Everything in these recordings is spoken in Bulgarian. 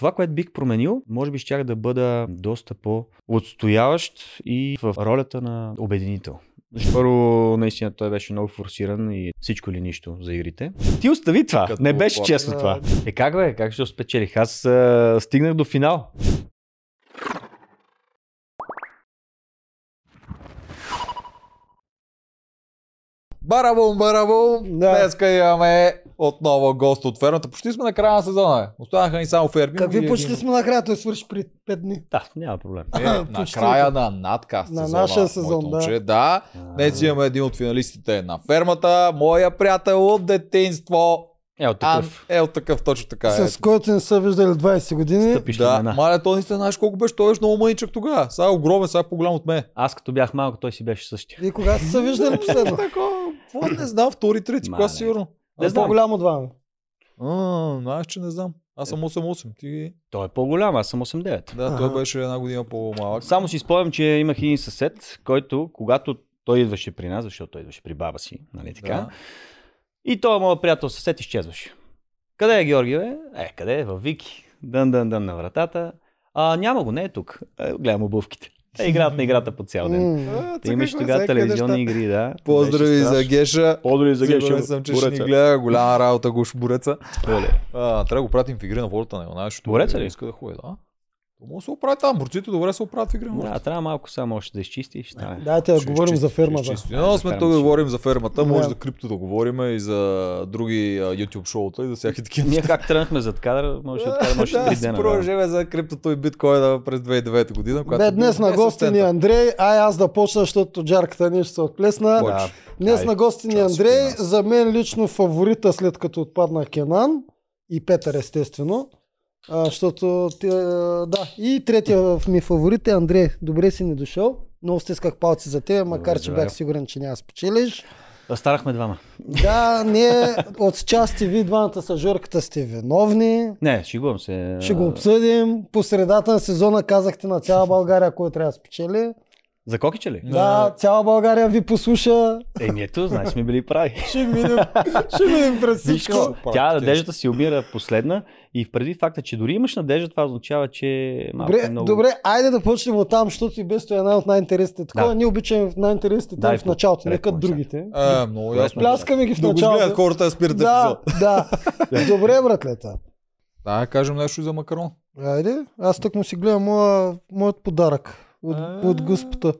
Това, което бих променил, може би щях да бъда доста по-отстояващ и в ролята на обединител. Защото първо, наистина, той беше много форсиран и всичко или нищо за игрите. Ти остави това. Като не беше честно това. Е как бе? Как ще спечелих? Аз а, стигнах до финал. Барабум, барабум! Да. Днеска имаме отново гост от фермата. Почти сме на края на сезона. бе. Останаха ни само ферми. Какви почти сме накрая, той свърши при 5 дни. Да, няма проблем. Е, на края на надкаст На сезона, нашия сезон, да. момче. да. Днес имаме един от финалистите на фермата. Моя приятел от детинство. Е, Ан такъв. е от такъв точно така. Е. С който не са виждали 20 години. Стъпиш Да, имена. маля, той наистина знаеш колко беше. Той беше много мъничък тогава. Сега е огромен, сега е по-голям от мен. Аз като бях малко, той си беше същия. И кога са се виждали последно? Такова, какво не знам, втори, трети клас не. сигурно. Не Не знам. по-голям от вами. А, знаеш, че не знам. Аз съм 8-8. Ти... Той е по-голям, аз съм 8-9. Да, той беше една година по-малък. Само си спомням, че имах един съсед, който, когато той идваше при нас, защото той идваше при баба си, нали така, Да. И той, моят приятел съсед, изчезваше. Къде е Георги, бе? Е, къде е? Във Вики. Дън, дън, дън на вратата. А, няма го, не е тук. Е, гледам обувките. Те играят на играта по цял ден. А, Те имаш тогава телевизионни неща. игри, да. Поздрави за. Геша. Поздрави за Геша. Сигурен съм, че ще ни гледа. Голяма работа, Гош Буреца. Оле. А, трябва да го пратим в игри на волята на защото Бореца ли? Иска да ходи, да. То Може да се оправи там. Борците добре се оправят в игри. Да, трябва малко само още да изчистиш. Дайте да Ще говорим за ще фермата. Да, за сме тук да говорим за фермата, може Да. за крипто да говорим и за други а, YouTube шоута и за всяки такива Ние как тръгнахме зад кадър, може да откараме още да, три дена. да. продължиме за криптото и биткоина през 2009 година. Бе, днес бил на гости ни е 10 Андрей, ай аз да почна, защото джарката ни ще се отплесна. Да. Днес на гости ни е Андрей, за мен лично фаворита след като отпадна Кенан и Петър естествено. А, защото, а, да, и третия ми фаворит е Андрей. Добре си ни дошъл. Много стисках палци за теб, макар че бях сигурен, че няма да спечелиш. Станахме двама. Да, ние от части ви двамата с Жорката сте виновни. Не, шегувам се. Ще го обсъдим. По средата на сезона казахте на цяла България кой трябва да спечели. За кокича ли? Не. Да, цяла България ви послуша. Еми ето, значи сме били прави. Ще минем, ще минем през всичко. тя надеждата си умира последна и преди факта, че дори имаш надежда, това означава, че малко Добре, е много... добре, айде да почнем от там, защото и без това е една от най-интересните. Такова, Да. ние обичаме в най-интересните там в началото, не като другите. А, много ясно. Пляскаме ги в Да го началото. гледат хората да спират Да, епизод. да. Добре, братлета. Да, кажем нещо и за макарон. Айде, аз так му си гледам моя, моят подарък от, А. от Господа.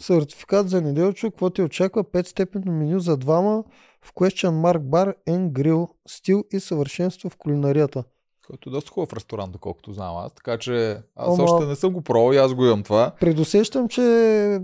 Сертификат за неделчо, какво ти очаква? 5 степенно меню за двама в Question Mark Bar and Grill, стил и съвършенство в кулинарията. Който е доста хубав ресторант, доколкото знам аз. Така че аз Ама- още не съм го пробвал и аз го имам това. Предусещам, че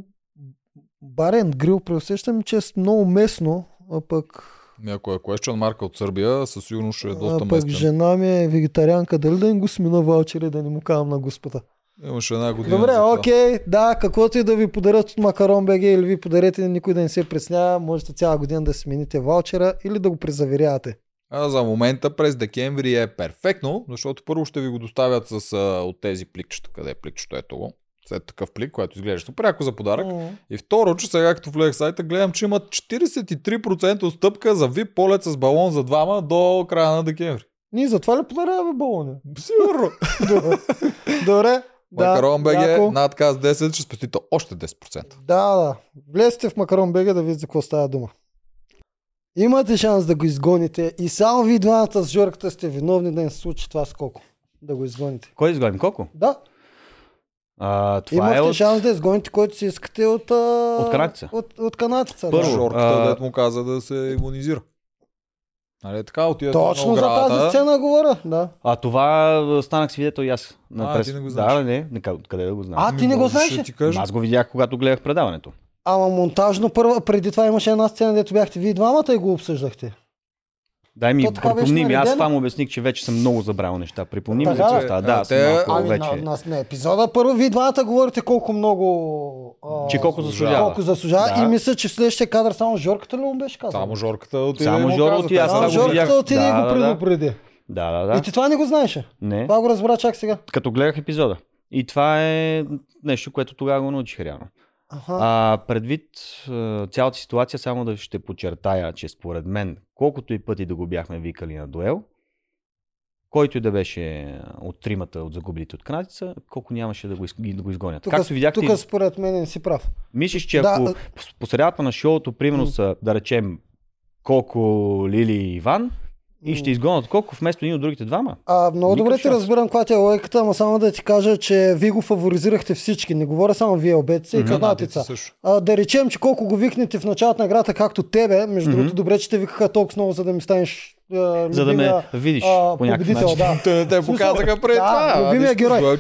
барен грил, предусещам, че е много местно, а пък, Ми, Ако е question марка от Сърбия, със сигурност ще е а доста пък местен. жена ми е вегетарианка, дали да им го смина ваучери, да не му казвам на господа. Имаше една година. Добре, окей, да, каквото и да ви подарят от Макарон БГ или ви подарете, никой да не се преснява, можете цяла година да смените ваучера или да го презаверявате. А за момента през декември е перфектно, защото първо ще ви го доставят с, а, от тези пликчета. Къде е пликчето? Ето го. След такъв плик, който изглежда супер яко за подарък. М. И второ, че сега като влег в сайта, гледам, че имат 43% отстъпка за VIP полет с балон за двама до края на декември. Ние затова ли подаряваме балони? Сигурно. Добре. Добре. Да, Макарон БГ, яко. над каз 10, ще спестите още 10%. Да, да. Влезте в Макарон БГ да видите за какво става дума. Имате шанс да го изгоните и само ви двамата с Жорката сте виновни да не се случи това скоко. Да го изгоните. Кой изгоним? Колко? Да, А, това имахте е от... шанс да изгоните който си искате от... А... От канатица. От, от канатица. Първо, Да. Шорката, а- му каза да се иммунизира. Нали така, отидете Точно за тази сцена говоря. Да. А това станах свидетел и аз. А, прес... ти не го знаеш. Да, не, не, къде, да го знам. А, ти не го Ами, знаеш. Аз го видях, когато гледах предаването. Ама монтажно първа, преди това имаше една сцена, дето бяхте вие двамата и го обсъждахте. Дай ми, То припомни ми, аз това му обясних, че вече съм много забравил неща. Припомни ми за Така какво ли? става. А, Да, те- малко Ами вече. на, на, на, епизода първо вие двамата говорите колко много... А, Че колко заслужава. Колко заслужава. Да. И мисля, че в следващия кадър само Жорката ли му беше казал? Само Жорката отиде Само и му Жоро каза, отиде, Само това Жорката отиде и Да, го да, да. предупреди. Да, да, да. И ти това не го знаеше. Не, Това го разбра чак сега. като гледах епизода. И това е нещо, което тогава го научих реално. Аха. А, предвид цялата ситуация, само да ще подчертая, че според мен, колкото и пъти да го бяхме викали на дуел, който и да беше от тримата от загубилите от канадица, колко нямаше да го, из, да го изгонят. Тук, Както видяхте, тук според мен не си прав. мислиш, че Да, ако по- средата на шоуто, примерно са, да речем, колко Лили и Иван, и ще изгонят колко вместо един от другите двама. А, много добре ти разбирам каква ти е логиката, ама само да ти кажа, че вие го фаворизирахте всички. Не говоря само вие, обеците и канатица. А, да речем, че колко го викнете в началото на играта, както тебе, между другото, добре, че те викаха толкова много, за да ми станеш а, За да ме видиш а, по някакъв победител, начин. да. Те, те смисъл, показаха преди това. любимия герой.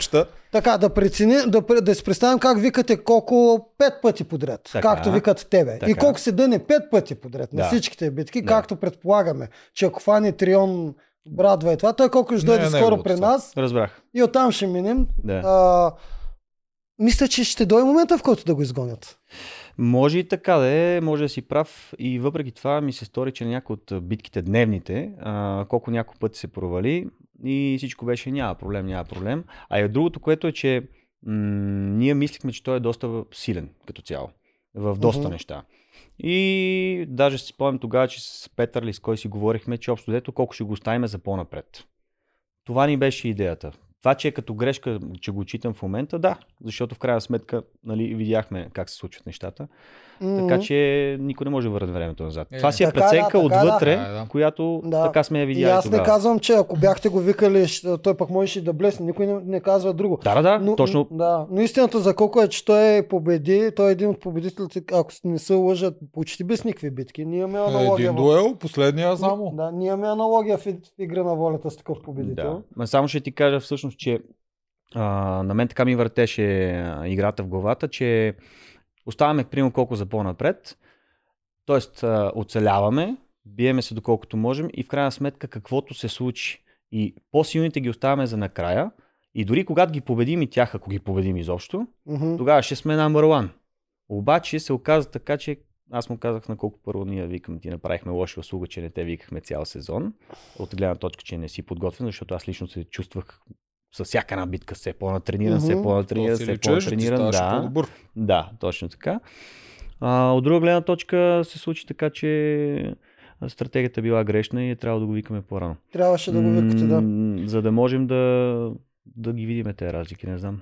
Така, да прецени, да, да си представим как викате колко пет пъти подред, Така. както викат тебе. Така. И колко се дъне пет пъти подред на Да. всичките битки, Да. както предполагаме, че ако фани Трион, Брадва и това, той колко ще дойде скоро при нас Разбрах. и оттам ще минем. Да. А, мисля, че ще дойде момента, в който да го изгонят. Може и така да е, може да си прав. И въпреки това ми се стори, че някои от битките дневните, а, колко няколко пъти се провали и всичко беше няма проблем, няма проблем. А и другото, което е, че м- ние мислихме, че той е доста силен като цяло. В доста Мгм. неща. И даже си спомням тогава, че с Петър ли с кой си говорихме, че общо дето колко ще го оставим за по-напред. Това ни беше идеята. Това, че е като грешка, че го читам в момента, да, защото в крайна сметка нали, видяхме как се случват нещата. Така М. че никой не може да върне времето назад. Е, Това си е така да, преценка така да. отвътре, Да, да. която Да. така сме я И видяли аз не тогава. казвам, че ако бяхте го викали, той пък можеше да блесне. Никой не, не казва друго. Да, да, да, Но, точно. Да, но истината за колко е, че той победи, той е един от победителите, ако не се лъжат, почти без никакви битки. Ние имаме аналогия. Един в- дуел, последния само. Да, ние имаме аналогия в, игра на волята с такъв победител. Да. Само ще ти кажа всъщност, че а, на мен така ми въртеше играта в главата, че оставаме примерно колко за по-напред, т.е. оцеляваме, биеме се доколкото можем и в крайна сметка каквото се случи и по-силните ги оставяме за накрая и дори когато ги победим и тях, ако ги победим изобщо, Мгм. тогава ще сме number one. Обаче се оказа така, че аз му казах на колко първо ние викам, ти направихме лоша услуга, че не те викахме цял сезон. От гледна точка, че не си подготвен, защото аз лично се чувствах с всяка една битка все по-натрениран, все Мгм. по-натрениран, все по-натрениран. Да, по-добър. да, точно така. А, от друга гледна точка се случи така, че стратегията била грешна и е трябвало да го викаме по-рано. Трябваше да го викате, да. М, За да можем да, да ги видим тези разлики, не знам.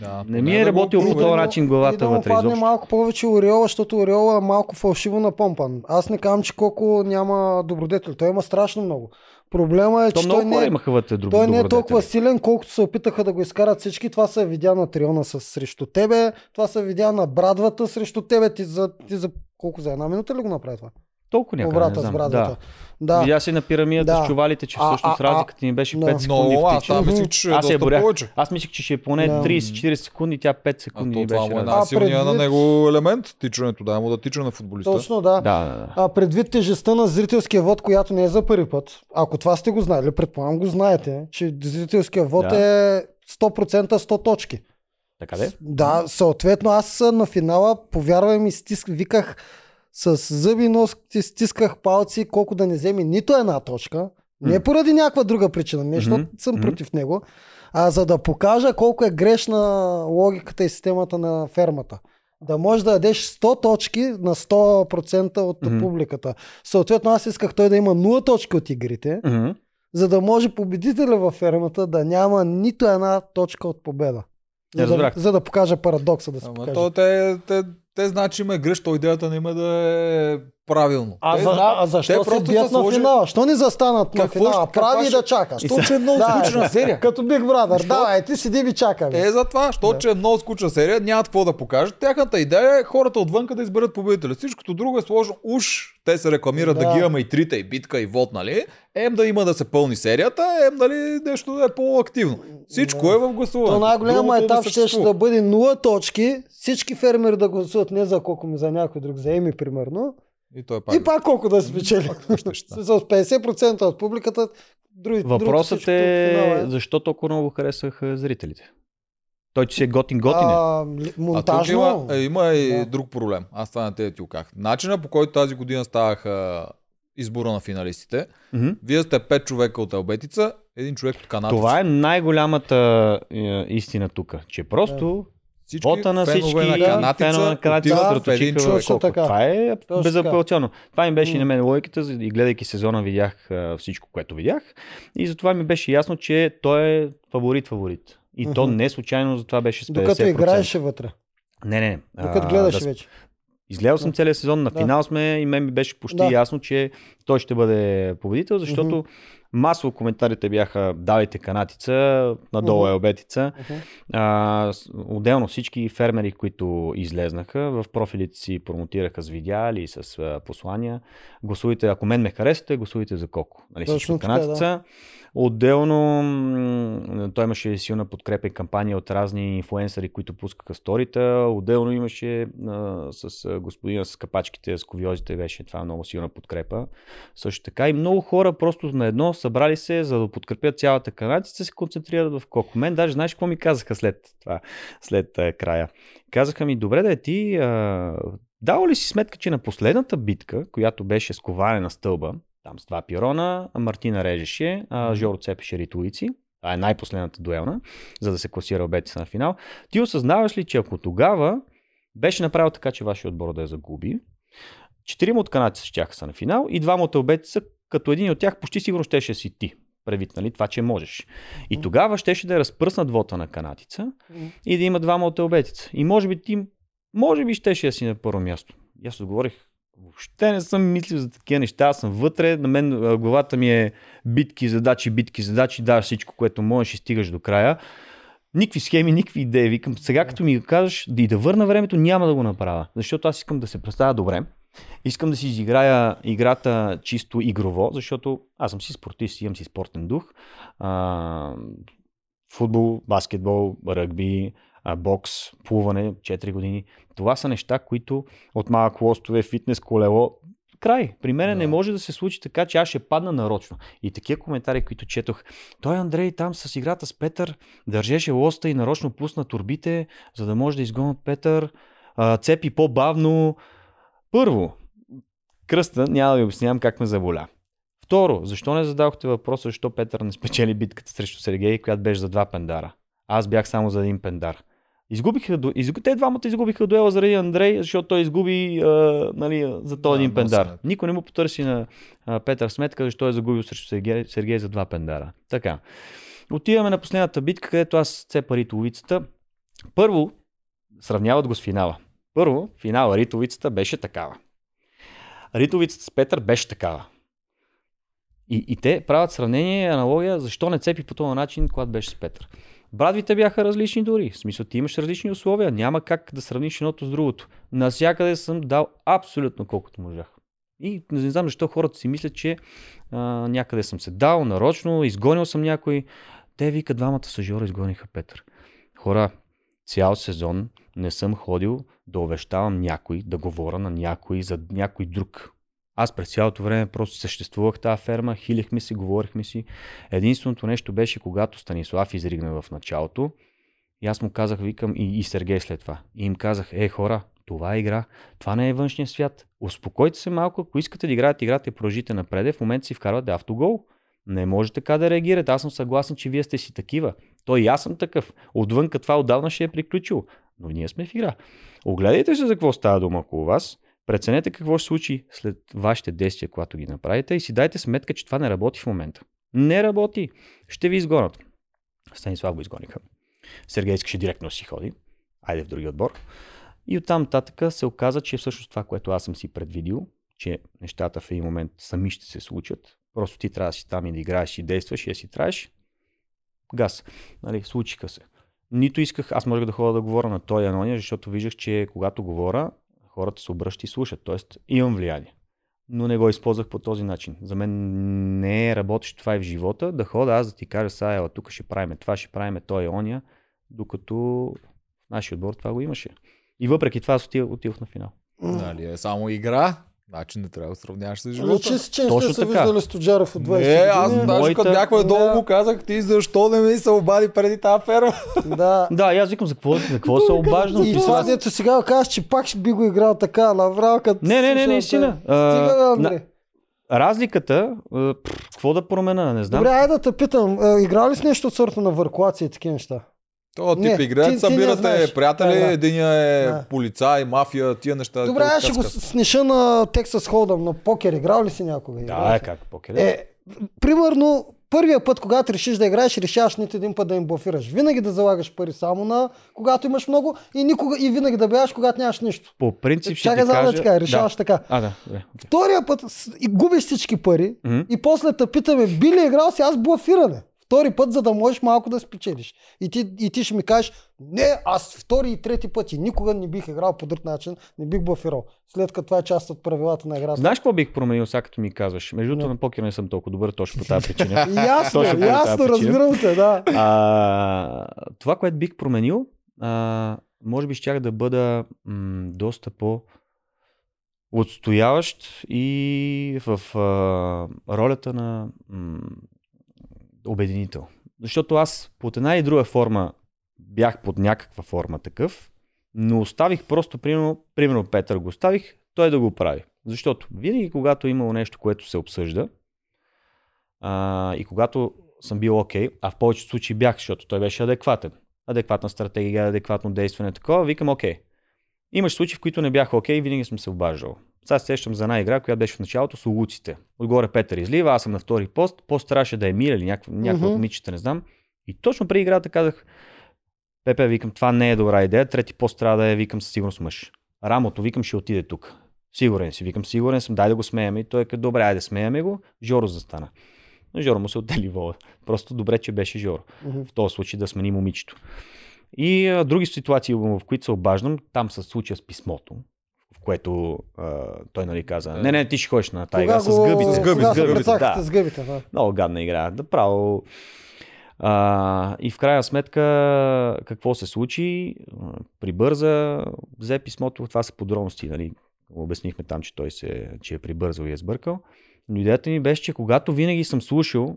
Да, Не ми е да работил по този начин главата и да вътре изобщо. малко повече Ореола, защото Ореола е малко фалшиво напомпан. Аз не казвам, че колко няма добродетел. Той има страшно много. Проблема е, То че той не, е, имаха вътре друг той не е толкова силен, колкото се опитаха да го изкарат всички. Това се видя на Триона с, срещу тебе, това се видя на Брадвата срещу тебе. Ти за, ти за колко за една минута ли го направи това? Толкова някъде, Обрата не с знам. Брадвата. Да. Да. Видя си на пирамидата Да. с чувалите, че А, всъщност а, а, разликата ни беше да. 5 секунди Но в аз там тичане. мислих, че е Аз се доста борях. повече. Аз мислих, че ще е поне Да. 30-40 секунди, тя 5 А секунди то ни това беше. му е на- А, най-силният на него елемент, тичането, да, му да тича на футболиста. Точно, да. Да, да, да. А предвид тежестта на зрителския вод, която не е за първи път, ако това сте го знали, предполагам го знаете, че зрителския вод Да. е 100% 100 точки. Така де? Да, съответно аз на финала, повярвай ми, стиск, виках с зъби нос, стисках палци, колко да не вземе нито една точка. Не поради някаква друга причина, не защото Мгм. съм Мгм. против него, а за да покажа колко е грешна логиката и системата на фермата. Да можеш да дадеш 100 точки на 100% от Мгм. публиката. Съответно аз исках той да има 0 точки от игрите, Мгм. за да може победителя във фермата да няма нито една точка от победа. За да, за да покажа парадокса да се Ама покаже. то те, те, те знаят, че има греш, то идеята не има да е правилно. А, те за, а защо те се бият на сложили- финала? Що не застанат на Какво финала? Прави ще- да чакаш. Що, че е много Да, скучна серия. Като Big Brother. Давай, ти седи ви чакай. Е, за това, Да. че е много скучна серия, нямат какво да покажат. Тяхната идея е хората отвънка да изберат победителя. Всичкото друго е сложно. Уж те се рекламират да, Да. ги имаме и трите, и битка, и вод, нали? Ем да има да се пълни серията, ем нали нещо да е по-активно. Всичко Да. е в гласуване. То най-голяма Другото етап да ще, ще да бъде 0 точки, всички фермери да гласуват не за колко ми, за някой друг, за Еми примерно. И той е пак. И пак колко да спечели. Пак ще ще. С 50% от публиката, други, Въпросът другото всичко финала е защо толкова много харесаха зрителите. Той, че си е готин готин е. А, монтажно. има, е, има и Да. друг проблем. Аз това на те ти го казах. Начина по който тази година ставаха избора на финалистите. Мгм. Вие сте пет човека от Албетица, един човек от Канада. Това е най-голямата е, истина тук, че просто Всички вота на всички фенове на канатица, фенове на канатица да, в един човек. Така. Това е безапелационно. Това ми беше и на мен логиката и гледайки сезона видях а, всичко, което видях. И затова ми беше ясно, че той е фаворит-фаворит. И то не случайно за това беше с 50%. Докато играеше вътре. Не, не. не. Докато А, гледаше да, вече. Изгледал съм целият сезон, на Да. финал сме и мен ми беше почти Да. ясно, че той ще бъде победител, защото Мгм. Масово коментарите бяха давайте канатица, надолу е обетица. Мгм. А, отделно всички фермери, които излезнаха, в профилите си промотираха с видеа или с послания. Гласувайте, ако мен ме харесате, гласувайте за Коко. Нали, всичко канатица. Отделно той имаше силна подкрепа и кампания от разни инфуенсъри, които пускаха сторита. Отделно имаше а, с господина с капачките, с ковиозите, беше това много силна подкрепа. Също така и много хора просто на едно събрали се, за да подкрепят цялата канатица, се концентрират в Коко. Мен даже знаеш какво ми казаха след това, след а, края. Казаха ми, добре да е ти, а, дал ли си сметка, че на последната битка, която беше с на стълба, там с два пирона, Мартина режеше, а Жоро цепеше ритуици. Това е най-последната дуелна, за да се класира обетица на финал. Ти осъзнаваш ли, че ако тогава беше направил така, че вашия отбор да я загуби, четирима от канадци ще са на финал и двама от обетица, като един от тях почти сигурно щеше си ти. Предвид, нали, това, че можеш. И тогава щеше да е разпръснат вота на канатица и да има двама от обетица. И може би ти, може би щеше да си на първо място. И аз отговорих, въобще не съм мислил за такива неща, аз съм вътре, на мен главата ми е битки, задачи, битки, задачи, даваш всичко, което можеш и стигаш до края. Никакви схеми, никакви идеи. Викам, сега като ми кажеш, да и да върна времето, няма да го направя. Защото аз искам да се представя добре. Искам да си изиграя играта чисто игрово, защото аз съм си спортист, имам си спортен дух. А, футбол, баскетбол, ръгби, бокс, плуване, 4 години. Това са неща, които от малък лостове, фитнес, колело, край. При мен Да. не може да се случи така, че аз ще падна нарочно. И такива коментари, които четох. Той Андрей там с играта с Петър държеше лоста и нарочно пусна турбите, за да може да изгонят Петър. А, цепи по-бавно. Първо, кръста, няма да ви обяснявам как ме заболя. Второ, защо не зададохте въпроса, защо Петър не спечели битката срещу Сергей, която беше за два пендара? Аз бях само за един пендар. Изгубиха, ду- изгу... Те двамата изгубиха дуела заради Андрей, защото той изгуби а, нали, за този Да, един пендар. носенето. Никой не му потърси на а, Петър сметка, защо е загубил срещу Сергей, Сергей за два пендара. Така. Отиваме на последната битка, където аз цепа ритовицата. Първо, сравняват го с финала. Първо, финала ритовицата беше такава. Ритовицата с Петър беше такава. И, и те правят сравнение, аналогия, защо не цепи по този начин, когато беше с Петър. Брадвите бяха различни дори. В смисъл, ти имаш различни условия. Няма как да сравниш едното с другото. Насякъде съм дал абсолютно колкото можах. И не знам защо хората си мислят, че а, някъде съм се дал нарочно, изгонил съм някой. Те вика, двамата съжора изгониха Петър. Хора, цял сезон не съм ходил да увещавам някой, да говоря на някой за някой друг. Аз през цялото време просто съществувах тази ферма, хилихме си, говорихме си. Единственото нещо беше, когато Станислав изригна в началото, и аз му казах, викам, и, и Сергей след това. И им казах, е хора, това е игра, това не е външния свят. Успокойте се малко, ако искате да играете играта и продължите напред, в момента си вкарвате автогол. Не може така да реагирате. Аз съм съгласен, че вие сте си такива. Той и аз съм такъв. Отвънка това отдавна ще е приключило. Но ние сме в игра. Огледайте се за какво става дума около вас. Преценете какво ще случи след вашите действия, когато ги направите и си дайте сметка, че това не работи в момента. Не работи. Ще ви изгонят. Станислав го изгониха. Сергей искаше директно си ходи. Айде в други отбор. И оттам нататък се оказа, че всъщност това, което аз съм си предвидил, че нещата в един момент сами ще се случат. Просто ти трябва да си там и да играеш и действаш и да си траеш. Газ. Нали, случиха се. Нито исках, аз можех да ходя да говоря на той анония, защото виждах, че когато говоря, хората се обръщат и слушат. Тоест имам влияние. Но не го използвах по този начин. За мен не е работещо това и в живота, да хода аз да ти кажа, сега ела, тук ще правиме това, ще правиме той и ония, докато нашия отбор това го имаше. И въпреки това аз отидох, отидох на финал. Нали е само игра, значи не трябва да сравняваш с живота. Личи си, че не Точно се така. виждали Стоджаров от 20 Не, аз години. даже като бяхме долу му казах, ти защо не ми се обади преди тази ферма? Да. Да, и аз викам, за какво, за какво се обаждам? И това, сега- дето сега казваш, че пак ще би го играл така, направо като... Не, не, не, наистина. бе. Стига, бе, А, Андрей. Разликата, какво да промена, не знам. Добре, айде да те питам, а, играл ли си нещо от сорта на върклация и такива неща? То тип Не, игра, ти- ти събирате знаеш. приятели, Да, да. единия е Да. полицай, мафия, тия неща. Добре, аз ще го сниша на Texas Hold'em, на покер. Играл ли си някога? Да, е как покер. Е, Е, примерно, първия път, когато решиш да играеш, решаваш нито един път да им блофираш. Винаги да залагаш пари само на когато имаш много и, никога, и винаги да бягаш, когато нямаш нищо. по принцип ще Чакай ти да кажа... ти кажа, решаваш така. А, да. Добре. Втория път и губиш всички пари Мгм. и после те питаме, би ли играл си аз блофиране? Втори път, за да можеш малко да спечелиш. И ти, и ти ще ми кажеш, не, аз втори и трети пъти никога не бих играл по друг начин, не бих блофирал. След като това е част от правилата на играта. Знаеш какво бих променил, сега като ми казваш? Между другото на покер не съм толкова добър, точно по тази причина. Ясно, Точно ясно, разбирам те, да. А, това, което бих променил, а, може би щях да бъда м, доста по отстояващ и в а, ролята на м, обединител. Защото аз под една и друга форма бях под някаква форма такъв, но оставих просто, примерно, примерно Петър го оставих, той да го прави. Защото винаги, когато е имало нещо, което се обсъжда, а, и когато съм бил окей, а в повечето случаи бях, защото той беше адекватен. Адекватна стратегия, адекватно действане, такова, викам окей. Имаш случаи, в които не бях окей и винаги съм се обаждал. Сега се сещам за една игра, която беше в началото с улуците. Отгоре Петър излива, аз съм на втори пост, пост трябваше да е Мира или някаква, някаква от момичета, не знам. И точно преди играта казах, Пепе, викам, това не е добра идея, трети пост трябва да е, викам, със сигурност мъж. Рамото, викам, ще отиде тук. Сигурен си, викам, сигурен съм, дай да го смеяме. И той е като, добре, айде смеяме го. Жоро застана. Но Жоро му се отдели вола. Просто добре, че беше Жоро. Мгм. В този случай да смени момичето. И а, други ситуации, в които се обаждам, там се случая с писмото, в което а, той нали каза, не, не, ти ще ходиш на тази игра с гъбите. С гъби, Кога с гъбите, да. с гъбите, да. Много гадна игра. Да право. А, и в крайна сметка, какво се случи? Прибърза, взе писмото, това са подробности, нали? Обяснихме там, че той се, че е прибързал и е сбъркал. Но идеята ми беше, че когато винаги съм слушал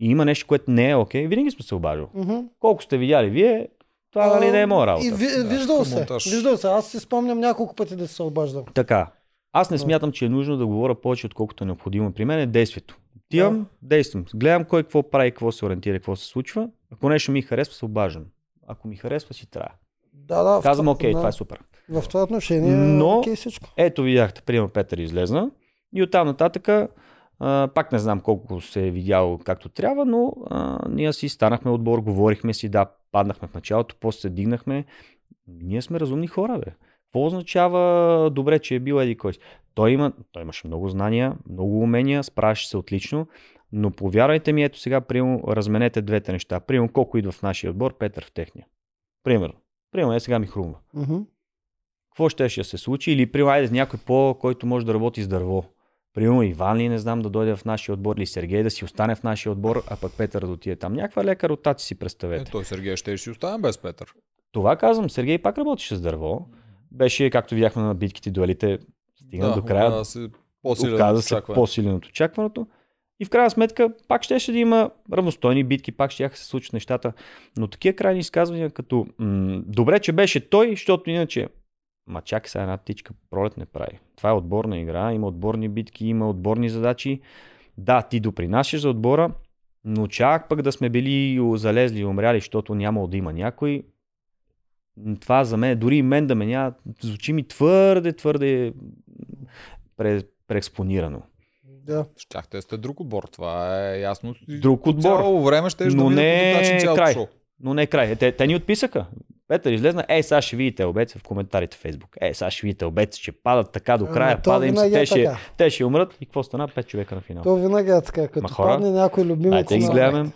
и има нещо, което не е окей, винаги съм се обаждал. Мгм. Колко сте видяли вие, това нали не е моя работа. И ви, Да, виждал се. монтаж. Виждал се. Аз си спомням няколко пъти да се обаждам. Така. Аз не Да. смятам, че е нужно да говоря повече, отколкото е необходимо. При мен е действието. Отивам, действам. Гледам кой какво прави, какво се ориентира, какво се случва. Ако нещо ми харесва, се обаждам. Ако ми харесва, си трябва. Да, да. Казвам, окей, да. това е супер. В това отношение Но- Но... окей всичко. Ето видяхте, приема Петър излезна. И оттам нататък, а, пак не знам колко се е видял както трябва, но а, ние си станахме отбор, говорихме си, да, паднахме в началото, после се дигнахме. Ние сме разумни хора, бе. Какво означава добре, че е бил еди кой си? Той, има, той имаше много знания, много умения, справяше се отлично, но повярвайте ми, ето сега, примерно, разменете двете неща. Примерно, колко идва в нашия отбор, Петър в техния. Примерно. Примерно, е сега ми хрумва какво ще, ще се случи или при айде някой по, който може да работи с дърво. Примерно Иван ли, не знам, да дойде в нашия отбор или Сергей да си остане в нашия отбор, а пък Петър да отиде там. Някаква лека ротация си Е, представете. той Сергей ще си оставим без Петър. Това казвам, Сергей пак работеше с дърво. Беше, както видяхме на битките дуелите, стигна до края, Да, се оказа се по-силен от очакваното. И в крайна сметка пак щеше да има равностойни битки, пак ще се случат нещата. Но такива крайни изказвания като м- добре, че беше той, защото иначе Ма чакай сега една птичка пролет не прави. Това е отборна игра, има отборни битки, има отборни задачи. Да, ти допринасяш за отбора, но чак пък да сме били залезли и умряли, защото нямало да има някой. Това за мен, дори и мен да ме няма, звучи ми твърде, твърде пре, преекспонирано. Да. Щяхте да сте друг отбор, това е ясно. Друг отбор. Цяло време ще Но да не е край. шоу. Но не е край. Те, те ни отписаха. Петър излезна, ей, сега ще видите обеца в коментарите в Фейсбук. Е, сега ще видите обеца, че падат така до края, то пада им се, е те ще, така. те ще умрат. И какво стана? Пет човека на финал. То винаги е така. Като Ма хора, падне някой любимец. Дайте ги гледаме.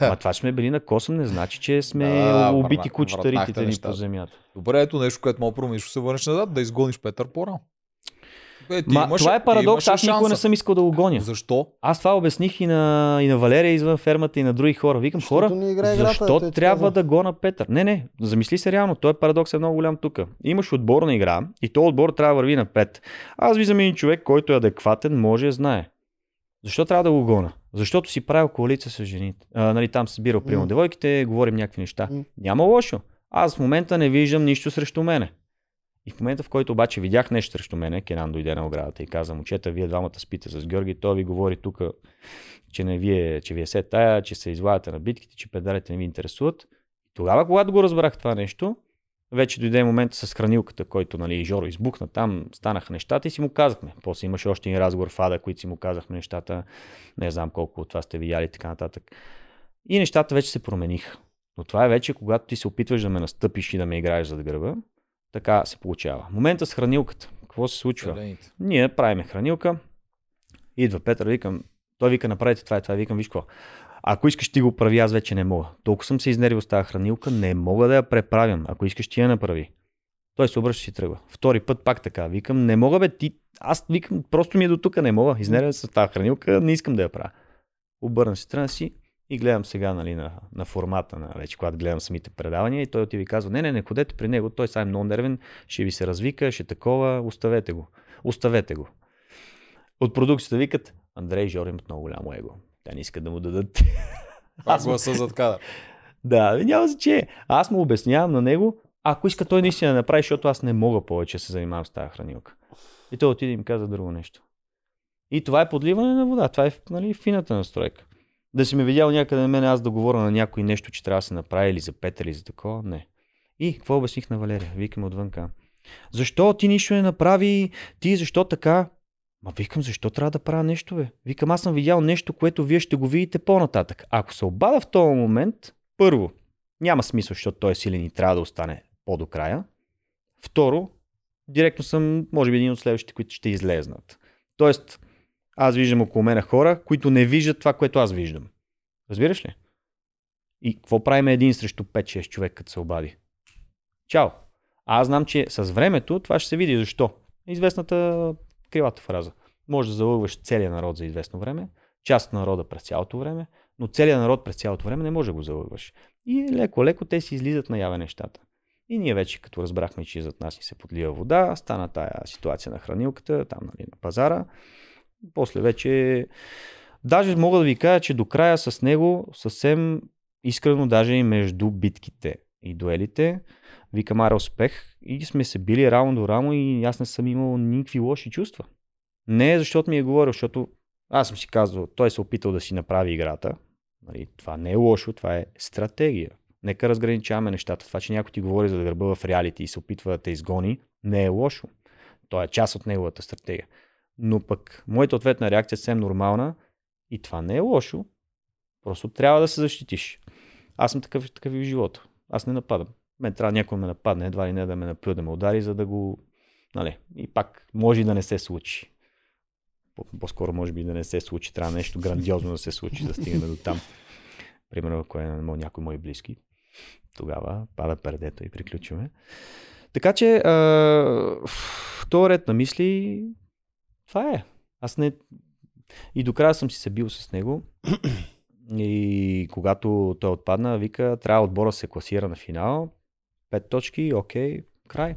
Ма това, че сме били на косъм, не значи, че сме Да, убити върна- кучетаритите върнахте ни по земята. Добре, ето нещо, което мога да промениш, се върнеш назад, да изгониш Петър по-рано. Е, ти Ма, имаше- това е парадокс, аз никога не съм искал да го гоня. Защо? Аз това обясних и на, и на Валерия извън фермата и на други хора. Викам, Защото хора, не играе играта, защо ти трябва да гона Петър? Не, не, замисли се реално, той парадокс е много голям тук. Имаш отборна игра и то отбор трябва да върви напред. Аз виждам един човек, който е адекватен, може да знае. Защо трябва да го гона? Защото си правил коалиция с жените. А, нали, там събирал приема М. девойките, говорим някакви неща. М. Няма лошо. Аз в момента не виждам нищо срещу мене. И в момента, в който обаче видях нещо срещу мене, Кенан дойде на оградата и каза, момчета, вие двамата спите с Георги, той ви говори тук, че не вие, че вие се тая, че се излагате на битките, че педалите не ви интересуват. тогава, когато го разбрах това нещо, вече дойде момент с хранилката, който нали, Жоро избухна там, станаха нещата и си му казахме. После имаше още един разговор в Ада, които си му казахме нещата. Не знам колко от това сте видяли така нататък. И нещата вече се промениха. Но това е вече, когато ти се опитваш да ме настъпиш и да ме играеш зад гърба. Така се получава. Момента с хранилката. Какво се случва? Зелените. Ние правиме хранилка. Идва Петър, викам, той вика, направете това и това. Викам, виж какво. Ако искаш ти го прави, аз вече не мога. Толкова съм се изнервил с тази хранилка, не мога да я преправям. Ако искаш ти я направи. Той се обръща и тръгва. Втори път пак така. Викам, не мога бе, ти. Аз викам, просто ми е до тук, не мога. Изнервя се с тази хранилка, не искам да я правя. Обърна се тръгна си и гледам сега нали, на, на формата, на, вече когато гледам самите предавания и той ти ви казва, не, не, не ходете при него, той сега е много нервен, ще ви се развика, ще такова, оставете го. Оставете го. От продукцията викат, Андрей и Жори имат много голямо его. Те не искат да му дадат. Аз гласа зад кадър. Да, няма значение. Аз му обяснявам на него, ако иска той наистина да направи, защото аз не мога повече да се занимавам с тази хранилка. И той отиде и ми каза друго нещо. И това е подливане на вода. Това е нали, фината настройка. Да си ме видял някъде на мен, аз да говоря на някой нещо, че трябва да се направи или за пет или за такова, не. И какво обясних на Валерия? Викам отвънка. Защо ти нищо не направи? Ти защо така? Ма викам, защо трябва да правя нещо, бе? Викам, аз съм видял нещо, което вие ще го видите по-нататък. Ако се обада в този момент, първо, няма смисъл, защото той е силен и трябва да остане по-до края. Второ, директно съм, може би, един от следващите, които ще излезнат. Тоест, аз виждам около мен хора, които не виждат това, което аз виждам. Разбираш ли? И какво правим един срещу 5-6 човек, като се обади? Чао! Аз знам, че с времето това ще се види. Защо? Известната крилата фраза. Може да залъгваш целия народ за известно време, част от народа през цялото време, но целият народ през цялото време не може да го залъгваш. И леко-леко те си излизат наяве нещата. И ние вече, като разбрахме, че зад нас ни се подлива вода, стана тая ситуация на хранилката, там нали, на пазара. После вече... Даже мога да ви кажа, че до края с него съвсем искрено, даже и между битките и дуелите, викам ара успех и сме се били рамо до рамо и аз не съм имал никакви лоши чувства. Не защото ми е говорил, защото аз съм си казал, той се е опитал да си направи играта. Нали, това не е лошо, това е стратегия. Нека разграничаваме нещата. Това, че някой ти говори за да гърба в реалити и се опитва да те изгони, не е лошо. То е част от неговата стратегия. Но пък моята ответна реакция е съвсем нормална и това не е лошо. Просто трябва да се защитиш. Аз съм такъв, такъв и в живота. Аз не нападам. Мен трябва някой ме нападне, едва ли не да ме наплюе, да ме удари, за да го... Нали, и пак може да не се случи. По- По-скоро може би да не се случи. Трябва нещо грандиозно да се случи, да стигнем до там. Примерно, ако е някой мои близки, тогава пада пердето и приключваме. Така че, а, в този ред на мисли, това е. Аз не... И до края съм си се бил с него. И когато той отпадна, вика, трябва отбора да се класира на финал. Пет точки, окей, край.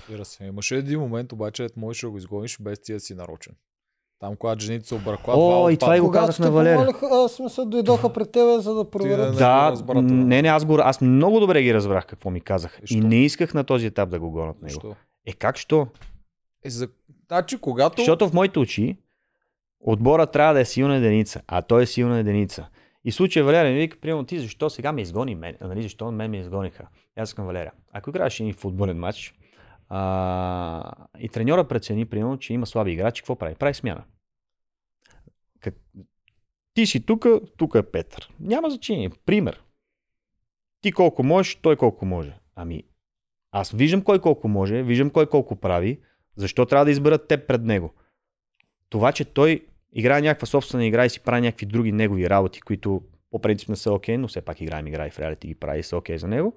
Разбира се. Имаше един момент, обаче, ето можеш да го изгониш без ти да си нарочен. Там, когато жените се объркват, О, и това и го Когато казах на Валерия. помолиха, аз смисъл, дойдоха пред тебе, за да проверят. не Да, не, не, аз, го, аз много добре ги разбрах какво ми казаха. И И не исках на този етап да го гонят него. Е, как що? Е, за... Значи, когато... Защото в моите очи отбора трябва да е силна единица, а той е силна единица. И в случая Валерия ми вика, примерно ти защо сега ме изгони мен, нали, защо мен ме изгониха. Аз към Валерия. Ако играеш един футболен матч а, и треньора прецени, примерно, че има слаби играчи, какво прави? Прави смяна. Как... Ти си тук, тук е Петър. Няма значение. Пример. Ти колко можеш, той колко може. Ами, аз виждам кой колко може, виждам кой колко прави, защо трябва да изберат теб пред него? Това, че той играе някаква собствена игра и си прави някакви други негови работи, които по принцип не са окей, но все пак играем игра и в реалити ги прави и са окей за него,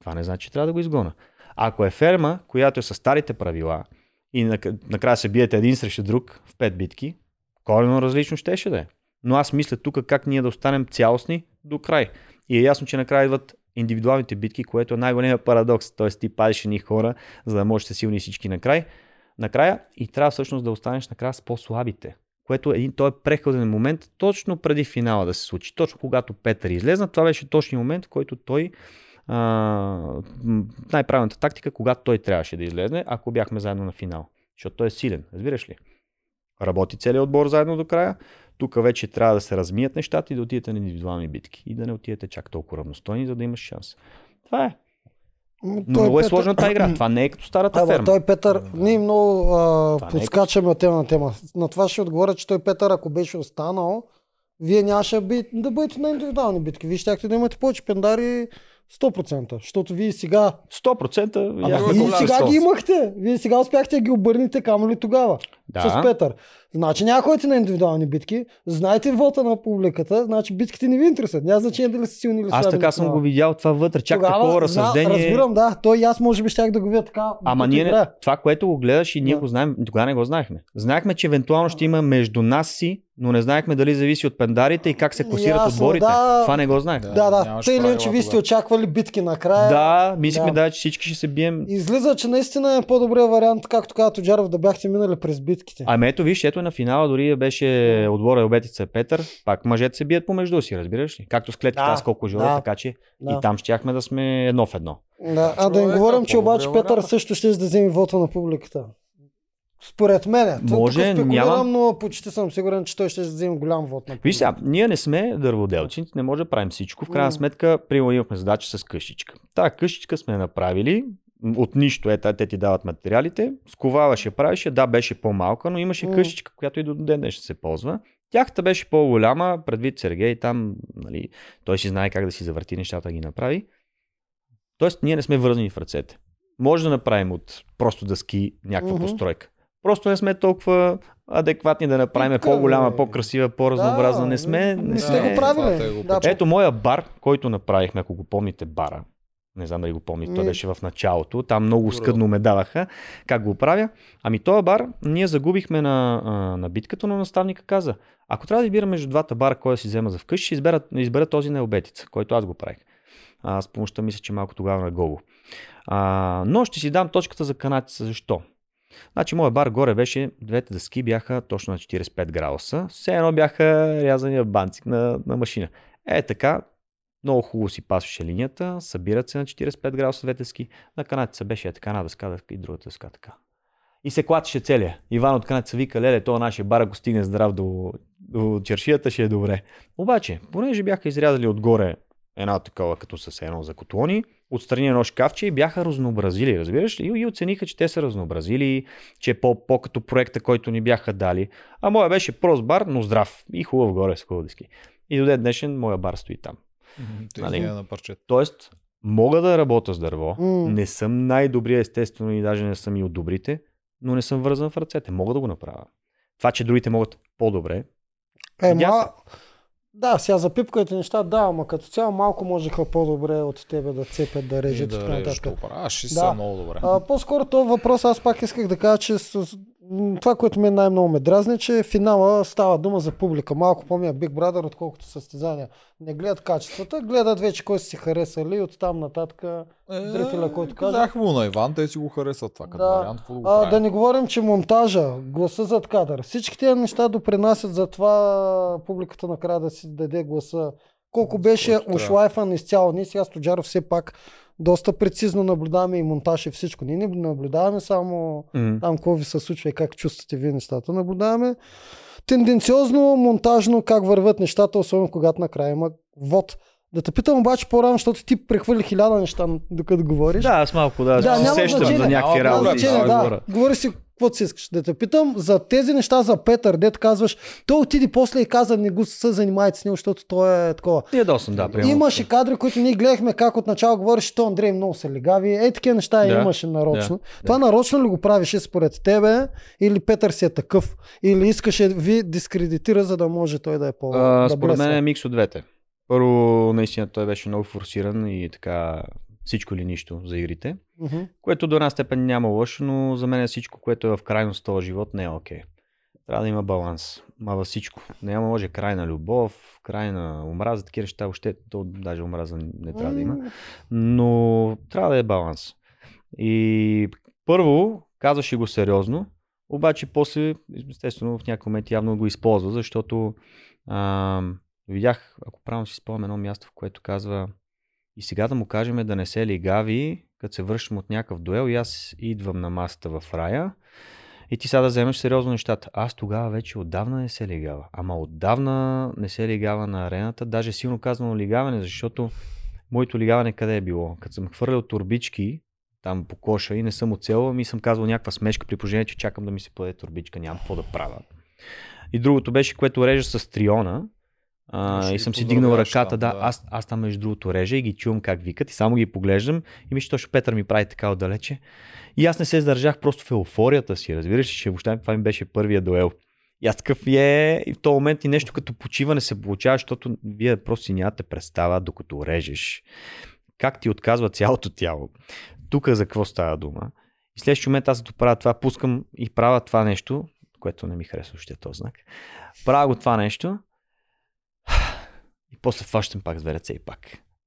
това не значи, че трябва да го изгона. Ако е ферма, която е с старите правила и нак- накрая се биете един срещу друг в пет битки, коренно различно щеше да е. Но аз мисля тук как ние да останем цялостни до край. И е ясно, че накрая идват индивидуалните битки, което е най-големия парадокс. Тоест ти падиш едни хора, за да можеш да силни всички накрай. Накрая и трябва всъщност да останеш накрая с по-слабите. Което е един той преходен момент точно преди финала да се случи. Точно когато Петър излезна, това беше точния момент, в който той най-правилната тактика, когато той трябваше да излезне, ако бяхме заедно на финал. Защото той е силен, разбираш ли? Работи целият отбор заедно до края. Тук вече трябва да се размият нещата и да отидете на индивидуални битки. И да не отидете чак толкова равностойни, за да имаш шанс. Това е. Но много е Петър- сложна тази игра. Това не е като старата Ама ферма. той Петър, ние много а, Това е подскачаме от тема на тема. На това ще отговоря, че той Петър, ако беше останал, вие нямаше да би- да бъдете на индивидуални битки. Вие щяхте да имате повече пендари 100%. Защото вие сега... 100% Ама вие сега ги имахте. Вие сега успяхте да ги обърнете, камо ли тогава? Да. С Петър. Значи няма ходите на индивидуални битки, знаете вота на публиката, значи битките не ви интересуват. Няма значение дали са силни или Аз така съм тогава. го видял това вътре. Чак Тогава, такова разсъждение. разбирам, да. Той и аз може би щях да го видя така. Ама ние, не, играя. това, което го гледаш и ние Да. го знаем, тогава не го знаехме. Знаехме, че евентуално ще има между нас си, но не знаехме дали зависи от пендарите и как се класират Ясно, отборите. да. Това не го знаех. Да. Да, Да, да. Тъй или иначе, вие сте очаквали битки накрая. да мислихме Да. да. че всички ще се бием. Излиза, че наистина е по-добрият вариант, както каза Тоджаров, да бяхте минали през битките. Ами ето виж, ето на финала дори беше отбора Обетица Петър, пак мъжете се бият помежду си, разбираш ли? Както с клетките, Да, аз колко жора, да. така че Да. и там щяхме да сме едно в едно. Да, а да Човека, говорим, че обаче Петър също ще да вземе вота на публиката. Според мен. Може, няма- но почти съм сигурен, че той ще вземе голям вод на публиката. Виж сега, ние не сме дърводелци, не може да правим всичко. В крайна сметка, примерно имахме задача с къщичка. Та къщичка сме направили, от нищо, е, те ти дават материалите, сковаваше, правеше, да, беше по-малка, но имаше М. къщичка, която и до ден днес се ползва. Тяхта беше по-голяма, предвид Сергей, там, нали, той си знае как да си завърти нещата да ги направи. Тоест, ние не сме вързани в ръцете. Може да направим от просто дъски някаква Мгм. постройка. Просто не сме толкова адекватни да направим Тук, по-голяма, бе. по-красива, по-разнообразна. не сме. не Не сте сме. го правили. Да, Ето моя бар, който направихме, ако го помните бара. Не знам дали го помните, той беше в началото. Там много скъдно ме даваха. Как го правя? Ами този бар ние загубихме на, на битката, но наставника каза, ако трябва да избира между двата бара, кой да си взема за вкъщи, ще избера, избера този на обетица, който аз го правих. А, с помощта мисля, че малко тогава на Гого. А, но ще си дам точката за канатица. Защо? Значи, моят бар горе беше, двете дъски бяха точно на 45 градуса. Все едно бяха рязани в банцик на, на машина. Е така, много хубаво си пасваше линията, събират се на 45 градуса двете ски. На канатица беше така една дъска и другата дъска така. И се клатеше целия. Иван от канатица вика, леле, то нашия бар, ако стигне здрав до, до чершията, ще е добре. Обаче, понеже бяха изрязали отгоре една такова, като с едно за котлони, отстрани едно шкафче и бяха разнообразили, разбираш ли? И, оцениха, че те са разнообразили, че е по, по-като проекта, който ни бяха дали. А моя беше прост бар, но здрав и хубав горе с хубави дъски. И до ден днешен моя бар стои там. Те Нали? нали? на парчета. Тоест, мога да работя с дърво. М. Не съм най-добрия, естествено, и даже не съм и от добрите, но не съм вързан в ръцете. Мога да го направя. Това, че другите могат по-добре. Е, ма... Да, сега за пипките неща, да, ама като цяло малко можеха по-добре от тебе да цепят, да режат и да нататък. това. Аз ще Да. са много добре. А, по-скоро този въпрос аз пак исках да кажа, че с, това, което мен най-много ме дразни, е, че финала става дума за публика. Малко по-мия Big Brother, отколкото състезания. Не гледат качествата, гледат вече кой са си харесали и оттам нататък. зрителя, който каже- Казах му на Иван, те си го харесват това като Да. вариант. Да го А, да не говорим, че монтажа, гласа зад кадър, всички тези неща допринасят за това публиката накрая да си даде гласа. Колко беше ушлайфан изцяло. Ние сега с Тоджаров все пак доста прецизно наблюдаваме и монтаж и всичко. Ние не наблюдаваме само М. там какво ви се случва и как чувствате вие нещата. Наблюдаваме тенденциозно, монтажно как върват нещата, особено когато накрая има вод. Да те питам обаче по-рано, защото ти прехвърли хиляда неща, докато говориш. Да, аз малко да, Да, няма сещам значение. за някакви работи. да, да. Говори си каквото си искаш. Да те питам за тези неща за Петър, дет казваш, той отиде после и каза, не го се занимайте с него, защото той е такова. Ти е досън, да, примерно. Имаше кадри, които ние гледахме как отначало говориш, то Андрей много са легави. Е, такива неща Да, имаше нарочно. да, Това нарочно ли го правеше според тебе? Или Петър си е такъв? Или искаше ви дискредитира, за да може той да е по А, да според мен е микс от двете. Първо, наистина той беше много форсиран и така всичко или нищо за игрите, Мгм. което до една степен няма лошо, но за мен всичко, което е в крайност този живот не е окей. Трябва да има баланс. Ма във всичко. Няма може край на любов, край на омраза, такива неща, въобще, то даже омраза не трябва да има. Но трябва да е баланс. И първо казваше го сериозно, обаче после, естествено, в някакъв момент явно го използва, защото а, видях, ако правилно си спомням едно място, в което казва и сега да му кажем да не се лигави, като се връщам от някакъв дуел и аз идвам на масата в рая И ти сега да вземеш сериозно нещата. Аз тогава вече отдавна не се лигава. Ама отдавна не се лигава на арената. Даже силно казано лигаване, защото моето лигаване къде е било? Като съм хвърлял турбички там по коша и не съм оцел, ми съм казал някаква смешка при положение, че чакам да ми се подаде турбичка, нямам какво да правя. И другото беше, което реже с триона, а, и съм си дигнал ръката, да, да. Аз, аз там между другото режа и ги чувам как викат и само ги поглеждам и мисля, точно Петър ми прави така отдалече. И аз не се издържах просто в еуфорията си, разбираш че въобще това ми беше първия дуел. И аз такъв е, и в този момент и нещо като почиване се получава, защото вие просто си нямате представа, докато режеш. Как ти отказва цялото тяло. Тук за какво става дума. И следващия момент аз правя това, пускам и правя това нещо, което не ми харесва още този знак. Правя го това нещо и после фащам пак с две ръце и пак.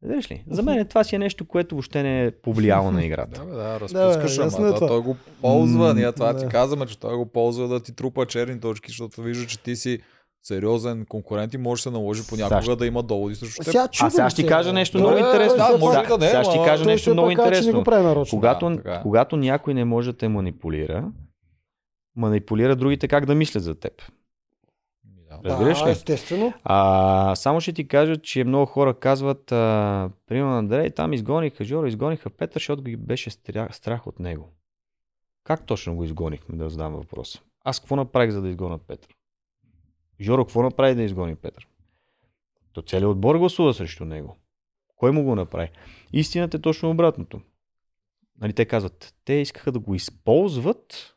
Видиш ли? За мен това си е нещо, което въобще не е повлияло на играта. Да, бе, да, разпускаш, ясно ама е да, това. той го ползва. Ние това да. ти казваме, че той го ползва да ти трупа черни точки, защото вижда, че ти си сериозен конкурент и може да се наложи понякога Сега да има доводи срещу теб. Сега А сега ще ти кажа нещо Да, много да, интересно. да, може Сега- да не, сега ще ти кажа нещо много интересно. го прави нарочно. Когато, Да, така е. когато някой не може да те манипулира, манипулира другите как да мислят за теб. Разбираш да, ли? естествено. А, само ще ти кажа, че много хора казват, а, примерно Андрей, там изгониха Жоро, изгониха Петър, защото ги беше страх, страх от него. Как точно го изгонихме, да задам въпроса? Аз какво направих, за да изгонят Петър? Жоро, какво направи да изгони Петър? То целият отбор гласува срещу него. Кой му го направи? Истината е точно обратното. Нали, те казват, те искаха да го използват,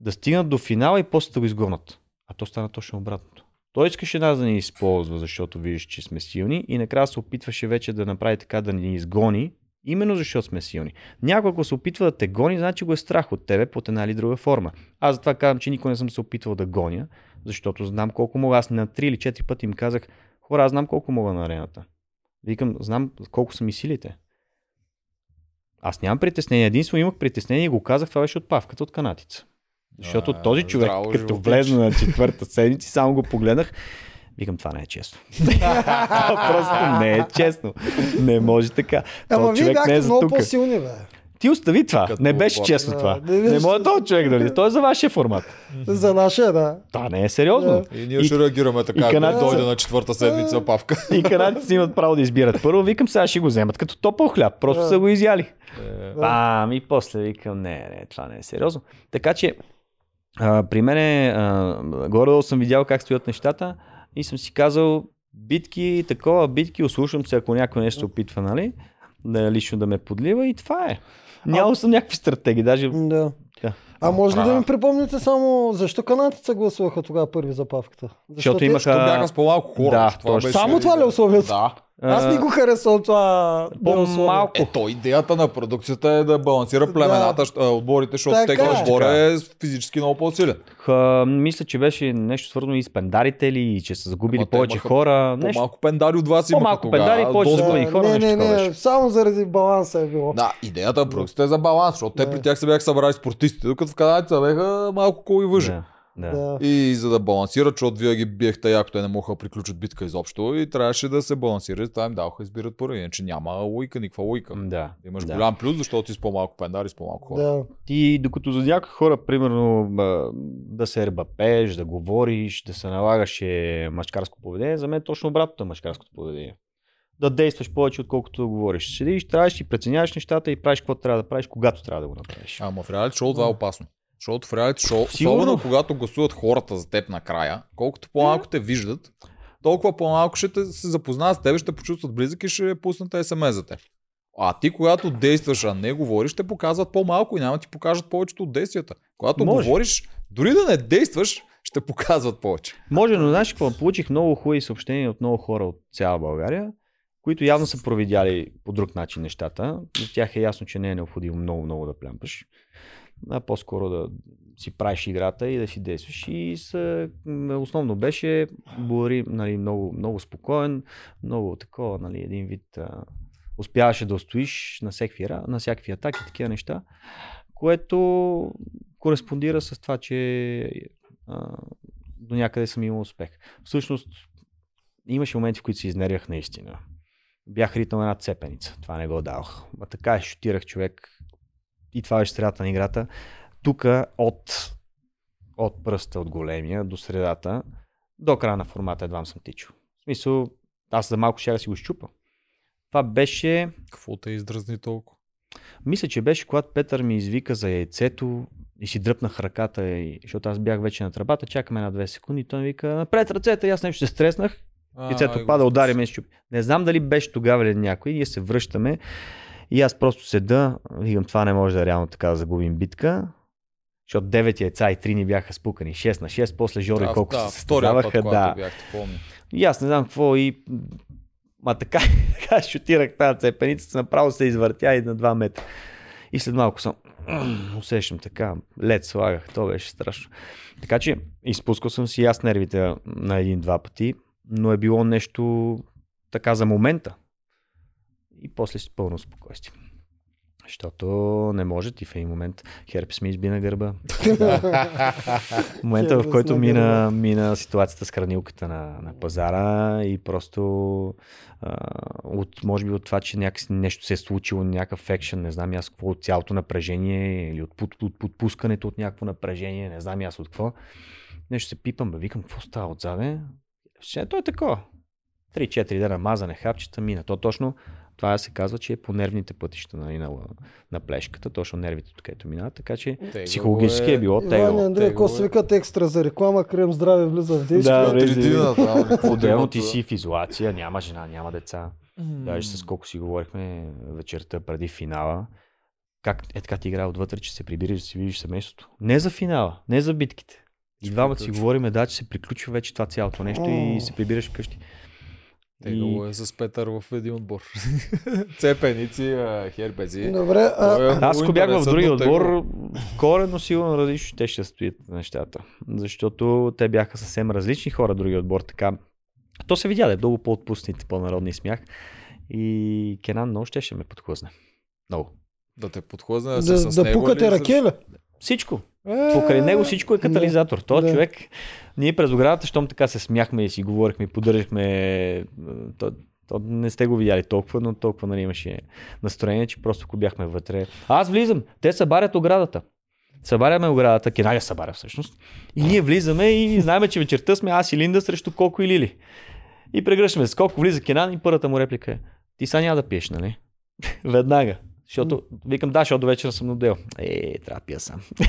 да стигнат до финала и после да го изгонят. А то стана точно обратното. Той искаше нас да ни използва, защото виждаш, че сме силни и накрая се опитваше вече да направи така да ни изгони, именно защото сме силни. Някой, ако се опитва да те гони, значи го е страх от тебе под една или друга форма. Аз затова казвам, че никой не съм се опитвал да гоня, защото знам колко мога. Аз на 3 или 4 пъти им казах, хора, аз знам колко мога на арената. Викам, знам колко са ми силите. Аз нямам притеснение. Единствено имах притеснение и го казах, това беше от павката от канатица. Защото А, този човек, здраво като влезна на четвърта седмица, само го погледнах. Викам, това не е честно. Просто не е честно. Не може така. Ама вие човек не е бяхте за много по-силни, бе. Ти остави това. Като не беше честно Да, това. не Не, беше може този човек да ли. Той е за вашия формат. За нашия, да. Това не е сериозно. И ние И- ще реагираме така, и ако канадци- дойде на четвърта седмица павка. И канадците имат право да избират. Първо викам, сега ще го вземат като топъл хляб. Просто Да. са го изяли. Е, Бам, и после викам, не, не, това не е сериозно. Така че, а, при мен, горе съм видял как стоят нещата и съм си казал, битки, такова, битки, ослушам се, ако някой нещо опитва, нали, да лично да ме подлива и това е. Нямал съм някакви стратегии, даже Да. Да. А може ли да ми припомните само защо канадците гласуваха тогава първи за павката? Защото те- имаха- Защото бяха с по-малко хора. Да, това точно. беше- Само това ли е условието? Да. Аз не го харесвам това. по-малко. Е, то идеята на продукцията е да балансира племената, щ- а, отборите, защото Така тега е. отбор Така е физически много по-силен. Ха, мисля, че беше нещо свързано и с пендарите ли, и че са загубили Ама те повече хора. Нещо. По-малко пендари от вас имаха По-малко пендари, повече Доста- загубени хора, не, не, не, беше. само заради баланса е било. Да, идеята на продукцията е за баланс, защото те Да. при тях се бяха събрали спортистите, докато в канадеца бяха малко коли въжи. Да, да. Да. И за да балансират, защото вие ги биехте яко, те не могаха да приключат битка изобщо и трябваше да се балансират, това им даваха избират първи, иначе няма лойка, никаква лойка. Да, Имаш да. голям плюс, защото си с по-малко пендари, с по-малко хора. Да. Ти, докато за някои хора, примерно, да се ребапеш, да говориш, да се налагаш е мъжкарско поведение, за мен точно обратното е мъжкарското поведение. Да действаш повече, отколкото да говориш. Седиш, трябваш и преценяваш нещата и правиш какво трябва да правиш, когато трябва да го направиш. Ама в реалити шоу това е опасно. Защото в реалити шоу, особено когато гласуват хората за теб накрая, колкото по-малко те виждат, толкова по-малко ще те се запознаят с теб, ще почувстват близък и ще пуснат СМС за теб. А ти, когато действаш, а не говориш, те показват по-малко и няма да ти покажат повечето от действията. Когато Може. говориш, дори да не действаш, ще показват повече. Може, но знаеш какво? Получих много хубави съобщения от много хора от цяла България, които явно са провидяли по друг начин нещата. За тях е ясно, че не е необходимо много-много да плямпаш, а по-скоро да си правиш играта и да си действаш. И м, основно беше Буари нали, много, много спокоен, много такова, нали, един вид а, успяваше да устоиш на всякакви, на всякакви атаки, такива неща, което кореспондира с това, че а, до някъде съм имал успех. Всъщност, имаше моменти, в които се изнервях наистина. Бях ритнал една цепеница. Това не го дадох. А така е, шутирах човек. И това беше средата на играта. тук от, от пръста, от големия до средата, до края на формата едва съм тичал. В смисъл, аз за малко ще да си го щупа. Това беше, Какво те издразни толкова? мисля, че беше когато Петър ми извика за яйцето и си дръпнах ръката, и, защото аз бях вече на тръбата, чакаме една-две секунди, той ми вика, напред ръцете, и аз нещо се стреснах, Яйцето пада, удари ме щупи. Не знам дали беше тогава или някой. Ние се връщаме и аз просто седа. Викам, това не може да е реално така да загубим битка. Защото 9 яйца и 3 ни бяха спукани. 6 на 6, после Жоро и колко да, се път, състезаваха. Да. бяхте. И аз не знам какво и... Ма така, така шутирах тази цепеница, направо се извъртя и на 2 метра. И след малко съм усещам така, лед слагах, то беше страшно. Така че изпускал съм си аз нервите на един-два пъти, но е било нещо така за момента. И после си пълно спокойствие. Защото не може ти в един момент херпес ми изби на гърба. В момента, в Херпес който на мина, мина ситуацията с хранилката на, на пазара и просто а, от, може би от това, че някакси нещо се е случило, някакъв екшен, не знам аз какво, от цялото напрежение или от, под, от подпускането от някакво напрежение, не знам аз от какво. Нещо се пипам, бе, викам, какво става отзаде? Ще, то е такова. 3-4 дена мазане, хапчета, мина. То точно това се казва, че е по нервните пътища нали, на, на плешката, точно нервите, където минават, така че Тегаво психологически е било Иван тегаво. Андрей, ако се е. викат екстра за реклама, крем здраве влиза в действие. Да, Три влезе. дина, да, Отделно ти си в изолация, няма жена, няма деца. Даже с колко си говорихме вечерта преди финала. Как е така ти играе отвътре, че се прибираш да си видиш семейството. Не за финала, не за битките. И двамата си говориме, да, че се приключва вече това цялото нещо и се прибираш вкъщи. Тегаво е с Петър в един отбор. Цепеници, а, херпези. Добре, а, е Аз ако бях в тегаво. отбор, корено сигурно различно те ще стоят нещата. Защото те бяха съвсем различни хора, другия отбор. Така. То се видя, да е много по-отпуснати, по-народни смях. И Кенан много ще, ще ме подхлъзне. Много. Да те подхлъзне да, да, с да него пукате ли? Всичко. Е, Покрай него всичко е катализатор. Той да. човек, ние през оградата, щом така се смяхме и си говорихме поддържахме, е, то, то не сте го видяли толкова, но толкова нали, имаше настроение, че просто ако бяхме вътре. Аз влизам, те събарят оградата. Събаряме оградата, Кенага събаря всъщност. И ние влизаме и знаем, че вечерта сме аз и Линда срещу Колко и Лили. И прегръщаме се. Колко влиза Кенан и първата му реплика е Ти сега няма да пиеш, нали? Веднага. Защото, викам, да, защото до вечера съм надел. Е, трябва да пия сам.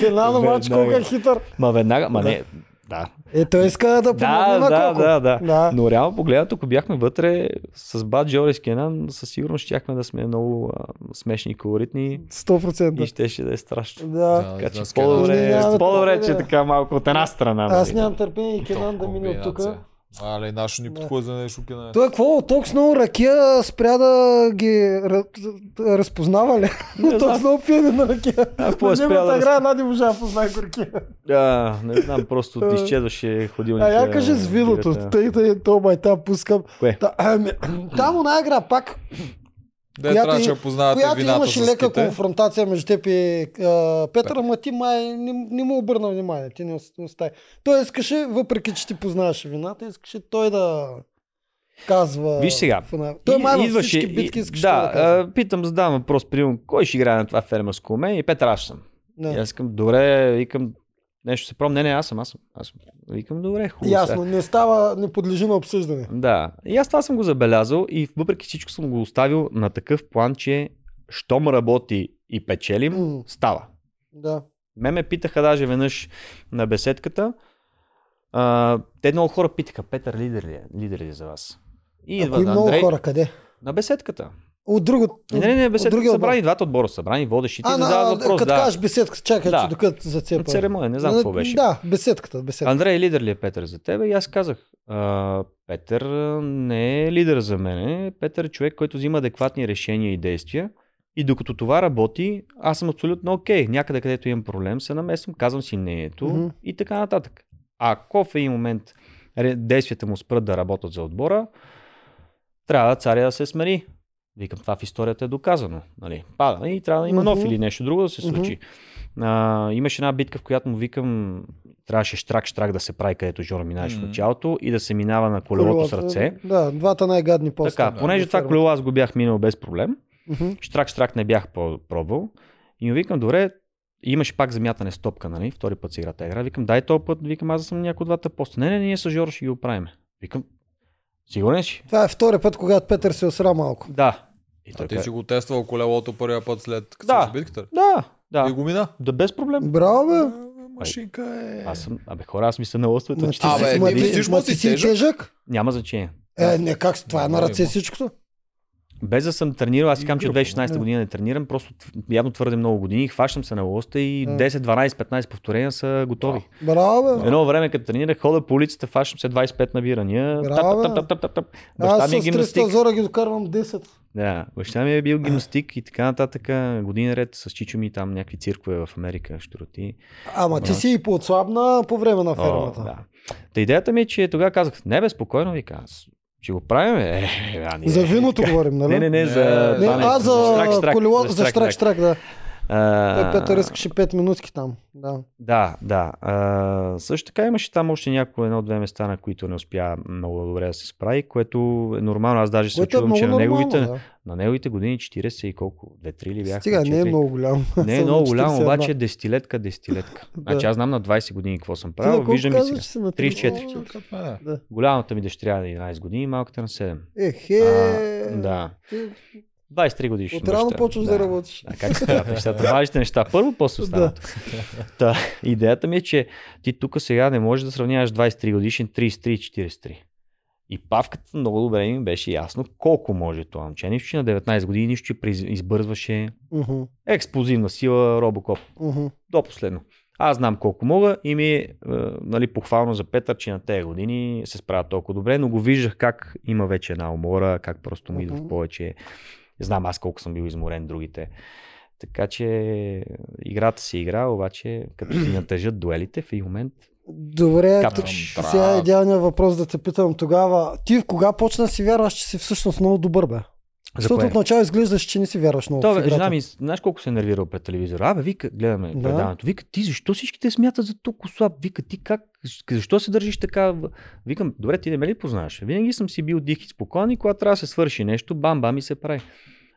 Кенан обаче Веднага. колко е хитър. Ма веднага, ма не, да. Е, той иска да помогне Да, на да, колко. да, да. да. Но реално погледнато, ако бяхме вътре с Бад Джорис Кенан, със сигурност щяхме да сме много а, смешни и колоритни 100%. и щеше да е страшно. Да. Така че да, с по-добре, по-добре, че помня. така малко от една страна. Аз нали. нямам търпение и Кенан да мине от тук. Але нашо ни Да. подхлъзне нещо кена. Той какво? Толкова много ракия спря да ги ра- разпознава ли? Толкова много пиене на ракия. А, какво е спря Неговата да игра една не можа да познае горкия. Да, не знам, просто изчезваше ходилника. А я кажи с виното, тъй да то май там пускам. Кое? Та, там она игра пак, Да, която трябваше и- да познавате която вината имаше лека конфронтация между теб и а, Петър, ама ти май не, не му обърна внимание, ти не, ос- не остави. Той искаше, въпреки че ти познаваше вината, искаше той да казва. Виж сега, Той май идваше всички и- битки искаше да, да казва. а, питам, задавам въпрос, примерно, кой ще играе на това фермерско уме и Петър аз съм. И Да. аз викам, добре, викам, нещо се пробвам. Не, не, аз съм, аз съм. Аз съм. Викам, добре, хубаво. сега. Ясно, не става, не подлежи на обсъждане. Да. И аз това съм го забелязал и въпреки всичко съм го оставил на такъв план, че щом работи и печелим, М. става. Да. Ме ме питаха даже веднъж на беседката. А, те много хора питаха, Петър лидер ли е, лидер ли е за вас? И А идва много Андрей хора, къде? на беседката. От друго. Не, не, не, беседката другия събрани, двата отбора събрани, водещите А, задават въпрос. като Да. кажеш беседка, чакай, Да. че докато зацепа. Церемония, не знам какво беше. Да, беседката, беседката. Андрей, лидер ли е Петър за тебе? И аз казах, а, Петър не е лидер за мен. Петър е човек, който взима адекватни решения и действия. И докато това работи, аз съм абсолютно окей. Някъде, където имам проблем, се намесвам, казвам си мнението Мгм. и така нататък. Ако в един момент действията му спрат да работят за отбора, трябва царя да се смени. Викам, това в историята е доказано. Нали? Пада и трябва да има нов или нещо друго да се случи. А, имаше една битка, в която му викам, трябваше штрак-штрак да се прави, където Жоро минаваше в Мгм. началото и да се минава на колелото с Колелата, ръце. Да, двата най-гадни поста. Така, да, понеже във това колело аз го бях минал без проблем, Мгм. штрак-штрак не бях пробвал И му викам, добре, имаше пак замятане с топка, нали? Втори път си игра тази игра. Викам, дай този път, викам, аз да съм някой от двата поста. Не, не, ние с Жоро ще ги оправим. Викам, сигурен си? Това е втория път, когато Петър се осра малко. Да. И А ти каза, си го тествал колелото първия път след Да. да. битката? Да, И да. го мина. Да, без проблем. Браво, бе! А, Машинка е. Аз съм, абе хора, аз ми се налъстват. Ма че ти Абе, си- ти ма виждаш ма му ти си си тежък. тежък? Няма значение. Е, не, как с- това е на Много ръце има. всичкото. Без да съм тренирал, аз си казвам, че от Група, 2016 да. година не тренирам, просто явно твърде много години, хващам се на лоста и Да. 10, 12, 15 повторения са готови. Браво! Едно време, като тренирах, хода по улицата, фащам се 25 набирания. Браво, Тап, бе. тап, тап, тап, тап. Баща Аз ми е гимнастик. 300 зора ги докарвам 10. Да, баща ми е бил гимнастик и така нататък. Години ред с чичо ми там някакви циркове в Америка, щуроти. Ама ти си и поотслабна по време на О, фермата. да. Та идеята ми е, че тогава казах, не бе, спокойно, вика, аз ще го правим. Е, а, ние- За виното говорим, нали? Не, не, не, за... не, а за штрак, штрак, колело, за штрак, штрак, да. А, Петър искаше 5 минутки там. Да. Да, да. А, също така имаше там още някои едно-две места, на които не успя много добре да се справи, което е нормално. Аз даже се Което е чувам, много че на неговите, да. на неговите години 40 и колко? 2-3 ли бяха? Стига, не е 4? много голям. Не е много голям, 41. обаче е десетилетка, десетилетка. Да. Значи аз знам на 20 години какво съм правил, виждам и казваш, сега. че си на 34. О, е. Голямата ми дъщеря е на 11 години, малката на 7. Ехе, А, да. Ти 23 годишна. Отрано дъщеря. почваш да работиш. Да, как се правят нещата? Важните неща. Първо, после останалото. Та, идеята ми е, че ти тук сега не можеш да сравняваш 23 годишен 33 и 43. И павката много добре ми беше ясно колко може това момче. Нищо, че на 19 години, нищо, че избързваше Мгм, експлозивна сила Робокоп. мгм. До последно. Аз знам колко мога и ми е нали, похвално за Петър, че на тези години се справя толкова добре, но го виждах как има вече една умора, как просто му идва в повече. Знам аз колко съм бил изморен другите. Така че играта си игра, обаче като си натъжат дуелите в един момент. Добре, тук сега е идеалният въпрос да те питам тогава. Ти в кога почна да си вярваш, че си всъщност много добър, бе? За Защото кое? отначало изглеждаш, че не си вярваш много То, в бе, играта. жена ми, знаеш колко се е нервирал пред телевизора? Абе, вика, гледаме Да. предаването. Вика, ти защо всички те смятат за толкова слаб? Вика, ти как, защо се държиш така? Викам, добре, ти не ме ли познаваш? Винаги съм си бил дих и спокоен и когато трябва да се свърши нещо, бам, бам и се прави.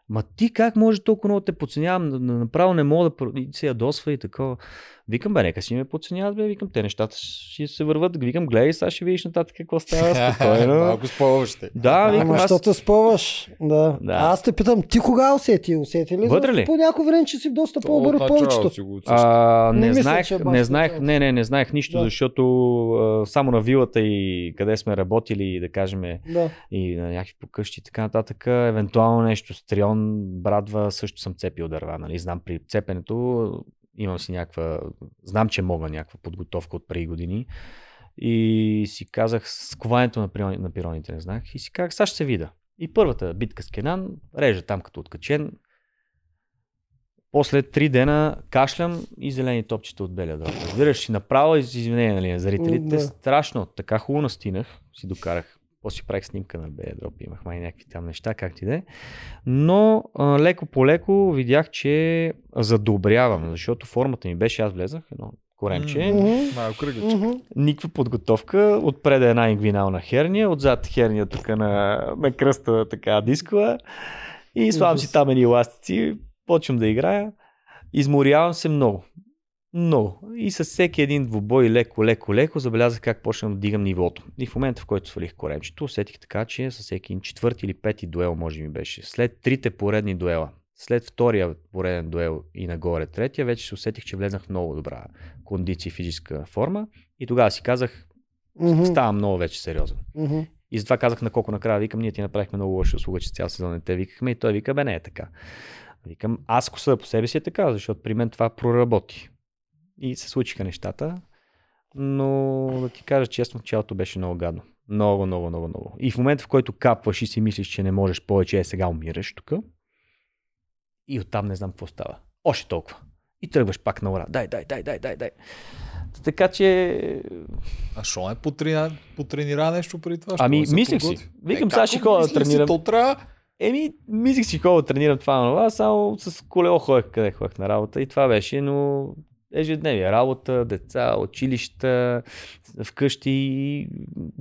Ма ти как може толкова много те подценявам, на- на- направо не мога да се ядосва и такова. Викам, бе, нека си ме подценяват, бе, викам, те нещата ще се върват. Викам, гледай, сега ще видиш нататък какво става спокойно. Малко спълващи. да, викам, Ама, аз... защото спъваш. Да. Да. Аз те питам, ти кога усети? Усети ли? Вътре ли? По някое време, че си доста по-добър от повечето. А, Не не, мисля, знаех, е баш не знаех, не, не, не знаех нищо, Да. защото а, само на вилата и къде сме работили, да кажем, Да. и на някакви покъщи и така нататък, евентуално нещо с трион, брадва, също съм цепил дърва, нали, знам при цепенето, имам си някаква, знам, че мога някаква подготовка от преди години и си казах, с коването на, пирони, на пироните не знах и си казах, сега ще се вида. И първата битка с Кенан, режа там като откачен, после три дена кашлям и зелени топчета от белия дроб. Разбираш, и направо из- извинение нали, на зрителите. Да. Страшно. Така хубаво настинах, си докарах. После си правих снимка на белия дроб, имах май някакви там неща, как ти да е. Но а, леко по леко видях, че задобрявам, защото формата ми беше, аз влезах, едно коремче. Мгм. Малко. Мгм. никаква подготовка, отпред е една ингвинална херния, отзад херния тук на, на кръста така дискова и слагам си там едни еластици, почвам да играя, изморявам се много. Много. И с всеки един двубой леко, леко, леко забелязах как почнах да дигам нивото. И в момента, в който свалих коремчето, усетих така, че с всеки един четвърти или пети дуел, може би беше. След трите поредни дуела, след втория пореден дуел и нагоре третия, вече се усетих, че влезнах в много добра кондиция и физическа форма. И тогава си казах, ставам много вече сериозен. И затова казах на Коко накрая, викам, ние ти направихме много лоша услуга, че цял сезон не те викахме и той вика, бе не е така. Викам, аз ако съда по себе си е така, защото при мен това проработи. И се случиха нещата, но да ти кажа честно, началото беше много гадно. Много, много, много, много. И в момента, в който капваш и си мислиш, че не можеш повече, е сега умираш тук. И оттам не знам какво става. Още толкова. И тръгваш пак на ура. Дай, дай, дай, дай, дай, дай. Така че А що не потренира, потренира нещо преди това? Ами, мислех си. Викам, Е, сега ще ходя да си? тренирам. Трябва. Еми, мислих си хубаво да тренирам това това, само с колело ходех къде ходех на работа и това беше, но ежедневие, работа, деца, училища, вкъщи и,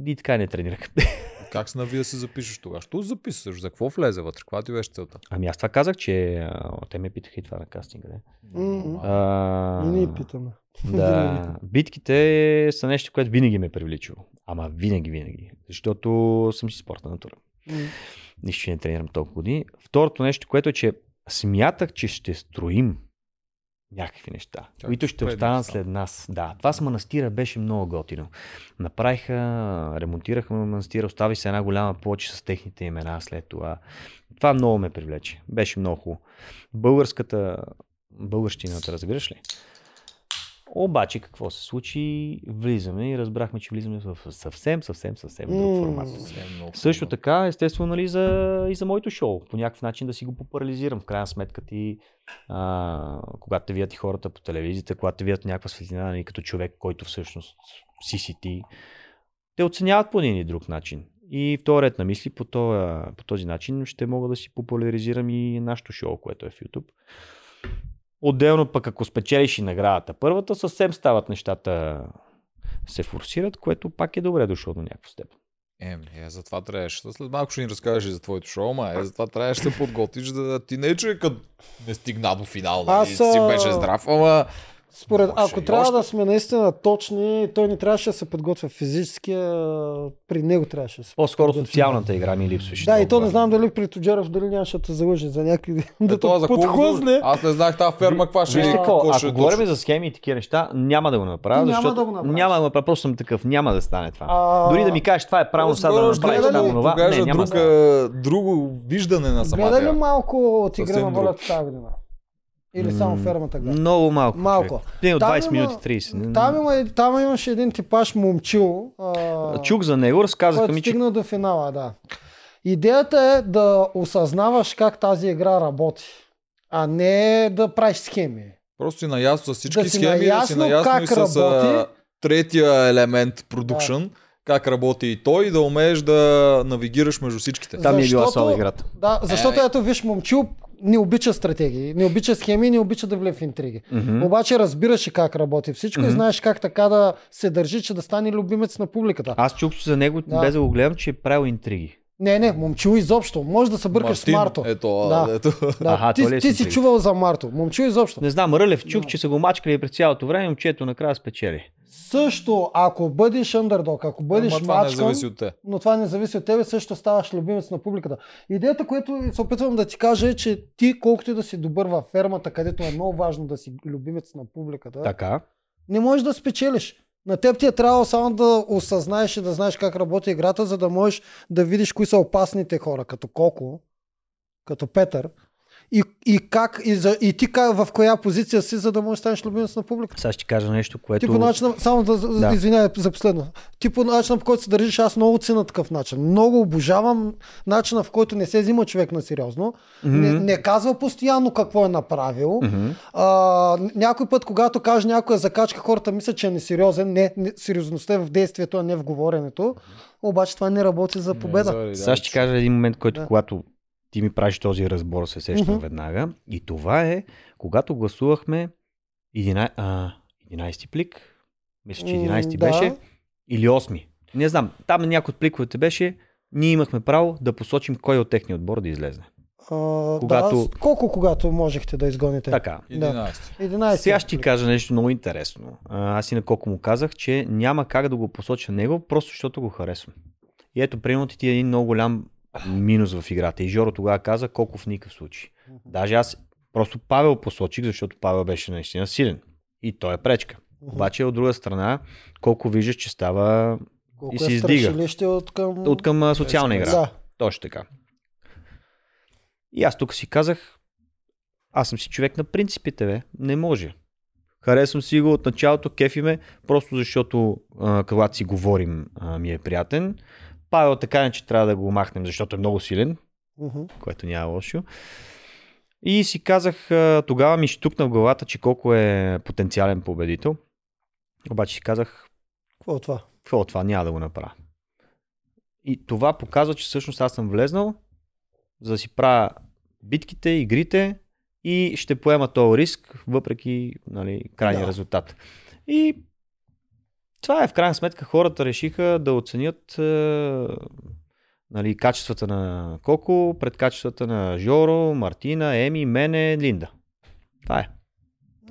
и така не тренирах. Как се нави да се запишеш тогава? Що записваш? За какво влезе вътре? Каква ти беше целта? Ами аз това казах, че а, те ме питаха и това на кастинга. Не? М. А, И ние питаме. Да, битките са нещо, което винаги ме е привличало. Ама винаги, винаги. Защото съм си спортна натура. М. Нищо, не тренирам толкова години. Второто нещо, което е, че смятах, че ще строим някакви неща, Как които ще предни останат след нас. Да, това с манастира беше много готино. Направиха, ремонтираха манастира, остави се една голяма плоча с техните имена след това. Това много ме привлече. Беше много хубаво. Българската, българщината, разбираш ли? Обаче какво се случи? Влизаме и разбрахме, че влизаме в съвсем, съвсем, съвсем друг формат. Съвсем много Също така, естествено, нали, за, и за моето шоу. По някакъв начин да си го популяризирам. В крайна сметка ти, а, когато те видят и хората по телевизията, когато те видят някаква светлина, нали, като човек, който всъщност си си ти, те оценяват по един или друг начин. И в този ред на мисли, по този, по този начин ще мога да си популяризирам и нашото шоу, което е в YouTube. Отделно пък, ако спечелиш и наградата първата, съвсем стават нещата се форсират, което пак е добре дошло до някаква степен. Еми, е, затова трябваше. След малко ще ни разкажеш за твоето шоу, ма е, затова трябваше да подготвиш, да ти не е, че като не стигна до финал, нали, Аз, си беше здрав, ама Според, ако трябва още. да сме наистина точни, той не трябваше да се подготвя физически, а при него трябваше да се По-скоро подготви. социалната игра ми липсваше. Да, и то не знам дали при Тоджеров дали нямаше да залъжи за някакви да това те за подхлъзне. Аз не знаех тази ферма каква ще е, какво, какво ще е ако говорим за схеми и такива неща, няма да го направя, няма защото да го направиш. няма да го направя, просто съм такъв, няма да стане това. А, Дори да ми кажеш, това е правилно, сега да направиш там да това, не, няма друго виждане на самата. Гледа ли малко от игра на волята тази година? Или само фермата гледа? Много малко. Малко. от Там 20 има- минути 30. Не- Там, има, там имаше един типаж момчил. А, Чух за него, разказаха ми, че стигна до финала, да. Идеята е да осъзнаваш как тази игра работи, а не да правиш схеми. Просто си наясно с всички Да си схеми, да си наясно как и с работи. третия елемент продукшн, как работи и той, и да умееш да навигираш между всичките. там ми е била защото- слаба играта. Да, защото Е, ето виж, момчил не обича стратегии, не обича схеми, не обича да влезе в интриги. Мгм. Обаче разбираш и как работи всичко и Мгм. знаеш как така да се държи, че да стане любимец на публиката. Аз чух за него, Да. без да го гледам, че е правил интриги. Не, не, момчил изобщо. Може да се бъркаш с Марто. Ето, Да. ето. Да, Аха, ти, е ти си чувал за Марто. Момчил изобщо. Не знам, Рълев чух, Да. че са го мачкали през цялото време, момчето накрая спечели. Също, ако бъдеш андердог, ако бъдеш Ама това не мачкан, зависи от те. но това не зависи от тебе, също ставаш любимец на публиката. Идеята, която се опитвам да ти кажа е, че ти, колкото и да си добър във фермата, където е много важно да си любимец на публиката, Така. не можеш да спечелиш. На теб ти е трябвало само да осъзнаеш и да знаеш как работи играта, за да можеш да видиш кои са опасните хора, като Коко, като Петър. И, и, как, и, за, и ти как, в коя позиция си, за да можеш да станеш любимец на публиката. Сега ще ти кажа нещо, което... Ти по начина, само да, да. Извинявай за последно. Ти по начина, по който се държиш, аз много цена такъв начин. Много обожавам начина, в който не се взима човек на сериозно. Мгм. Не, не казва постоянно какво е направил. Мгм. А, някой път, когато каже някоя закачка, хората мислят, че е несериозен. Не, не, сериозността е в действието, а не в говоренето. Обаче това не работи за победа. Не, Сега ще ти кажа един момент, който Да. когато ти ми правиш този разбор, се сещам Мгм. веднага. И това е, когато гласувахме 11, а, 11 плик, мисля, че 11 М, беше, или 8. Не знам, там някой от пликовете беше, ние имахме право да посочим кой от техния отбор да излезе. А, Когато- да, колко когато можехте да изгоните? Така. 11. 11. Сега ще ти кажа нещо много интересно. А, Аз и на колко му казах, че няма как да го посоча него, просто защото го харесвам. И ето, примерно ти е един много голям минус в играта. И Жоро тогава каза колко в никакъв случай. Даже аз просто Павел посочих, защото Павел беше наистина силен. И той е пречка. Обаче от друга страна, колко виждаш, че става колко и се издига. от към... от към социална игра. Да. Точно така. И аз тук си казах, аз съм си човек на принципите, бе. Не може. Харесвам си го от началото, кефи ме, просто защото а, когато си говорим а, ми е приятен. Павел така не, че трябва да го махнем, защото е много силен, Мгм. което няма лошо. И си казах, тогава ми штукна в главата, че колко е потенциален победител. Обаче си казах, Какво е това? какво от това няма да го направя. И това показва, че всъщност аз съм влезнал, за да си правя битките, игрите и ще поема този риск, въпреки нали, крайния да. резултат. И това е в крайна сметка хората решиха да оценят е, нали, качествата на Коко пред качествата на Жоро, Мартина, Еми, мене, Линда. Това е.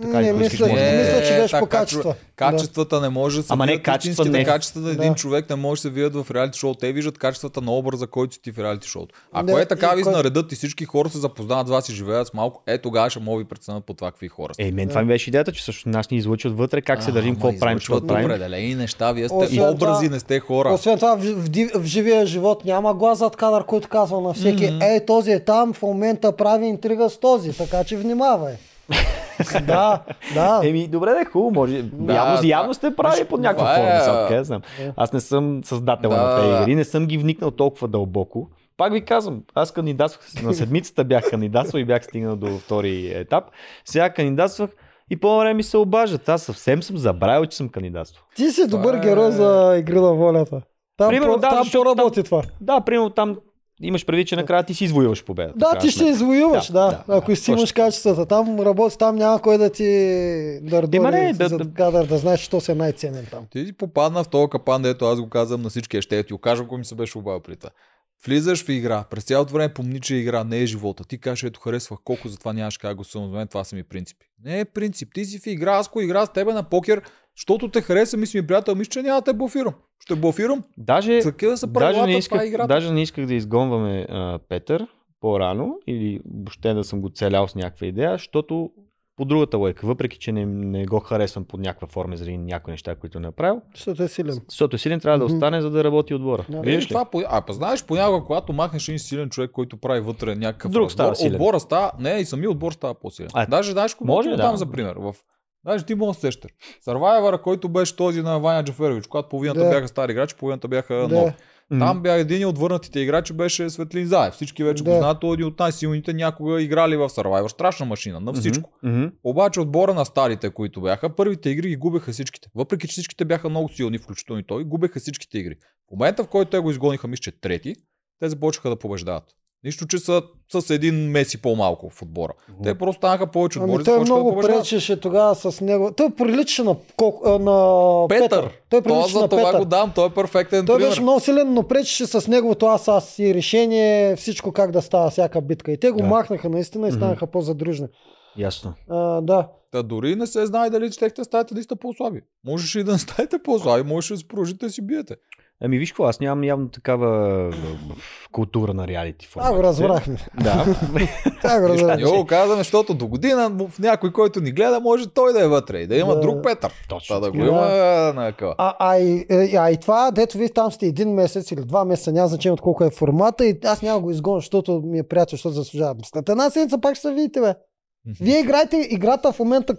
Така не мисля, може не да мисля, че Е, беше по качества. Качествата не може да се Ама не, качества не. качествата на един Да. човек не може да се видят в реалити шоу. Те виждат качествата на образа, който си ти в реалити шоуто. Ако Да, е така ви кой- наредат и всички хора се запознават с вас и живеят с малко, е тогава ще мога ви преценят по това какви хора сте. Е, мен това ми беше идеята, че също нас ни излучват вътре, как се А, държим, ама какво правим, излъчват какво правим. определени неща, вие сте Освен образи, това- не сте хора. Освен това, в, в, в живия живот няма глас зад кадър, който казва на всеки, ей, този е там, в момента прави интрига с този, така че внимавай. да, да. Еми, добре, да е хубаво, може. Да, явно, това- явно сте прави Виж, под някаква това е- форма, сега откъде знам. Аз не съм създател Да, на тези да. игри, не съм ги вникнал толкова дълбоко. Пак ви казвам, аз кандидатствах на седмицата, бях кандидатствал и бях стигнал до втори етап. Сега кандидатствах и по време ми се обаждат. Аз съвсем съм забравил, че съм кандидатствал. Ти си добър е- герой за игри на волята. Там, Примерно, да, там защото поработи това. Да, примерно там имаш преди, че накрая ти си извоюваш победата. Да, ти ще извоюваш, да, Да, да, ако да, си имаш точно. качествата. Там работи, там няма кой да ти дърдори Ема не, да- за да- кадър, да знаеш, що си е най-ценен там. Ти си попадна в този капан, дето аз го казвам на всички, ще ти го кажа, ако ми се беше обавил при това. Влизаш в игра, през цялото време помни, че игра не е живота. Ти кажеш, ето харесвах колко, затова нямаш как го съм. За мен това са ми принципи. Не е принцип. Ти си в игра, аз ако игра с тебе на покер, защото те хареса, мисли ми приятел, мисля, че няма да те блофирам. Ще блофирам. Даже, Такива са даже, правилата, не това исках, е играта. даже не исках да изгонваме а, Петър по-рано или въобще да съм го целял с някаква идея, защото по другата лойка, въпреки че не, не го харесвам под някаква форма заради някои неща, които е направил, Защото е силен. защото е силен, трябва да Мгм. остане, за да работи отбора. Да. Е, Виждаш ли? това, а, па знаеш, понякога, когато махнеш един силен човек, който прави вътре някакъв Друг разбор, става силен. отбора става, не, и самия отбор става по-силен. А, Даже, знаеш, може, да. дам за пример. В... Даже ти мога да се сещаш. Сървайвъра, който беше този на Ваня Джаферович, когато половината Да. бяха стари играчи, половината бяха Да. нови. Там бяха един от върнатите играчи беше Светлин Заев. Всички вече Да. го знаят, той е един от най-силните някога играли в Survivor. Страшна машина, на всичко. Мгм. Обаче отбора на старите, които бяха, първите игри ги губеха всичките. Въпреки, че всичките бяха много силни, включително и той, губеха всичките игри. В момента, в който те го изгониха, мисля, че трети, те започнаха да побеждават. Нищо, че са с един меси по-малко в отбора. Те просто станаха повече отбори, Ами той да много побеждават. пречеше тогава с него. Той приличаше на, на Петър. Петър. Той Това приличаше за на това Петър. го дам, той е перфектен Той пример. беше много силен, но пречеше с неговото аз аз и решение всичко как да става всяка битка. И те го Да. махнаха наистина и станаха по-задружни. Ясно. А, да. Та дори не се знае дали щехте да ставите листа по-слаби. Можеш и да не ставите по-слаби, можеш да си продължите да си биете. Ами виж какво, аз нямам явно такава а, култура на реалити Това го форматите. разбрахме. Да. Това го разбрахме. Го казваме, защото до година в някой, който ни гледа, може той да е вътре и да има Да. друг Петър. Точно. Та да го Да. има на къва. А, а, и, е, а и това, дето вие там сте един месец или два месеца, няма значение от колко е формата и аз няма го изгоня, защото ми е приятел, защото заслужавам. След една седмица пак ще се видите, бе. Вие играете играта в момента,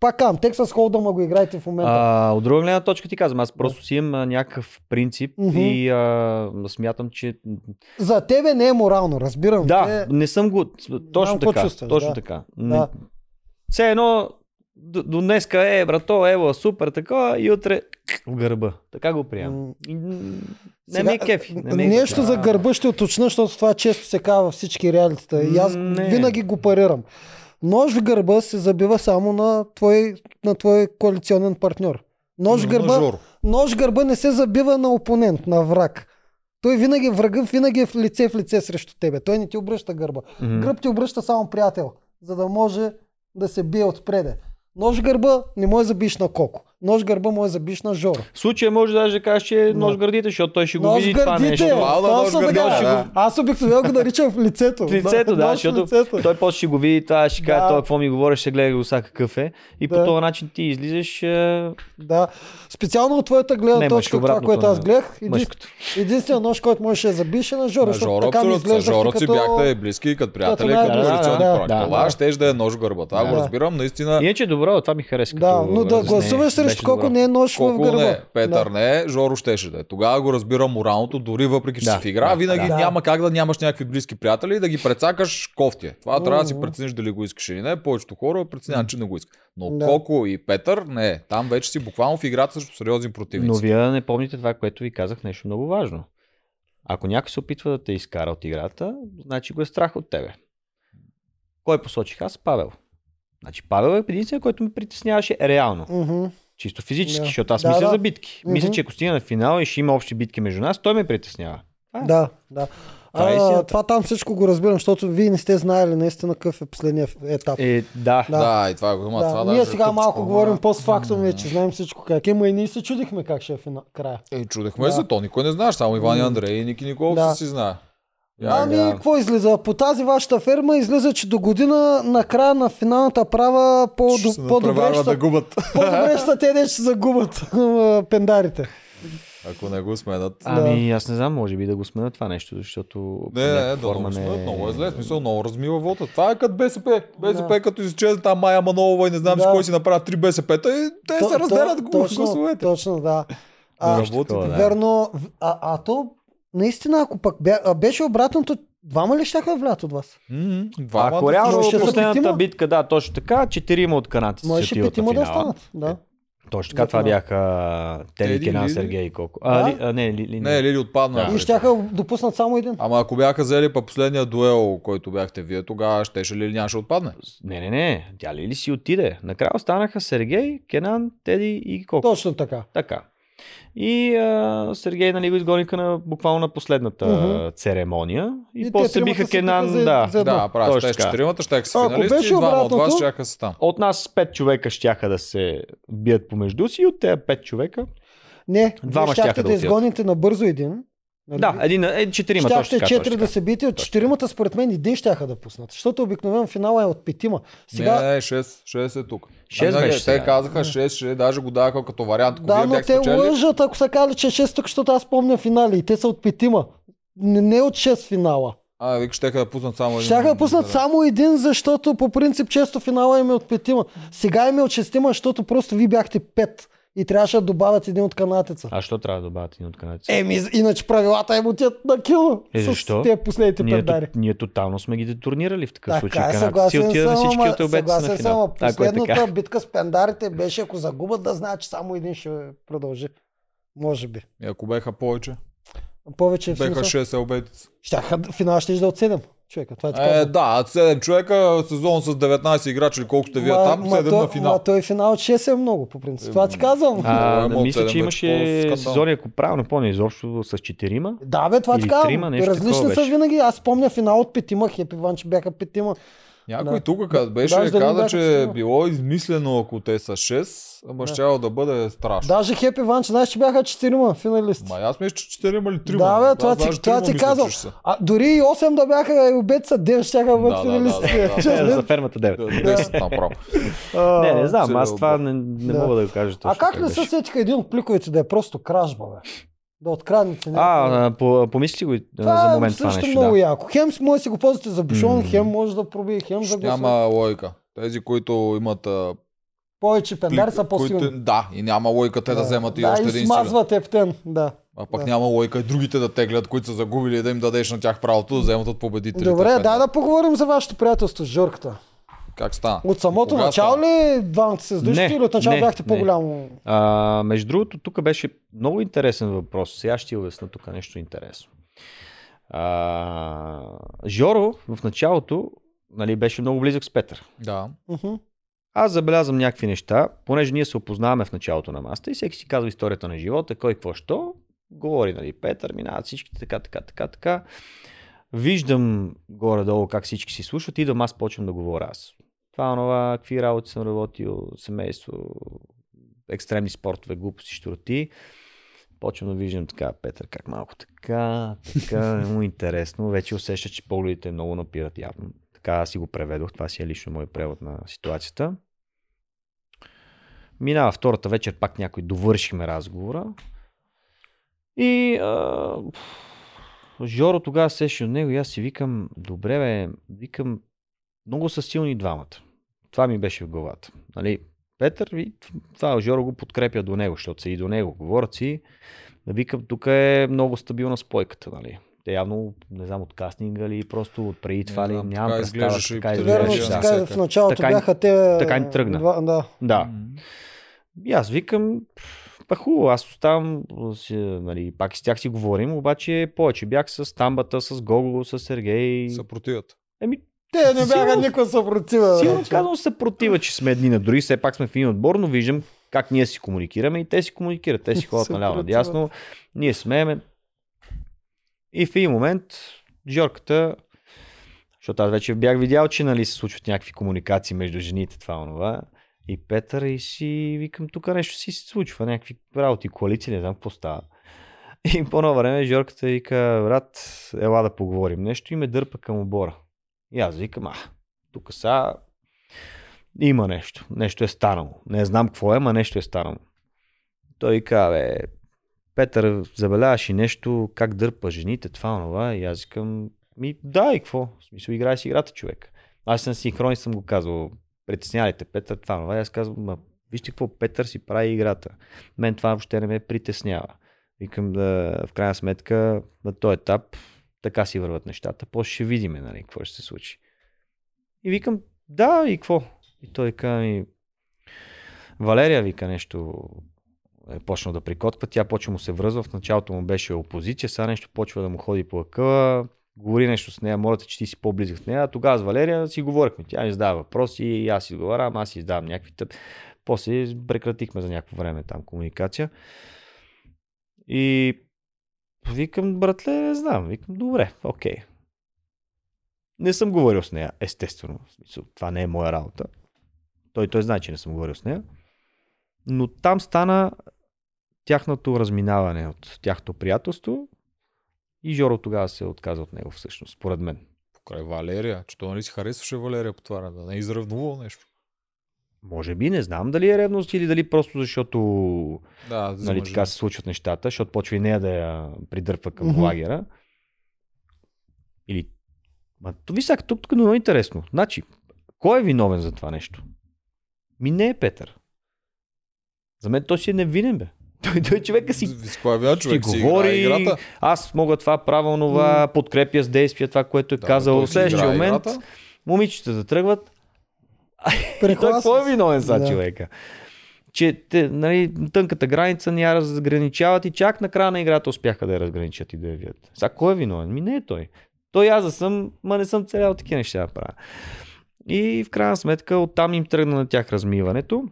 пак кам, Texas Hold'em го играете в момента. А, от друга гледна точка ти казвам, аз просто си имам някакъв принцип Мгм. и а, смятам, че За тебе не е морално, разбирам. Да, Те- не съм го. Точно така. чувстваш, точно да. така. Да. Все едно до, днеска е, брато, ево, супер, така, и утре в гърба. Така го приемам. Не ми е кефи. Не ми е Нещо за гърба ще уточня, защото това често се казва във всички реалитета. И аз Не. винаги го парирам. Нож в гърба се забива само на твой, на твой коалиционен партньор. Нож в гърба, нож в гърба не се забива на опонент, на враг. Той винаги, врага винаги е в лице в лице срещу тебе. Той не ти обръща гърба. Мгм. Гръб ти обръща само приятел, за да може да се бие отпреде. Нож в гърба не може да забиш на Коко. Нож гърба може да забиш на Жоро. В случая може даже да кажеш, че е Да. нож гърдите, защото той ще го Нож види това нещо. Това да, нож гърдите, така. да. Аз обикновено го наричам в лицето. В лицето, да, защото лицето. той после ще го види това, ще каже, Да. той какво ми говориш, ще гледа го сега какъв е. И по Да. този начин ти излизаш е, Да. Специално от твоята гледна Не, точка, мъжко това, което аз гледах, един, единственият нож, който можеше да забише е на Жоро, На Жоро, така ми Жоро си бяхте близки като приятели, като Да, да, партньори. да, Това да. ще да е нож гърба. Това го Да. разбирам. Наистина, Иначе е добро, това ми хареса. Да, но да гласуваш срещу Беше колко добро. не е нож в Колко гърба. не, Петър да. не, Жоро щеше да е. Тогава го разбирам моралното, дори въпреки, че Да, си в игра, да, винаги да. няма как да нямаш някакви близки приятели и да ги прецакаш кофти. е. Това трябва да си прецениш дали го искаш или не. Повечето хора преценяват, че не го искат. Но Да. Коко и Петър, не. Там вече си буквално в играта срещу сериозни Но противници. вие не помните това, което ви казах, нещо много важно. Ако някой се опитва да те изкара от играта, значи го е страх от тебе. Кой посочих аз? Павел. Значи Павел е единственият, който ме притесняваше реално. Мгм. Чисто физически, Да. защото аз Да, мисля да. за битки. Мисля, Мгм. че ако стигна на финал и ще има общи битки между нас, той ме притеснява. А, Да, да. Това е А, истината. това там всичко го разбирам, защото вие не сте знаели наистина какъв е последния етап. Е, да. Да. Да, и това го има. да, това ние е сега тъпчко, малко ама- говорим постфактум, че знаем всичко как е, ма и ние се чудихме как ще е фина... края. Е, чудехме Да. се, то никой не знаеш, само Иван и. Андрей и Ники Николов Да. си знае. Ами, да. какво излиза? По тази вашата ферма излиза, че до година на края на финалната права по- по-добре надпреварват ще, да губят. по-добре ще те, де ще загубят пендарите. Ако не го сменят. Ами, аз не знам, може би да го сменят това нещо, защото по Не, не, да, форма много, не сменят, много е зле. Смисъл, много размива вота. Това е като БСП. БСП, Да. като изчезне там Майя Манолова и не знам Да. си кой си направят три БСП-та и те То- се разделят то- го- точно, гласовете. Точно, да. А, Работи. такова, да. Верно, а, а то наистина, ако пък беше обратното, двама ли щяха да влят от вас? Двама Ако да реално ще последната петима. битка, да, точно така, четирима от канадците Можеше се отиват петима да останат. Да. Точно така, това бяха Теди, Теди, Кенан? Сергей и колко. А, ли, а не, ли, ли, Не, Лили отпадна. Да. И щяха да допуснат само един. Ама ако бяха взели па последния дуел, който бяхте вие, тогава щеше ли нямаше отпадне? Не, не, не, тя Лили си отиде. Накрая останаха Сергей, Кенан, Теди и колко. Точно така. Така. И а, Сергей нали, го изгониха на, буквално на последната Мгм. церемония. И, И после биха Кенан, за- да. за-. Да, прави. Така. четиримата ще са Ако финалисти беше и двама от вас ще са там. От нас пет човека щяха да се бият помежду си и от тези пет човека. Не, Двама щяхте да да изгоните набързо един. Нали? Да, един, е, четирима точно Щяхте така. четири точно да се бите, от Точно четиримата според мен един щяха да пуснат. Защото обикновено финала е от петима. Сега, Не, не, 6, 6 е тук. Шест А, не, беше Те сега. казаха 6, 6, даже го даваха като вариант. Ако да, но те спечелили, лъжат, ако са казали, че е 6 тук, защото аз помня финали и те са от петима. Не, не от 6 финала. А, вика, ще да пуснат само един. Щяха да пуснат само един, защото по принцип често финала им е от петима. Сега им е от шестима, защото просто ви бяхте пет и трябваше да добавят един от канатеца. А що трябва да добавят един от канадците? Еми, иначе правилата им отиват на кило. Е, с защо? те последните ние, пендари. ние тотално сме ги детурнирали в такъв Така случай. е, Канадците си съгласен на съм, всички от обете на съгласен съм, финал. ама Ако е последната така. битка с пендарите беше, ако загубят, да знаят, че само един ще продължи. Може би. И ако беха повече, Повече беха смисъл. 6 елбетица. Щяха, финал ще да от 7 човека. Това ти Е, казвам. да, 7 човека, сезон с 19 играчи или колко сте вие там, ма 7 то- на финал. Ма той финал от 6 е много, по принцип. Това ти казвам. А, да, е мисля, че имаше сезони, ако правилно помня, изобщо с четирима. Да, бе, това ти казвам. Различни са винаги. Аз помня финал от петима, Хепи Ван, че бяха петима. Някой Да. тук къде беше Даже да каза, че е било измислено, ако те са 6, ама Да. щяло да бъде страшно. Даже Хепи Ван, че знаеш, че бяха четирима финалисти. Ма аз мисля, че 4 или 3. Да, бе, това ти, това ти казвам. А дори и 8 да бяха и обеца, 9 ще да бъдат Да, да, финалисти. да, да, да. Е, за фермата 9. 10 направо. А, Не, не знам, аз това не, не Да. мога да го кажа точно. А как не се сетиха един от пликовете да е просто кражба, бе? Да откраднете някакво. А, по, помисли го и, това за е момент това също нещо. много Да. яко. Хем може да си го ползвате за бушон, М. хем може да пробие, хем за гласа. Няма лойка. Тези, които имат Повече пендари са по-силни. които- Да, и няма лойка те да, вземат и да, още и един силен. смазват ептен, да. А пък да. няма лойка и другите да теглят, които са загубили и да им дадеш на тях правото да вземат от победителите. Добре, дай да поговорим за вашето приятелство с Жорката. Как стана? От самото Кога начало стана? ли двамата се сдушите Не, или от начало не, бяхте не. по-голямо? А, между другото, тук беше много интересен въпрос. Сега ще ти обясна тук нещо интересно. А, Жоро в началото нали, беше много близък с Петър. Да. Аз забелязвам някакви неща, понеже ние се опознаваме в началото на маста и всеки си казва историята на живота, кой какво що. Говори, нали, Петър, минават всички така, така, така, така. Виждам горе-долу как всички си слушат, идвам аз почвам да говоря аз. Това, онова, какви работи съм работил, семейство, екстремни спортове, глупости, щурти. Почвам да виждам така, Петър, как малко така, така, не му е интересно. Вече усеща, че погледите много напират явно. Така аз си го преведох, това си е лично мой превод на ситуацията. Минава втората вечер, пак някой довършихме разговора. И а, Жоро тогава сеше от него и аз си викам, добре бе, викам, много са силни двамата. Това ми беше в главата. Нали? Петър, и това Жоро го подкрепя до него, защото са и до него. Говорят си, да викам, тук е много стабилна спойката, нали? Те явно, не знам, от кастинга или просто от преди това ли, знам, нямам така представа. Така изглеждаше, да. така всяка. в началото Така бяха те... така ни тръгна. Два, да. Да. И аз викам, па хубаво, аз оставам, нали, пак и с тях си говорим, обаче повече бях с Тамбата, с Гого, с Сергей. Съпротиват. Еми, Те не бяха Сигурно- никой съпротива. сигурно казвам се протива, че сме едни на други, все пак сме в един отбор, но виждам как ние си комуникираме и те си комуникират. Те си ходят наляво Съпротива. надясно, ние смееме. И в един момент Жорката, защото аз вече бях видял, че нали, се случват някакви комуникации между жените, това онова, и Петър, и си викам, тук нещо си се случва, някакви работи, коалиции, не знам какво става. И по едно време Жорката вика, брат, ела да поговорим нещо и ме дърпа към обора. И аз викам, а, тук са има нещо. Нещо е станало. Не знам какво е, ма нещо е станало. Той вика, бе, Петър, забеляваш и нещо, как дърпа жените, това, това. И аз викам, ми да, и какво? В смисъл, играй си играта, човек. Аз съм синхрон съм го казал, притеснявайте Петър, това, това. И аз казвам, ма, вижте какво Петър си прави играта. Мен това въобще не ме притеснява. Викам да, в крайна сметка, на този етап, така си върват нещата. После ще видим, нали, какво ще се случи. И викам, да, и какво? И той каза ми, Валерия вика нещо, е почнал да прикотва, тя почва му се връзва, в началото му беше опозиция, сега нещо почва да му ходи по акъла, говори нещо с нея, моля че ти си по-близък с нея. Тогава с Валерия си говорихме. Тя ми задава въпроси, и аз си отговарям, аз си издавам някакви тъп. После прекратихме за някакво време там комуникация. И викам, братле, не знам. Викам, добре, окей. Не съм говорил с нея, естествено. Това не е моя работа. Той, той знае, че не съм говорил с нея. Но там стана тяхното разминаване от тяхното приятелство и Жоро тогава се отказа от него всъщност, според мен. Покрай Валерия, че то нали си харесваше Валерия по това, да не е изравнувал нещо. Може би, не знам дали е ревност или дали просто защото Да, нали, така се случват нещата, защото почва и нея да я придърпва към Мгм. лагера. Или... Ма, то виж сега, тук, тук е много интересно. Значи, кой е виновен за това нещо? Ми не е Петър. За мен той си е невинен, бе. Той, той човека си кой е човек си си говори, играта. аз мога това, правя онова, подкрепя с действия това, което е Да, казал. В следващия момент играта. момичетата тръгват. Той какво е виновен за Да. човека? Че те, нали, тънката граница ни я разграничават и чак на края на играта успяха да я разграничат и да я видят. Сега кой е виновен? Ми не е той. Той аз да съм, ма не съм целял такива неща да правя. И в крайна сметка оттам им тръгна на тях размиването,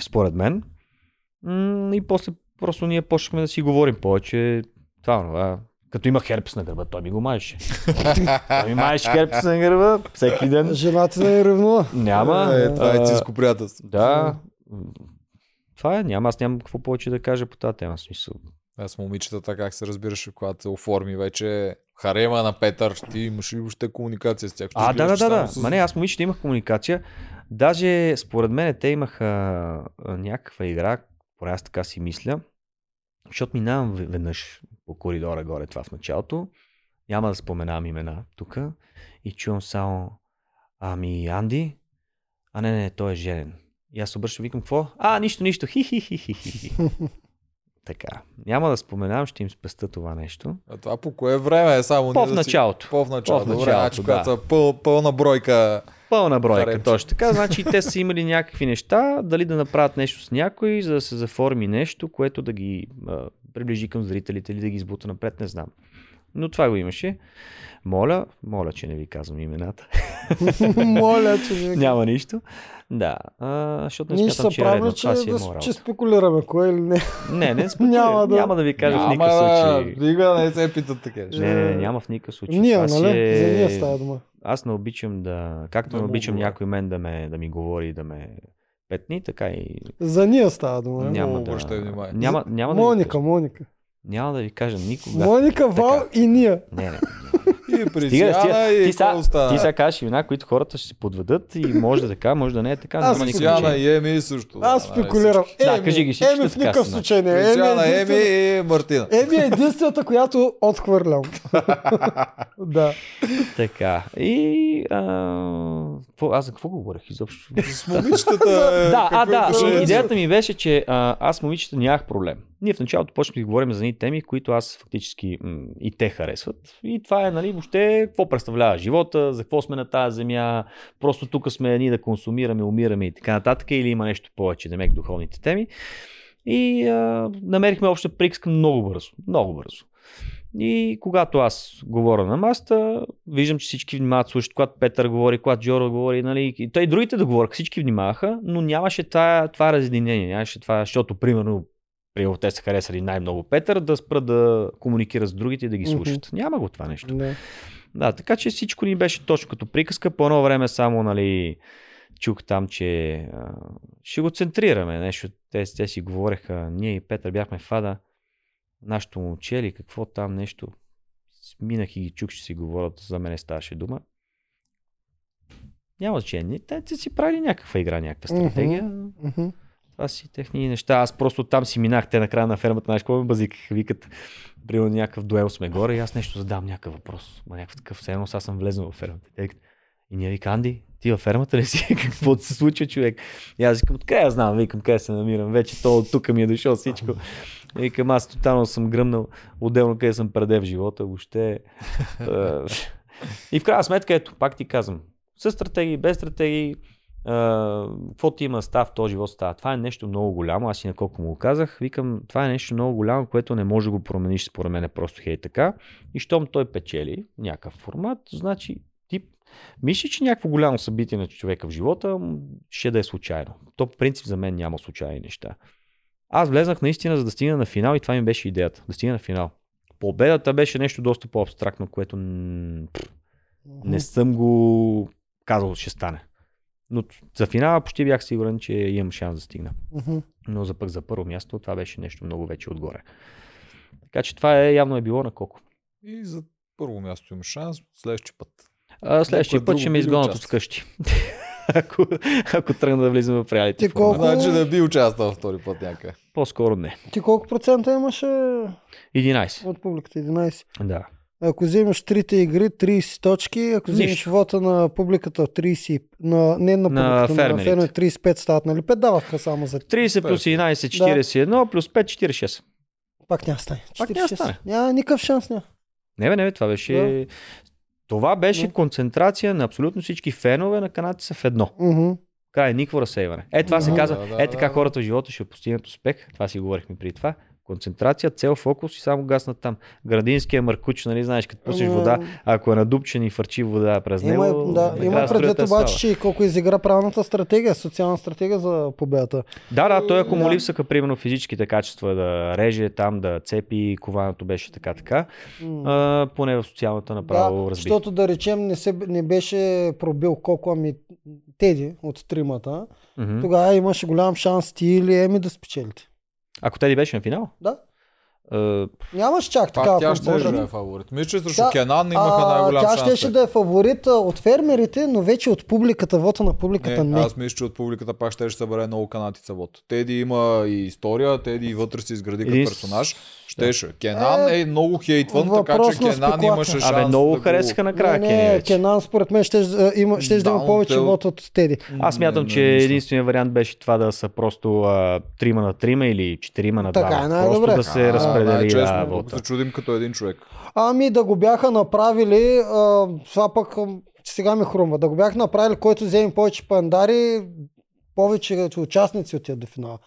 според мен. И после просто ние почнахме да си говорим повече. Това, това. Като има херпес на гърба, той ми го маеше. той ми маеше херпес на гърба всеки ден. Жената не е ревнува. Няма. Е, това е циско приятелство. Да. Това е. Няма, аз нямам какво повече да кажа по тази тема. Смисъл. Аз момичетата как се разбираше, когато се оформи вече харема на Петър, ти имаш ли въобще комуникация с тях? А, да, да, да, да. с- Ма не, аз момичета имах комуникация. Даже според мен те имаха някаква игра, поне аз така си мисля, защото минавам веднъж по коридора горе това в началото. Няма да споменавам имена тук. И чувам само Ами, Анди? А не, не, той е женен. И аз обръщам, викам, какво? А, нищо, нищо. Хи, хи, хи, хи. така. Няма да споменавам, ще им спеста това нещо. А това по кое време е само По в началото. По в началото. Добре, началото, значи, да. когато пъл, пълна бройка. Пълна бройка, Харемче. точно така. Значи те са имали някакви неща, дали да направят нещо с някой, за да се заформи нещо, което да ги а, приближи към зрителите или да ги избута напред, не знам. Но това го имаше. Моля, моля, че не ви казвам имената. Моля, човек. Няма нищо. Да, а, защото не Ние смятам, се че е редно. че, Това си е да, моя че спекулираме кое или не. Не, не, спокойно. Няма да- да... няма да ви кажа в Няма никакъв да, случай. Дига, не се питат така. Не, не, не, няма в никакъв случай. Ние, Това нали? е- За ние става дума. Аз не обичам да... Както Да не обичам някой мен да, ме, да ми говори да ме петни, така и За ние става дума. Няма. да... обръщай внимание. Няма, няма, да ви Моника, кажа, Моника. няма да ви кажа никога. Моника, Вал и ние. Не, не. И при Стига, и Ти остана? ти сега кажеш имена, които хората ще се подведат и може да е така, може да не е така. Аз няма При никакво Сиана значение. и Еми също. Аз спекулирам. всички. Да, Еми, кажи ги Еми в така никакъв са, случай не е. При Еми е Еми и Мартина. Еми е единствената, която отхвърлям. да. Така. И... А... Аз за какво говорех изобщо? С момичетата. да, а, да. И идеята ми беше, че а, аз момичета нямах проблем. Ние в началото почнахме да говорим за едни теми, които аз фактически м- и те харесват. И това е, нали, въобще, какво представлява живота, за какво сме на тази земя, просто тук сме ние да консумираме, умираме и така нататък, или има нещо повече, демек духовните теми. И а, намерихме обща приказка много бързо. Много бързо. И когато аз говоря на масата, виждам, че всички внимават, слушат, когато Петър говори, когато Джоро говори, нали, и той и другите да говорят, всички внимаваха, но нямаше това, това разединение, нямаше това, защото, примерно, примерно те са харесали най-много Петър, да спрат да комуникират с другите и да ги слушат. Няма го това нещо. Не. Да, така че всичко ни беше точно като приказка. По едно време само, нали, чух там, че а, ще го центрираме. Нещо, те, те си говореха, ние и Петър бяхме в Ада, нашето момче или какво там нещо. Минах и ги чух, че си говорят, за мен ставаше дума. Няма значение. Те, те си правили някаква игра, някаква стратегия. Мгм. Това си техни неща. Аз просто там си минах, те накрая на фермата, знаеш какво ме базикаха, викат, примерно някакъв дуел сме горе и аз нещо задам някакъв въпрос. Ма някакъв такъв, все едно аз съм влезнал в фермата. Те викат, И ние вика, Анди, ти във фермата ли си? Какво се случва, човек? И аз викам, откъде я знам, викам, къде се намирам. Вече то от тук ми е дошъл всичко. Викам, аз тотално съм гръмнал, отделно къде съм преде в живота, въобще. Е, и в крайна сметка, ето, пак ти казвам, с стратегии, без стратегии, какво ти има става в този живот става. Това е нещо много голямо, аз и на колко му го казах, викам, това е нещо много голямо, което не може да го промениш според мен е просто хей така. И щом той печели някакъв формат, значи ти мислиш, че някакво голямо събитие на човека в живота ще да е случайно. То по принцип за мен няма случайни неща. Аз влезнах наистина за да стигна на финал и това ми беше идеята. Да стигна на финал. Победата беше нещо доста по-абстрактно, което не съм го казал, ще стане. Но за финала почти бях сигурен, че имам шанс да стигна. Но за пък за първо място това беше нещо много вече отгоре. Така че това е явно е било на колко. И за първо място имаш шанс, следващия път. А, следващия път ще ме изгонят от вкъщи. ако, ако тръгна да влизам в реалити. Ти колко- Значи да би участвал втори път някъде. По-скоро не. Ти колко процента имаше 11. от публиката? 11. Да. Ако вземеш трите игри, 30 точки, ако вземеш Нищо. вота на публиката 30, на, не на На публиката, на, фермерите. фермерите 35 стават, нали? 5 даваха само за 30 плюс 11, 41, плюс 5, 46. Пак няма да стане. Пак няма да 46. стане. Няма никакъв шанс. Няма. Не, бе, не, бе, това беше... Това беше Да. концентрация на абсолютно всички фенове на канадци са в едно. Мгм. Край, никакво разсейване. Е, това се Мгм. казва. Да, да, Е, така да. хората в живота ще постигнат успех. Това си говорихме при това. Концентрация, цел, фокус и само гаснат там. Градинския маркуч, нали знаеш, като пуснеш Ама- вода, ако е надупчен и фърчи вода през него, Има, да, има предвид обаче, че колко изигра правилната стратегия, социална стратегия за победата. Да, да, той ако му Да. липсаха, примерно, физическите качества да реже там, да цепи, кованото беше така, така, а, поне в социалната направо да, разби. защото да речем не, се, не беше пробил колко ами Теди от тримата, Мгм. тогава имаше голям шанс ти или Еми да спечелите. Ако те ли беше на финал? Да. А, Нямаш чак така. тя ще да е фаворит. Мисля, че срещу Да. Кенан имаха най-голям тя шанс. щеше да е фаворит от фермерите, но вече от публиката, вота на публиката не. Не, аз мисля, че от публиката пак ще събере много канатица вод. Теди има и история, Теди и вътре се изгради като персонаж. Щеше. Кенан Е, е много хейтван, така че на Кенан имаше шанс. Абе, много да го- харесаха накрая не, не. Кенан според мен ще, а, има, ще да, Да, има повече вод от Теди. Аз мятам, че единственият вариант беше това да са просто а, трима на трима или четирима на Така е най-добре. Просто да се А, разпредели най-честно, а, тук вота. се чудим като един човек. Ами да го бяха направили, а, това пък сега ми хрумва, да го бяха направили, който вземе повече пандари, повече участници отидат до финала.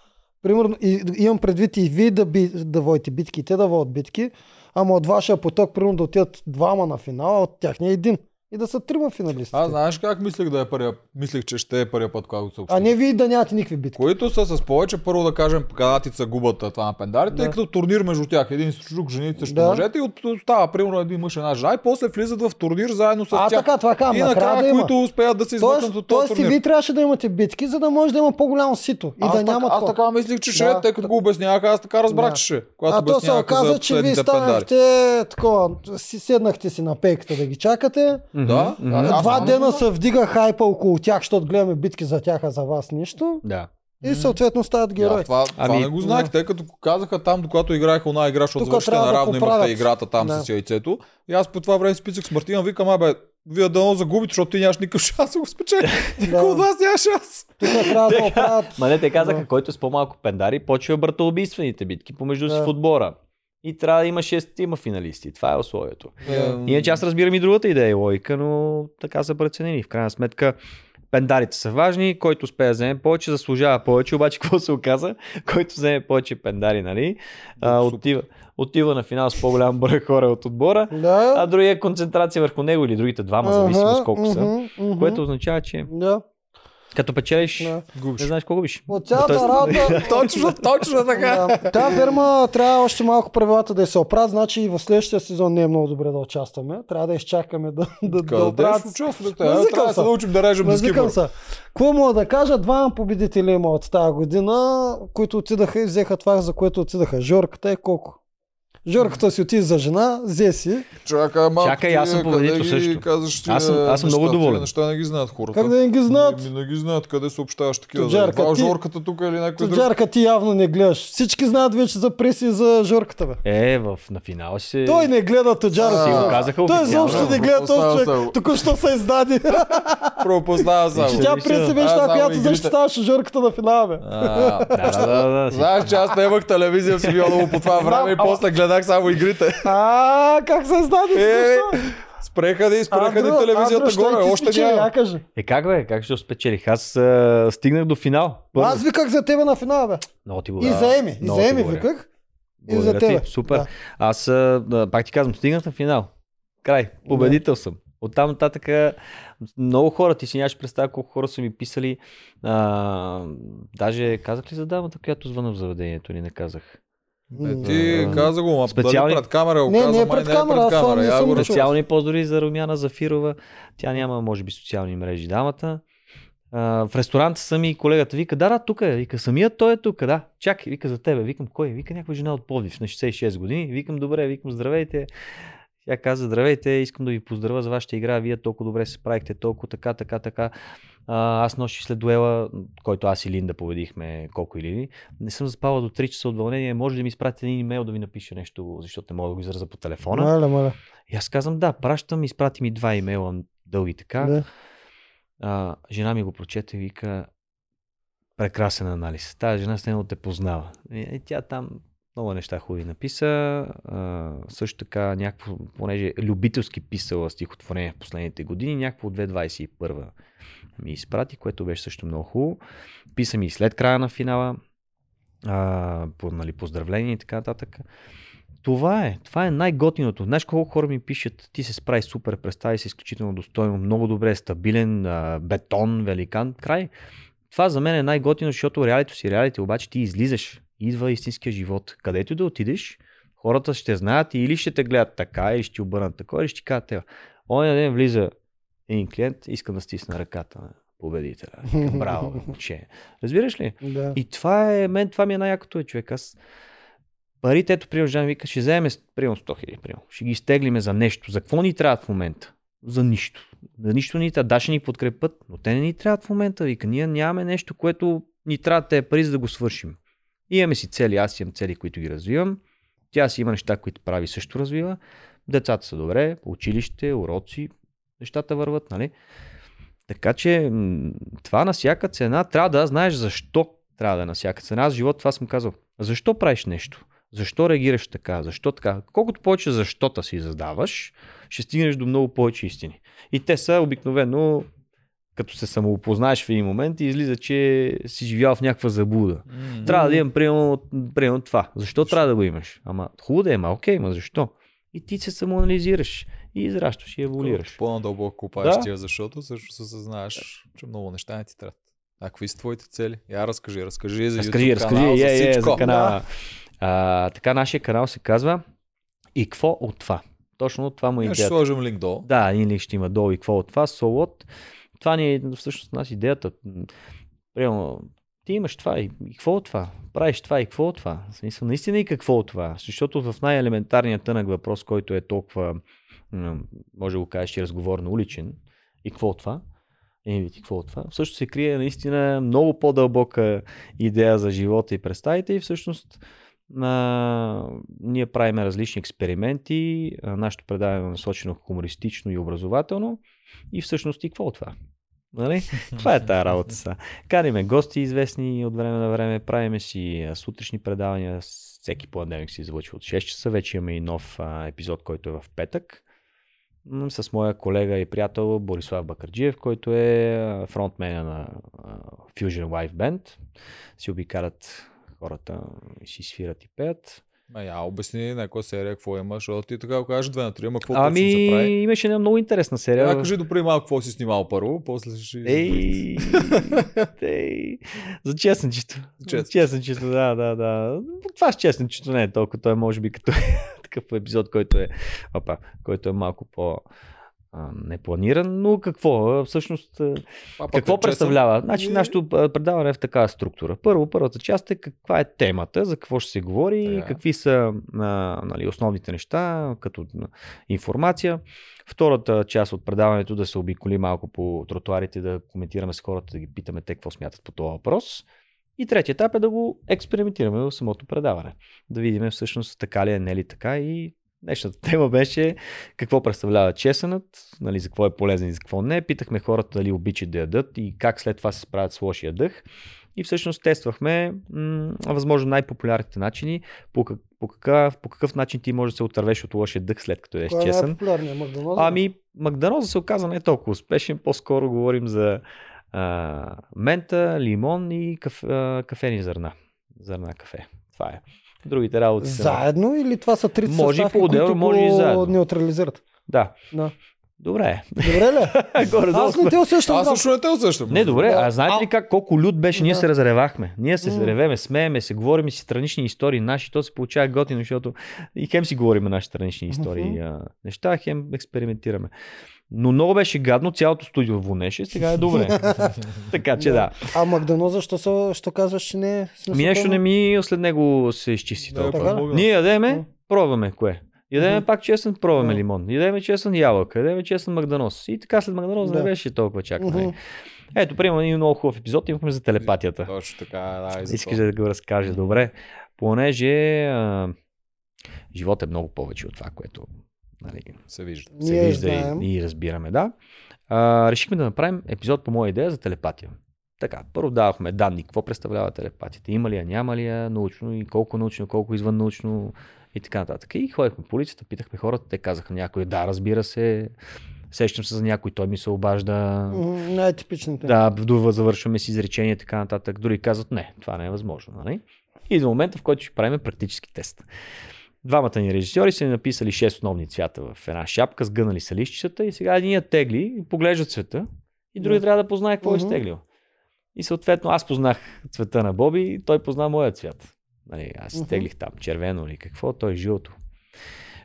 Примерно, и, имам предвид и вие да, би, да водите битки, и те да водят битки, ама от вашия поток, примерно да отидат двама на финала, от тях не един. И да са трима финалисти. Аз знаеш как мислех да е първия, мислех, че ще е първия път, когато се А общи. не вие да нямате никакви битки. Които са с повече, първо да кажем, канатица губят а, това на пендарите, Да. като турнир между тях. Един срещу друг, жените срещу Да. мъжете и остава, примерно, един мъж и една жена и после влизат в турнир заедно с А, тях. така, това казвам, и накрая да има. които успеят да се измъкнат от този тоест и турнир. вие трябваше да имате битки, за да може да има по-голямо сито. И аз, да няма аз така мислих, че ще Да. е, тъй като го обясняваха, аз така разбрах, че ще. А то се оказа, за че вие станахте такова, седнахте си на пейката да ги чакате. Да, аз Два дена да. се вдига хайпа около тях, защото гледаме битки за тях, а за вас нищо. Да. И съответно стават Да, герои. това, това Ами, не го знаех, да. тъй като казаха там, докато играеха она игра, защото завършите трябва да наравно имахте играта там Да. с яйцето. И аз по това време списах с Мартина, викам, абе, вие дано загубите, защото ти нямаш никакъв шанс да го спечели. Никой от вас няма шанс. Тук трябва да оправят. Ма не, те казаха, Да. който с по-малко пендари, почва братоубийствените битки помежду си Да. в отбора. И трябва да има 6 има финалисти. Това е условието. Да. Иначе аз разбирам и другата идея и логика, но така са преценени. В крайна сметка, пендарите са важни, който успее да вземе повече, заслужава повече, обаче какво се оказа? Който вземе повече пендари, нали? А, отива, отива на финал с по-голям брой хора от отбора, а Да. другия е концентрация върху него или другите двама, зависимо с колко са. мгм, мгм. Което означава, че Да. Като печелиш, Да. Губиш. не знаеш колко губиш. От цялата Тоест- работа... Точно, точно така. Да. Тази ферма трябва още малко правилата да се оправят, значи и в следващия сезон не е много добре да участваме. Трябва да изчакаме да, да, да Къде оправят. ще участвате? Назикам Е, Трябва да се. научим да режем кибър. се. Какво мога да кажа? Двама победители има от тази година, които отидаха и взеха това, за което отидаха. Жорката е колко? Жорката си отиде за жена, взе си. Чакай, малко Чакай, аз съм къде също. Казваш, тия Аз съм- аз съм неща, много доволен. неща не ги знаят хората. Как да не ги знаят? Не, не ги знаят къде съобщаваш такива. Тоджарка, Да, ти- жорката тук или някой друг. Тоджарка ти явно не гледаш. Всички знаят вече за преси и за Жорката, бе. Е, в, на финала си се... Той не гледа Тоджарка. Си го казаха Той изобщо не гледа този човек. Току-що се издаде. Пропуснава само. Че- Тя преси беше само която защитаваше Жорката на финала, Знаеш, че аз не имах телевизия в Симеоново по това време и после гледах само игрите. А, как се издаде? Е, току-що? спреха да изпреха ни телевизията Андро, горе. Още спечели, няма. Е, как бе? Как ще спечелих? Аз а, стигнах до финал. Първо. Аз виках за тебе на финала, бе. Много ти И благодаря. за Еми. И за Еми виках. И за тебе. Супер. Да. Аз, а, да, пак ти казвам, стигнах на финал. Край. Победител съм. Оттам нататък много хора, ти си нямаш представа колко хора са ми писали. А, даже казах ли за дамата, която звъна в заведението или не казах? Е, ти каза го, ма Специални- дали пред камера го Не, каза, не е пред камера, аз пред това камера. не съм Специални поздрави за Румяна Зафирова. Тя няма, може би, социални мрежи дамата. А, в ресторанта съм и колегата вика, да, да, тук е. Вика, самият той е тук, да. Чакай, вика за тебе. Викам, кой? е? Вика някаква жена от Пловдив на 66 години. Викам, добре, викам, здравейте. Тя каза, здравейте, искам да ви поздравя за вашата игра. Вие толкова добре се правихте, толкова така, така, така. А, аз нощи след дуела, който аз и Линда победихме колко или ни, не съм заспала до 3 часа от вълнение. Може ли да ми изпратите един имейл да ви напиша нещо, защото не мога да го изразя по телефона. Маля, маля. И аз казвам, да, пращам, изпрати ми два имейла дълги така. Да. А, жена ми го прочете и вика, прекрасен анализ. Тази жена с него те познава. И тя там много неща хубави написа. А, също така някакво, понеже любителски писала стихотворение в последните години, някакво от 2021 ми изпрати, което беше също много хубаво. Писа ми и след края на финала. А, по, нали, поздравления и така нататък. Това е. Това е най-готиното. Знаеш колко хора ми пишат, ти се справи супер, представи се изключително достойно, много добре, стабилен, а, бетон, великан. Край. Това за мен е най-готино, защото реалито си реалите, обаче ти излизаш. Идва истинския живот. Където да отидеш, хората ще знаят и или ще те гледат така, или ще обърнат така, или ще кажат, «Ева, оня ден влиза един клиент, искам да стисна ръката на победителя. Браво, момче. Разбираш ли? Да. И това е, мен това ми е най-якото е човек. Аз парите, ето, примерно, ми вика, ще вземем, примерно 100 хиляди, примерно. Ще ги изтеглиме за нещо. За какво ни трябва в момента? За нищо. За нищо ни трябва. Да, ще ни подкрепят, но те не ни трябват в момента. Вика, ние нямаме нещо, което ни трябва те пари, за да го свършим. Имаме си цели, аз имам цели, които ги развивам. Тя си има неща, които прави също развива. Децата са добре, училище, уроци, нещата върват, нали? Така че това на всяка цена трябва да знаеш защо трябва да е на всяка цена. Аз в живота това съм казал. Защо правиш нещо? Защо реагираш така? Защо така? Колкото повече защота си задаваш, ще стигнеш до много повече истини. И те са обикновено, като се самоопознаеш в един момент и излиза, че си живял в някаква заблуда. Трябва да имам примерно, примерно това. Защо трябва да го имаш? Ама хубаво да е, ама окей, ма защо? И ти се самоанализираш и израстваш и еволюираш. По-надълбоко копаеш Да. тия, защото също се съзнаеш, че много неща не ти трябват. А какви са твоите цели? Я разкажи, разкажи за Разкажи, YouTube разкажи, канал, за е, е, всичко. за канала. А, така, нашия канал се казва И какво от това? Точно това му е Я ще идеята. сложим линк долу. Да, един линк ще има долу и какво от това. Солот. Това ни е всъщност нас идеята. Примерно, ти имаш това и, и какво от това? Правиш това и какво от това? В смисъл, наистина и какво от това? Защото в най-елементарният тънък въпрос, който е толкова, може да го кажеш и разговорно уличен, и какво от това? Е, вид, и какво от това? Всъщност се крие наистина много по-дълбока идея за живота и представите и всъщност а, ние правим различни експерименти, а, нашето предаване е насочено хумористично и образователно и всъщност и какво от това? Нали? Това е тази работа са. Каниме гости известни от време на време, правиме си сутрешни предавания, всеки понеделник се излъчва от 6 часа, вече имаме и нов а, епизод, който е в петък с моя колега и приятел Борислав Бакарджиев, който е а, фронтмена на а, Fusion Live Band. Си обикарат хората и си свират и пеят. Ма я обясни някоя серия какво има, защото ти така кажеш две на три, ама какво точно се Ами, прави? имаше една много интересна серия. Я кажи допреди малко какво си снимал първо, после ще... Ей, ей, за честничето. За Честничето. честничето, да, да, да. Това с честничето не е толкова, той може би като такъв епизод, който е, опа, който е малко по непланиран, но какво? Всъщност, а, Папата какво представлява? Значи, нашето предаване е в такава структура. Първо, първата част е каква е темата, за какво ще се говори, Така. какви са а, нали, основните неща, като информация. Втората част от предаването да се обиколи малко по тротуарите, да коментираме с хората, да ги питаме те какво смятат по този въпрос. И третия етап е да го експериментираме в самото предаване. Да видим всъщност така ли е, не е ли така и Днешната тема беше какво представлява чесънът, нали, за какво е полезен и за какво не. Питахме хората дали обичат да ядат и как след това се справят с лошия дъх. И всъщност тествахме м- възможно най-популярните начини, по, как, по, какъв, по какъв начин ти можеш да се отървеш от лошия дъх след като ядеш е чесън. Макдоналдс? Ами, Макданоза се оказа не е толкова успешен, по-скоро говорим за а, мента, лимон и каф, а, кафени зърна. Зърна кафе. Това е. Другите работи са... Заедно или това са трите Може и съставки, по-отделно, които може и заедно. неутрализират? Да. Да. Добре. Добре ли? Горе-долу Аз не те усещам. Аз също не те усещам. Не, добре, Да. а знаете ли как колко люд беше? Ние Да. се разревахме. Ние се ревеме, смееме се, говорим си странични истории наши. То се получава готино, защото и хем си говорим наши странични истории, а, неща, хем експериментираме. Но много беше гадно, цялото студио вонеше, сега е добре. така че да. А Макдано, защо, са, що казваш, че не е смисъл? Ми нещо не ми след него се изчисти Не е толкова. помогнал. Ние ядеме, пробваме кое. Ядеме Мгм. пак честен, пробваме Да. лимон. Ядеме честен ябълка, ядеме честен магданос. И така след магданос Да. не беше толкова чак. Мгм. най- Ето, примерно, един много хубав епизод имахме за телепатията. Точно така, да. и за Искаш да го разкажа добре. Понеже а, живот е много повече от това, което нали, Се вижда. се Ние вижда знаем. и, и разбираме. Да. А, решихме да направим епизод по моя идея за телепатия. Така, първо давахме данни, какво представлява телепатията, има ли я, няма ли я, научно и колко научно, колко извън научно и така нататък. И ходихме по улицата, питахме хората, те казаха някой, да, разбира се, сещам се за някой, той ми се обажда, Най-типичните. да, вдува, завършваме с изречение и така нататък. Дори казват, не, това не е възможно. Нали? И до момента, в който ще правим практически тест. Двамата ни режисьори са ни написали 6 основни цвята в една шапка, сгънали са лищчета и сега един я тегли и поглежда цвета и другия Да. трябва да познае какво е изтеглил. И съответно аз познах цвета на Боби и той позна моя цвят. Нали, аз изтеглих там червено или какво, той е жълто.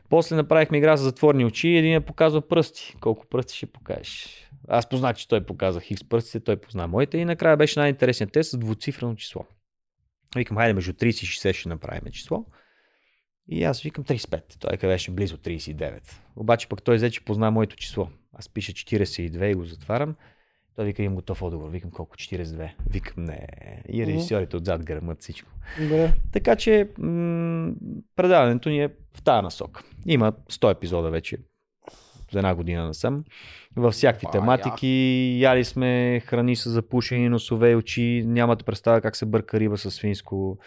После направихме игра за затворни очи и един я показва пръсти. Колко пръсти ще покажеш? Аз познах, че той показа хикс пръстите, той позна моите и накрая беше най-интересният тест с двуцифрено число. Викам, хайде между 30 и 60 ще направим число. И аз викам 35. Той къде беше близо 39. Обаче пък той взе, че позна моето число. Аз пиша 42 и го затварям. Той вика, имам готов отговор. Викам, колко? 42. Викам, не. И режисьорите отзад гърмат всичко. Добре. Така че м- предаването ни е в тази насока. Има 100 епизода вече. За една година насам. Във всякакви Ба, тематики. Яли сме храни с запушени носове и очи. Нямате представа как се бърка риба с свинско.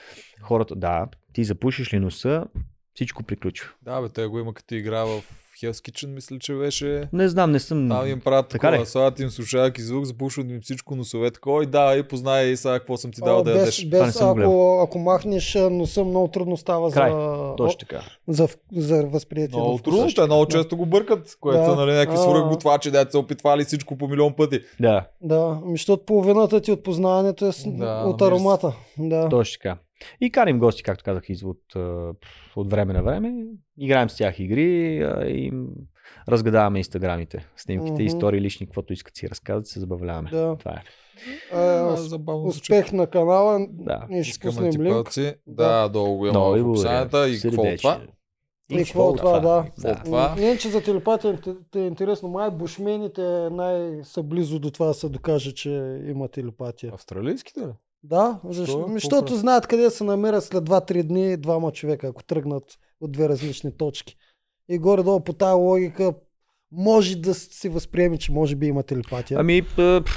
Хората, да, ти запушиш ли носа, всичко приключва. Да, бе, те го има като игра в Hell's Kitchen, мисля, че беше. Не знам, не съм... Там им правят Така такова, слагат им слушалки звук, запушват им всичко носове, такова и да, и познай и сега какво съм ти дал А, да без, ядеш. Това не без съм го ако, ако махнеш носа, много трудно става Край. за, Точно така. за, за възприятие. Много вкуса. трудно, те много Да. често го бъркат, което Да. са нали, някакви свръхготвачи, дете са опитвали всичко по милион пъти. Да, Да, ми, защото половината ти от познаването е с, Да, от мирис. аромата. Да. точно така. И каним гости, както казах, из- от, време на време. Играем с тях игри и разгадаваме инстаграмите, снимките, Мгм. истории лични, каквото искат си разказват, се забавляваме. Да. Това е. Ус- забавно успех на канала. Да. Ние ще Искаме пуснем ти линк. Да. Да, долу го има в описанията и какво това. И какво от това, да. Това. Не, че за телепатия те- те е интересно. Май бушмените най-са близо до това да се докаже, че има телепатия. Австралийските ли? Да, защо? Какво Ми, защото знаят къде се намерят след 2-3 дни двама човека, ако тръгнат от две различни точки. И горе-долу по тази логика може да си възприеме, че може би има телепатия. Ами,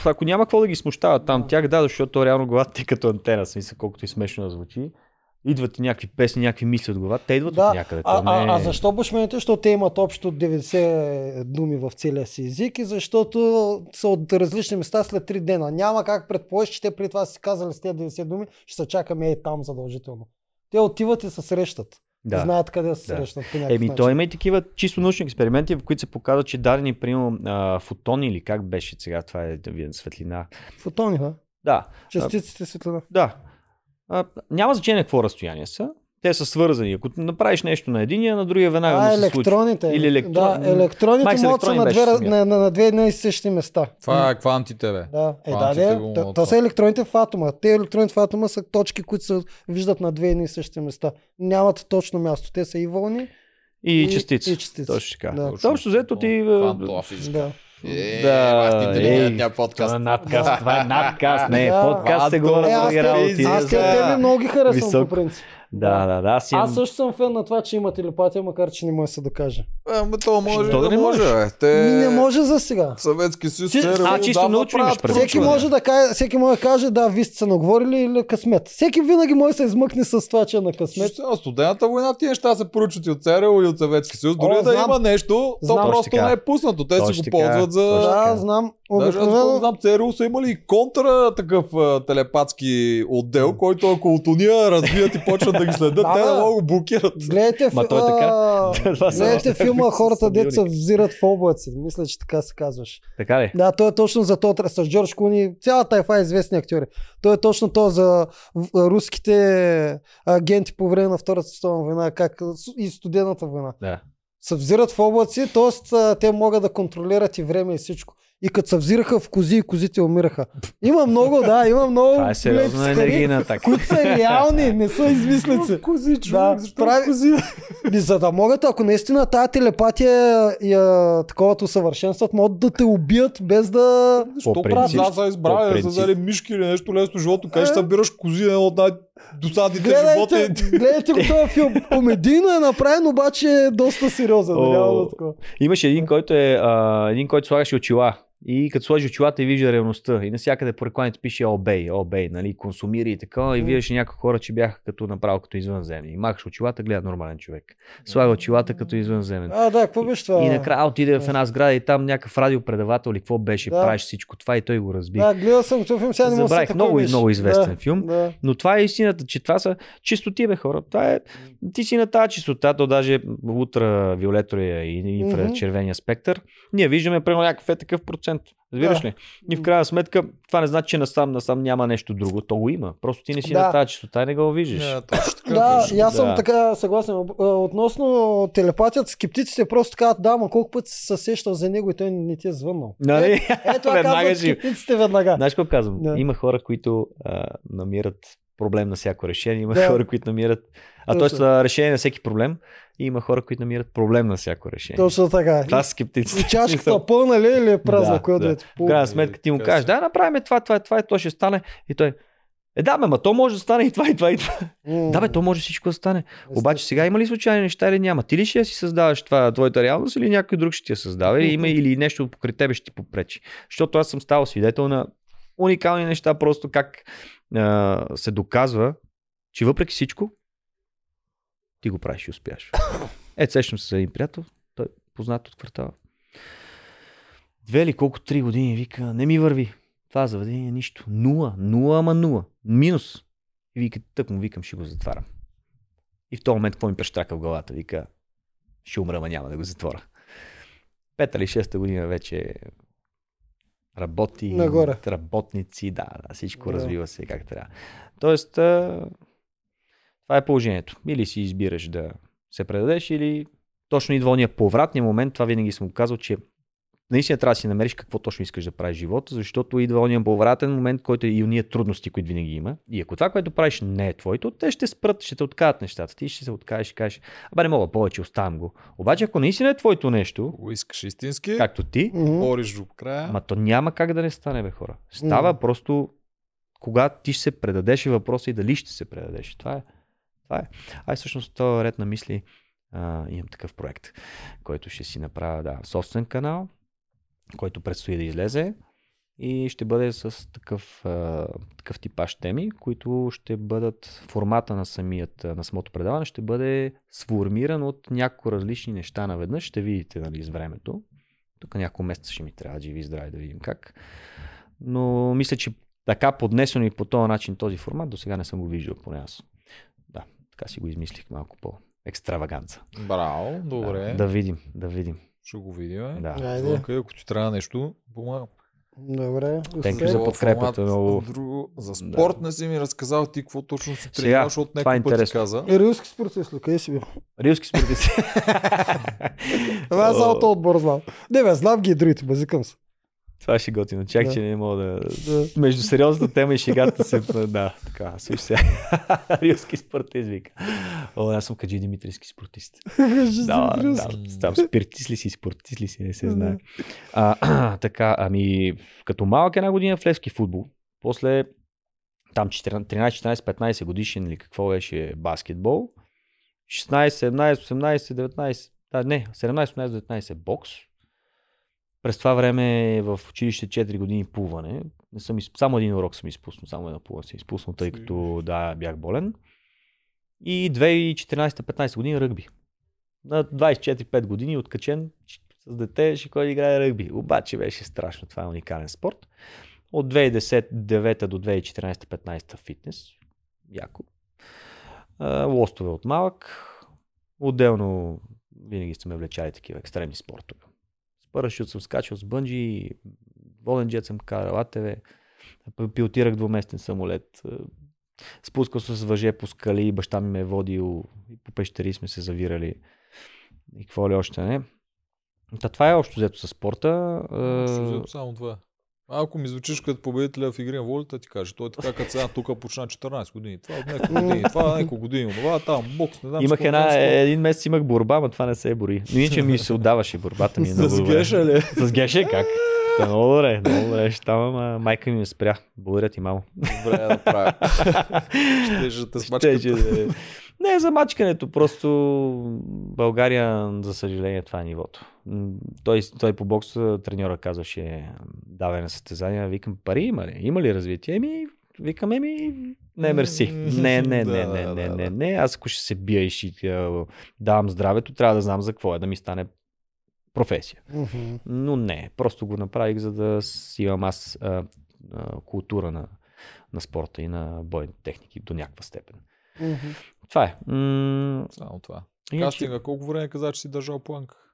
ако няма какво да ги смущава там, Да. тях да, защото реално главата е като антена, смисъл, колкото и смешно да звучи. Идват ти някакви песни, някакви мисли от главата, те идват Да, от някъде. А, не е- а, а защо бушмените? Защото те имат общо 90 думи в целия си език и защото са от различни места след 3 дена. Няма как предположиш, че те преди това си казали с тези 90 думи, ще се чакаме и там задължително. Те отиват и се срещат. Да. Знаят къде се Да. срещнат по Еми, начин. той има и такива чисто научни експерименти, в които се показва, че дадени, примерно, фотони или как беше сега, това е да видим светлина. Фотони, да? Да, Частиците светлина. да. А, няма значение какво разстояние са. Те са свързани. Ако направиш нещо на единия, на другия веднага А, му се случи. електроните. Или електрон- Да, електроните Май с могат да са на две, на, на, на две едни и същи места. Това е квантите, бе. Да, е, да, Квантите го то, са електроните в атома. Те електроните в атома са точки, които се виждат на две едни и същи места. Нямат точно място. Те са и вълни. И, И- частици. и частици. Точно така. Да. Да. Общо взето ти... Квантова физика. Да. Е, Да, ти телевизия Това подкаст. е надкаст, това е надкаст, не е Да. подкаст, се Е, други те, работи. аз за- те, те много ги харесвам по принцип. Да, да, да, аз имам... Аз също съм фен на това, че има телепатия, макар че не може да се докаже. Ама то може Що да да не може, можеш? бе. Те... Не може за сега. Съветски съюз, ЦРУ, А, чисто научно имаш. Всеки може, да каже, всеки може да каже, да, вие сте се наговорили или късмет. Всеки винаги може да се измъкне с това, че е на късмет. Сега, студената война тия неща се поручат и от ЦРУ и от Съветски съюз. Дори О, да знам. има нещо, то Знам. просто не е пуснато. Те си го ползват за... Да, знам. Даже аз Обикновено, знам, ЦРУ са имали и контра такъв телепатски отдел, който ако от уния разбият и почват да ги следят, Да, те бе. да могат го блокират. гледайте, Ма той е така. гледайте филма Хората деца взират в облаци. Мисля, че така се казваш. Така ли? Да, той е точно за то с Джордж Куни. Цялата ефа е известни актьори. Той е точно то за руските агенти по време на Втората световна война, как и студената война. Да. се взират в облаци, т.е. те могат да контролират и време и всичко. И като се взираха в кози и козите умираха. Има много, да, има много Това е сериозна енергийна атака. които са реални, не са измислици. Кози, Да, прави... И за да могат, ако наистина тази телепатия и а, таковато усъвършенстват, могат да те убият без да... Защо По правят да са избрали са взели мишки или нещо лесно живото, кажеш, Е. събираш кози едно от най-досадните Гледайте, животи. гледайте го този филм. Комедийно е направен, обаче е доста сериозен. Имаше един, който е, а, един, който слагаше очила. И като сложи очилата и вижда реалността. И навсякъде по рекламите пише обей, обей, нали, консумири и така. И М. виждаше някои хора, че бяха като направо като извънземни. И махаш очилата, гледа нормален човек. Слага очилата като извънземен. А, да, какво беше това? И накрая отиде в една сграда и там някакъв радиопредавател или какво беше, Да. правиш всичко това и той го разби. Да, гледал съм този филм, сега не се Забравих, много, беше. много известен да, филм. Да. Но това е истината, че това са чисто ти, бе, хора. Това е, ти си на тази чистота, то даже ултравиолетовия и инфрачервения спектър. Ние виждаме примерно някакъв е такъв процент. Разбираш Да. ли? И в крайна сметка, това не значи, че насам, насам няма нещо друго. То го има. Просто ти не си Да. на тази чистота и не го виждаш. Не, точно така. Да, и аз съм Да. така съгласен. А, Относно телепатията, скептиците просто казват, да, ма колко пъти се сещал за него и той не ти е звъннал. Нали? Е, това Веднага казват скептиците веднага. Знаеш какво казвам? Да. Има хора, които а, намират проблем на всяко решение. Има Да. хора, които намират. А т.е. решение на всеки проблем. И има хора, които намират проблем на всяко решение. Точно така. Това са скептици. чашката пълна ли е или е празна, Да, която да. е В крайна сметка ти му Така кажеш, да, направим това, това, това, и то ще стане. И той, е да, бе, ма то може да стане и това, и това, и това. М, Да, бе, то може всичко да стане. естествено. Обаче сега има ли случайни неща или няма? Ти ли ще си създаваш това, твоята реалност или някой друг ще ти я създава? Или има или нещо покрай тебе ще ти попречи? Защото аз съм ставал свидетел на уникални неща, просто как а, се доказва, че въпреки всичко ти го правиш и успяш. Ето, сещам се за един приятел, той е познат от квартала. Две или колко три години вика, не ми върви. Това заведение е нищо. Нула, нула, ама нула. Минус. И вика, тък му викам, ще го затварям. И в този момент какво ми прещрака в главата? Вика, ще умра, ма няма да го затворя. Пета или шеста година вече работи, Нагоре. работници, да, да, всичко Да. развива се как трябва. Тоест, това е положението. Или си избираш да се предадеш, или точно идва ония повратния момент, това винаги съм го казал, че наистина трябва да си намериш какво точно искаш да правиш в живота, защото идва ония повратен момент, който е и уния трудности, които винаги има. И ако това, което правиш, не е твоето, те ще спрат, ще те откажат нещата. Ти ще се откажеш и кажеш, абе не мога повече, оставам го. Обаче, ако наистина е твоето нещо, го искаш истински, както ти, бориш до края. Ма то няма как да не стане, бе хора. Става Мгм. просто когато ти ще се предадеш и въпроса и дали ще се предадеш. Това е. Това е. Ай, всъщност, този ред на мисли а, имам такъв проект, който ще си направя да, собствен канал, който предстои да излезе и ще бъде с такъв, такъв типаж теми, които ще бъдат формата на, самият, на самото предаване, ще бъде сформиран от няколко различни неща наведнъж. Ще видите нали, с времето. Тук няколко месеца ще ми трябва живи и здрави да видим как. Но мисля, че така поднесено и по този начин този формат, до сега не съм го виждал поне аз. Да, така си го измислих малко по екстраваганца. Браво, добре. Да, да видим, да видим. Ще го видим. Да. Айде. Ако ти трябва нещо, помагам. Добре. Успех. за подкрепата, много- Друго, за спорт не си ми разказал ти какво точно Сега, тренираш, защото това е някой път ти каза. Рилски спортист ли? Къде си бил? Рилски спортисти. Ама аз само отбор знам. Не бе, знам ги и другите, базикам се. Това ще готино. Чак, Да. че не мога да... Да. Между сериозната тема и шегата се... Да, така, слушай сега. Рилски спортист, вика. О, аз съм Каджи Димитрийски спортист. Да, да, там спиртист ли си, спортист ли си, не се знае. А, така, ами, като малък една година в Левски футбол, после там 14, 13, 14, 15 годишен или какво беше баскетбол, 16, 17, 18, 19, да, не, 17, 18, 19 бокс. През това време в училище 4 години плуване. Не съм, изп... Само един урок съм изпуснал, само едно плуване съм изпуснал, тъй като да, бях болен. И 2014-15 години ръгби. На 24-5 години откачен с дете ще да играе ръгби. Обаче беше страшно. Това е уникален спорт. От 2010 до 2014-15 фитнес. Яко. Лостове от малък. Отделно винаги сме ме влечали такива екстремни спортове. Парашют съм скачал с бънджи, воден джет съм карал, АТВ, пилотирах двуместен самолет, е, спускал се с въже по скали, баща ми ме е водил, и по пещери сме се завирали и какво ли още не. Та това е общо взето с спорта. Общо Е, взето Само това. А ако ми звучиш като победителя в игри на волята, ти каже, той е така като сега тук почна 14 години. Това от няколко години, това от няколко години, това там, бокс, не знам. Имах една, си един месец имах борба, но това не се бори. Но иначе ми се отдаваше борбата ми. е много С. Геша ли? С Геше как? Да, много добре, много добре. Ще там, ама майка ми ме спря. Благодаря ти, мамо. Добре, да правя. Ще ще те Щеше да е. Не за мачкането, просто България, за съжаление, това е нивото. Той, той по бокса треньора казваше, давай на състезания, викам, пари има ли? Има ли развитие? Еми, викам, еми, не, мерси. Не, не, не, не, не, не, не. Аз ако ще се бия и ще давам здравето, трябва да знам за какво е, да ми стане професия. Но не, просто го направих, за да си имам аз а, а, култура на, на спорта и на бойните техники до някаква степен. Мгм. Това е. М- Само това. иначе, Кастинга, колко време каза, че си държал планк?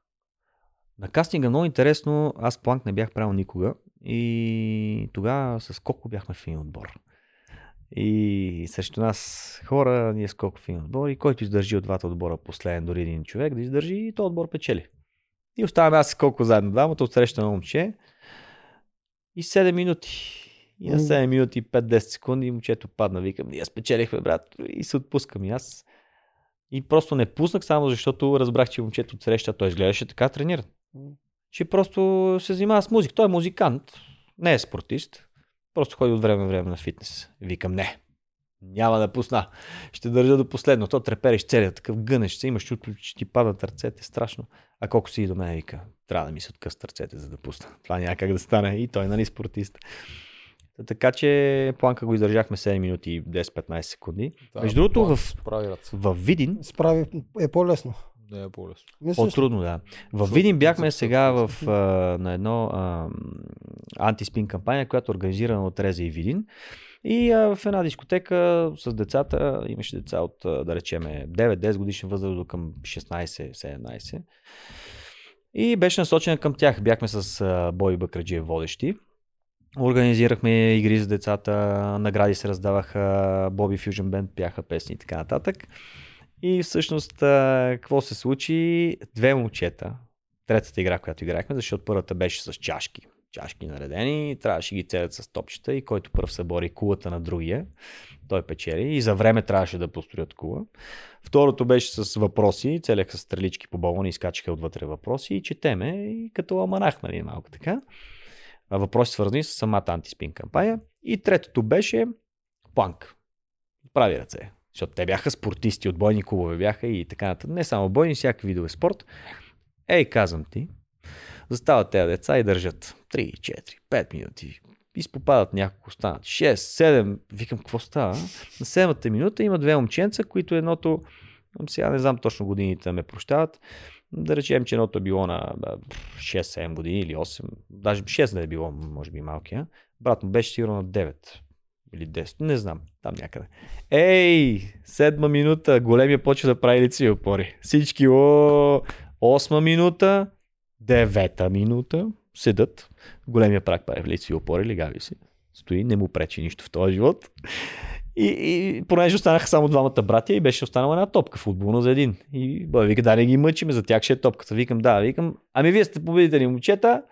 на кастинга много интересно. Аз планк не бях правил никога. И тогава с Коко бяхме в един отбор. И срещу нас хора, ние с Коко в един отбор. И който издържи от двата отбора последен, дори един човек да издържи, и то отбор печели. И оставаме аз с Коко заедно двамата, отсреща на момче. И 7 минути. И на М. 7 минути и 5-10 секунди момчето падна. Викам, ние спечелихме, брат. И се отпускам и аз. И просто не пуснах само защото разбрах, че момчето отсреща. Той изглеждаше така трениран. Че просто се занимава с музика. Той е музикант. Не е спортист. Просто ходи от време на време на фитнес. Викам, не. Няма да пусна. Ще държа до последно. То трепереш целият такъв гънеш се. Имаш чувство, че ти падат ръцете. Страшно. А колко си и до мен вика, трябва да ми се откъсат ръцете, за да пусна. Това няма как да стане. И той, нали, спортист. Та Така че планка го издържахме 7 минути и 10-15 секунди. Да, Между другото, в, в Видин, Справи е по-лесно. Не е по-лесно. По-трудно, да. В Видин бяхме сега в, а, на едно а, антиспин кампания, която е организирана от Реза и Видин. И а, в една дискотека с децата, имаше деца от, да речеме, 9-10 годишна възраст до към 16-17. И беше насочена към тях. Бяхме с а, Бой Бакраджиев водещи. Организирахме игри за децата, награди се раздаваха, Боби Fusion Band пяха песни и така нататък. И всъщност, какво се случи? Две момчета, третата игра, която играхме, защото първата беше с чашки. Чашки наредени, трябваше ги целят с топчета и който първ събори кулата на другия, той печели и за време трябваше да построят кула. Второто беше с въпроси, целяха с стрелички по балони, изкачаха отвътре въпроси и четеме и като аманах, нали, малко така. Въпроси свързани с самата антиспин кампания. И третото беше планк. Прави ръце. Защото те бяха спортисти, от бойни клубове бяха и така нататък. Не само бойни, всякакви видове спорт. Ей, казвам ти, застават тези деца и държат 3, 4, 5 минути. Изпопадат няколко, станат 6, 7. Викам, какво става? На седмата минута има две момченца, които едното, сега не знам точно годините ме прощават, да речем, че едното е било на бе, 6-7 години или 8, даже 6 да е било, може би малкия. Брат му беше сигурно на 9. Или 10, не знам, там някъде. Ей, седма минута, големия почва да прави лицеви опори. Всички, о, осма минута, девета минута, седат. Големия прак прави лицеви опори, легави си. Стои, не му пречи нищо в този живот. И, и понеже останаха само двамата братя и беше останала една топка футболна за един. И бе, вика, да не ги мъчиме, за тях ще е топката. Викам, да, викам, ами вие сте победители момчета.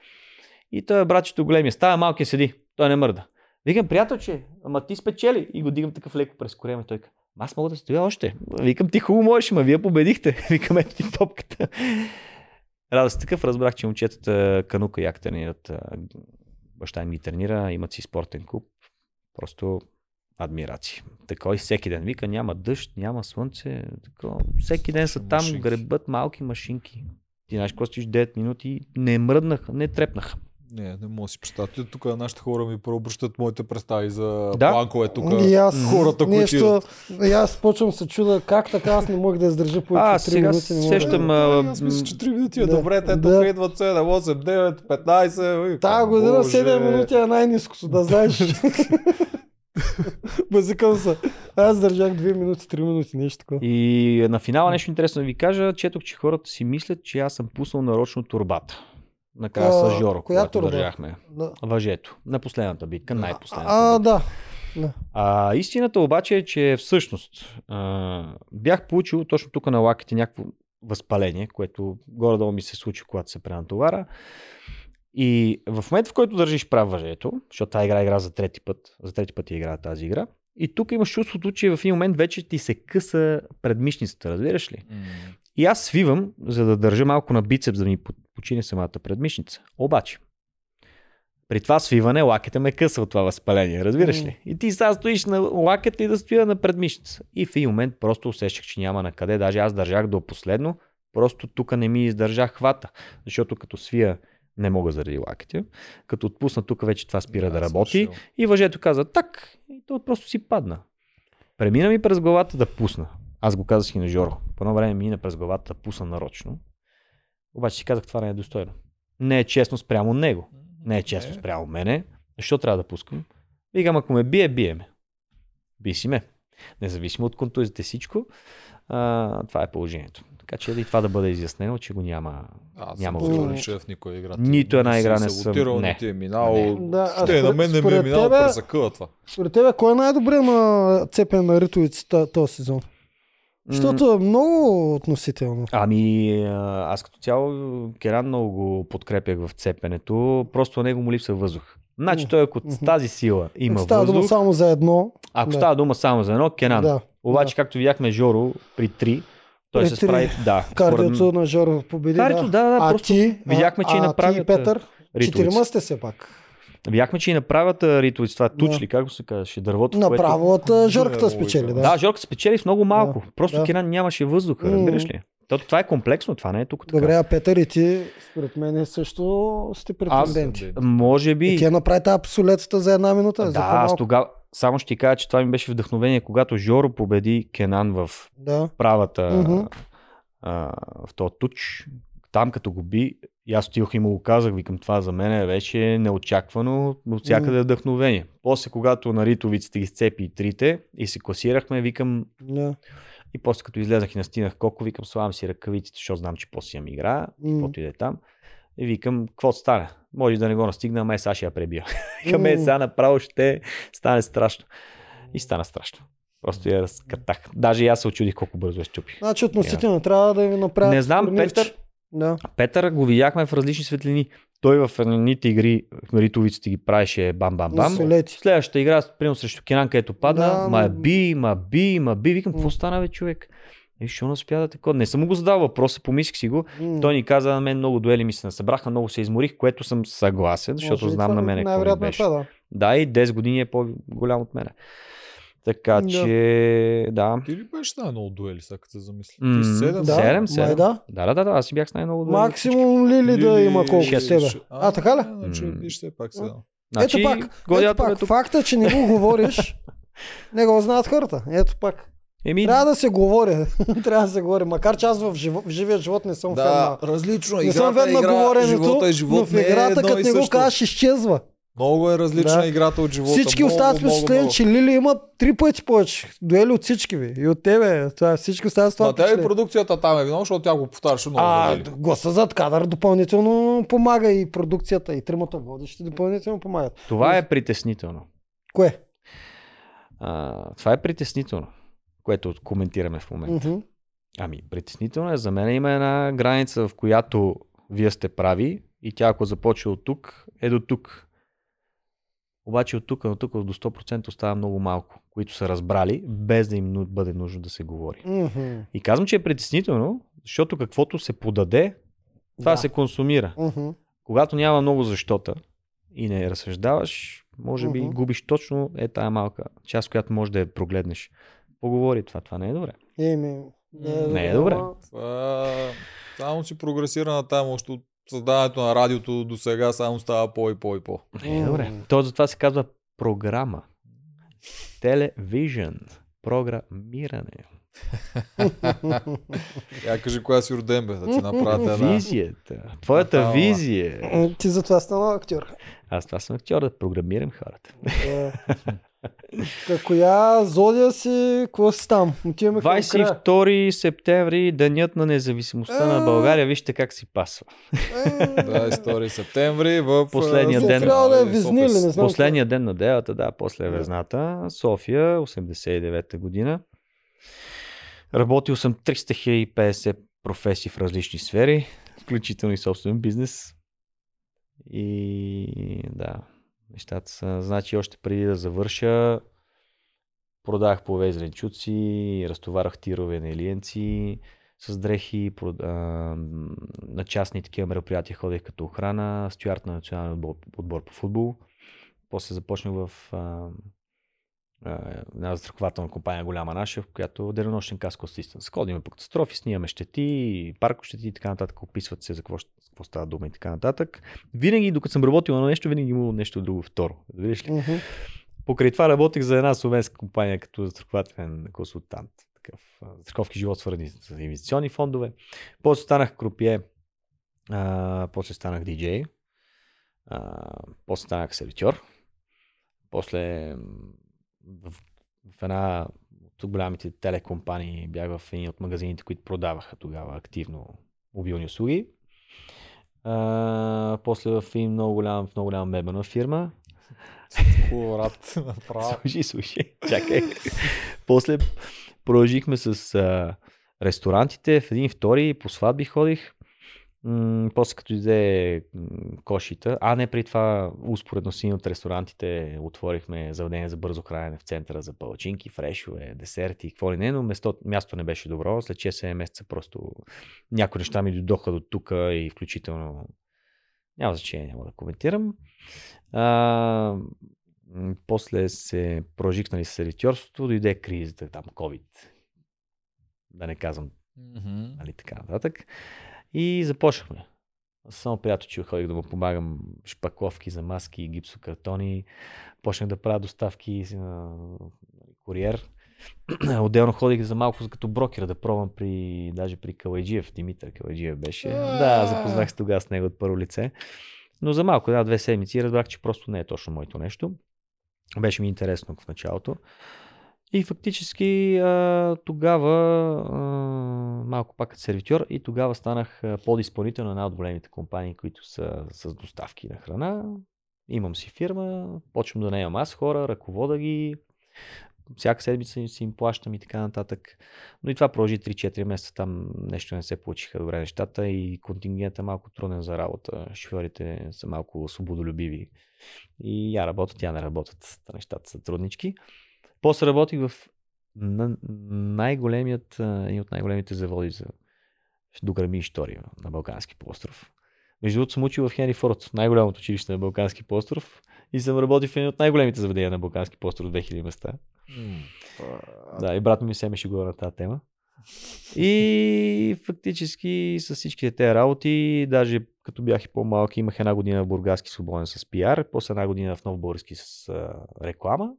И той братчето големия става, малкият седи, той не мърда. Викам, приятелче, ама ти спечели. И го дигам такъв леко през корема. Той аз мога да стоя още. Викам, ти хубаво можеш, ма вие победихте. Викам, ето ти топката. Радост такъв, разбрах, че момчетата канука як тренират. Баща им ги тренира, имат си спортен клуб. Просто адмирации. Така и всеки ден. Вика, няма дъжд, няма слънце. Така. Всеки ден са там, Машинки. гребат малки машинки. Ти знаеш, какво стоиш 9 минути, не мръднаха, не трепнаха. Не, не мога да си представя. Тук нашите хора ми преобръщат моите представи за Да. планкове тук. И аз хората, които нещо, и аз почвам се чуда как така аз не мога да издържа от 3 сега минути. Не мога сещам, да... а, Аз мисля, че 3 минути е Да. добре. Те Да. тук идват 7, 8, 9, 15. Тая година 7 минути е най-низкото, да знаеш. Базикам се. Аз държах 2 минути, 3 минути, нещо такова. И на финала нещо интересно да ви кажа. Четох, че хората си мислят, че аз съм пуснал нарочно турбата. Накрая с Жоро, коя когато турба? държахме. Да. Въжето. На последната битка, най-последната. А, битка. да. А, истината обаче е, че всъщност а, бях получил точно тук на лаките някакво възпаление, което горе-долу ми се случи, когато се пренатовара. И в момента, в който държиш прав въжето, защото тази игра игра за трети път, за трети път я игра тази игра, и тук имаш чувството, че в един момент вече ти се къса предмишницата, разбираш ли? И аз свивам, за да държа малко на бицепс, да ми по- почине самата предмишница. Обаче, при това свиване лакета ме къса от това възпаление, разбираш ли? И ти сега стоиш на лакета и да стоя на предмишница. И в един момент просто усещах, че няма на къде. Даже аз държах до последно, просто тук не ми издържах хвата. Защото като свия не мога заради лакетя. Като отпусна тук вече това спира да, работи. И въжето каза так и то просто си падна. Премина ми през главата да пусна. Аз го казах и на Жоро. По едно време ми мина през главата да пусна нарочно. Обаче си казах, това не е достойно. Не е честно спрямо него. Не е честно спрямо мене. Защо трябва да пускам? Викам, ако ме бие, бие ме. Би си ме. Независимо от контузите всичко, а, това е положението. Така че и това да бъде изяснено, че го няма. Аз Няма съм че в никоя игра. Нито една игра не съм- саботирал, не. Не ти е минало. Не. Да, Ще, на според- мен не ми е тебе- през закъла това. Според тебе, кой е най-добре на цепен на ритовици този сезон? Защото е много относително. Ами, аз като цяло Керан много го подкрепях в цепенето, просто на него му липсва въздух. Значи той ако с Мгм. тази сила има Става дума въздух, само за едно. ако да. става дума само за едно, Кенан. Да. Обаче, както видяхме Жоро при 3, той При се три. справи. Да, Кардиото на Жоро победи. Кардиото, да, да, да, а просто ти, видяхме, че и а, направят, ти и Петър, четирима сте се пак. Видяхме, че и направят а, ритовица, това Да. тучли, как го се казваше, дървото. Направо от а, Жорката Да, спечели. да. Да. Да, Жорка спечели с много малко. Да, Просто да. Кенан нямаше въздуха, разбираш ли? Тото това е комплексно, това не е тук така. Добре, а Петър и ти, според мен също сте претенденти. Може би... И тя направи тази абсолютата за една минута. за Да, аз по-малко. тогава само ще ти кажа, че това ми беше вдъхновение, когато Жоро победи Кенан в Да. правата а, в този туч. Там като го би, и аз отидох и му го казах, викам това за мен беше неочаквано, от всякъде е вдъхновение. После когато на ритовиците ги сцепи и трите и се класирахме, викам да. И после като излезах и настинах колко, викам слагам си ръкавиците, защото знам, че после имам игра, М. каквото и да е там. И викам, какво стане? Може да не го настигна, ама е сега ще я пребия. Викам, е, сега направо ще стане страшно. И стана страшно. Просто я разкатах. Даже и аз се очудих колко бързо я щупи. Значи относително трябва да ви направят. Не знам, турнирче. Петър, Да. Петър го видяхме в различни светлини. Той в едните игри, ритовиците ги правеше бам-бам-бам. Следващата игра, примерно срещу Кенан, където падна, Да, ма би, ма би, ма би. Викам, какво стана, бе, човек? И защо не успя да такова? Не съм му го задал въпроса, помислих си го. М. Той ни каза, на мен много дуели ми се насъбраха, много се изморих, което съм съгласен, защото Може знам на мен какво е беше. това, да. Да, и 10 години е по-голям от мене. Така Да. че, да. Ти ли беше най-много дуели, сега като се замисли? Ти седем? да. Седем, седем. Май да. Да, да, да, да, аз си бях с най-много дуели. Максимум Лили да има колко с тебе. А, така ли? Значи, М. вижте, пак сега. Значи, ето пак, ето е пак тук. факта, че не го говориш, не го знаят хората. Ето пак. Еми, Трябва да се говори. Трябва да се говори. Макар че аз в, живо, в живия живот не съм фен на... различно. Не съм фен на говоренето, живота е но живот, в играта, не е едно като не го кажеш, изчезва. Много е различна Да. играта от живота. Всички много, остават с впечатление, че Лили има три пъти повече дуели от всички ви. И от тебе. Това, всички остават с това тебе и продукцията там е виновна, защото тя го повтаряше много. А, нали? гласа зад кадър допълнително помага и продукцията, и тримата водещи допълнително помагат. Това е притеснително. Кое? А, това е притеснително, което коментираме в момента. Мгм. Ами, притеснително е. За мен има една граница, в която вие сте прави и тя ако започва от тук, е до тук. Обаче от тук на тук до 100% остава много малко, които са разбрали, без да им бъде нужно да се говори. Мгм. И казвам, че е притеснително, защото каквото се подаде, това Да. се консумира. Мгм. Когато няма много защота и не разсъждаваш, може би Мгм. губиш точно е тая малка част, която може да я прогледнеш. Поговори това, това не е добре. Еми, Не е добре. Това само си прогресира на там, още от създаването на радиото до сега само става по и по и по. Е добре. То затова се казва програма. Телевижън. Програмиране. Я кажи коя си роден, бе, да ти направят една. Визията. Твоята Ама. визия. Е, Ти затова стана актьор. Аз това съм актьор, да програмирам хората. Е. Коя зодия си, какво си там? Отиваме към края. 22 септември, денят на независимостта на България. Вижте как си пасва. Е, 22 септември в Последния ден. Да е София. визни или не знам. Последния ден на делата, да, после Да. Везната. София, 89-та година. Работил съм 300 050 професии в различни сфери, включително и собствен бизнес. И да, нещата са. Значи още преди да завърша, продах плове зеленчуци, разтоварах тирове на елиенци с дрехи, прод- а, на частни такива мероприятия ходех като охрана, стюарт на националния отбор, отбор по футбол. После започнах в а, а, една застрахователна компания голяма наша, в която денонощен каско асистент. Ходим по катастрофи, снимаме щети, парко щети и така нататък, описват се за какво, ще- какво става дума и така нататък. Винаги, докато съм работил на нещо, винаги имало нещо друго второ. Видиш ли? Мгм. Покрай това работех за една словенска компания като застрахователен консултант. Такъв, застраховки живот свързани с инвестиционни фондове. После станах крупие, а, после станах диджей, а, после станах сервитьор, после в, в една от голямите телекомпании бях в един от магазините, които продаваха тогава активно мобилни услуги. А, после в един много голям, в много голяма мебелна фирма, брат. Направо. Слушай, слушай, чакай. После продължихме с а, ресторантите, в един втори, по сватби ходих. М- после като иде кошита, а не при това успоредно с един от ресторантите отворихме заведение за бързо хранене в центъра за палачинки, фрешове, десерти и какво ли не, но место, място не беше добро. След 6-7 месеца просто някои неща ми дойдоха до тук и включително няма значение, няма да коментирам. А, после се продължих нали, с сервитьорството, дойде кризата, там COVID. Да не казвам Мгм. нали, така нататък. И започнахме. Само приятел, че ходих да му помагам шпакловки за маски, гипсокартони. Почнах да правя доставки на куриер. Отделно ходих за малко като брокер да пробвам при, даже при Калайджиев, Димитър Калайджиев беше. Да, запознах се тогава с него от първо лице. Но за малко, една-две седмици разбрах, че просто не е точно моето нещо. Беше ми интересно в началото. И фактически тогава малко пак като сервитьор и тогава станах подизпълнител на една от големите компании, които са с доставки на храна. Имам си фирма, почвам да наемам аз хора, ръковода ги, всяка седмица си им плащам и така нататък. Но и това продължи 3-4 месеца, там нещо не се получиха добре нещата и контингентът е малко труден за работа. Шофьорите са малко свободолюбиви и я работят, тя не работят. Та Нещата са труднички. После работих в на- най-големият, един от най-големите заводи за дограми история на Балкански полуостров. Между другото съм учил в Хенри Форд, най-голямото училище на Балкански полуостров и съм работил в един от най-големите заведения на Балкански полуостров 2000 места. М. Да, и брат ми се ме шегува на тази тема. И фактически с всичките тези работи, даже като бях и по-малки, имах една година в Бургаски свободен с пиар, после една година в Нов Български с а, реклама.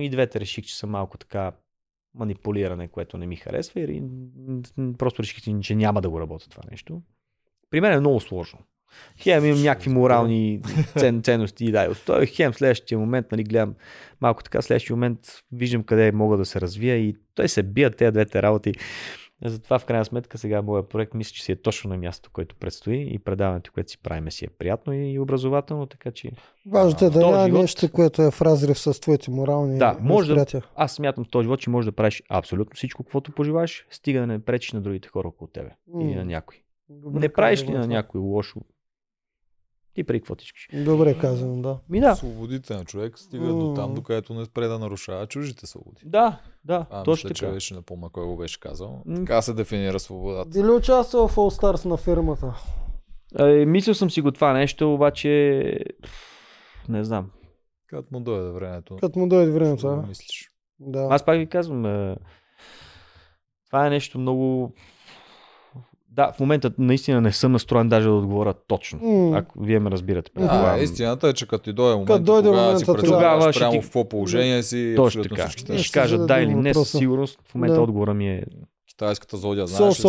И двете реших, че съм малко така манипулиране, което не ми харесва и просто реших, че няма да го работя това нещо. При мен е много сложно. Хем имам някакви морални цен, ценности и да, устой, хем следващия момент, нали, гледам малко така, следващия момент виждам къде мога да се развия и той се бият тези двете работи. Затова в крайна сметка сега моят проект мисля, че си е точно на мястото, което предстои и предаването, което си правиме си е приятно и образователно, така че Важното е да няма живот- нещо, което е в разрив с твоите морални Да, може да- аз смятам в този живот, че можеш да правиш абсолютно всичко, каквото пожелаеш, стига да не пречиш на другите хора около тебе или М, на някой. Добре не правиш ли на някой лошо, ти прави каквото искаш. Добре казано, да. Ми да, Свободите на човек стигат до там, до където не спре да нарушава чужите свободи. да, да, А, точно мисля, че така. беше, не помня кой го беше казал. Така се дефинира свободата. Би ли участвал в All Stars на фирмата? Е, мислил съм си го това нещо, обаче не знам. Като му дойде времето. Като му дойде времето, го а? мислиш. Да. Аз пак ви казвам, е, това е нещо много... Да, в момента наистина не съм настроен даже да отговоря точно. М. Ако вие ме разбирате. Мгм. Да, предполагам. истината е, че като ти дойде момент, Като дойде тогава момента, си тогава ще прямо ти- в какво положение си. Точно така. всичките Ще ще кажа да или не въпроса. със сигурност. В момента Да. отговора ми е Китайската зодия, знаеш ли? Си?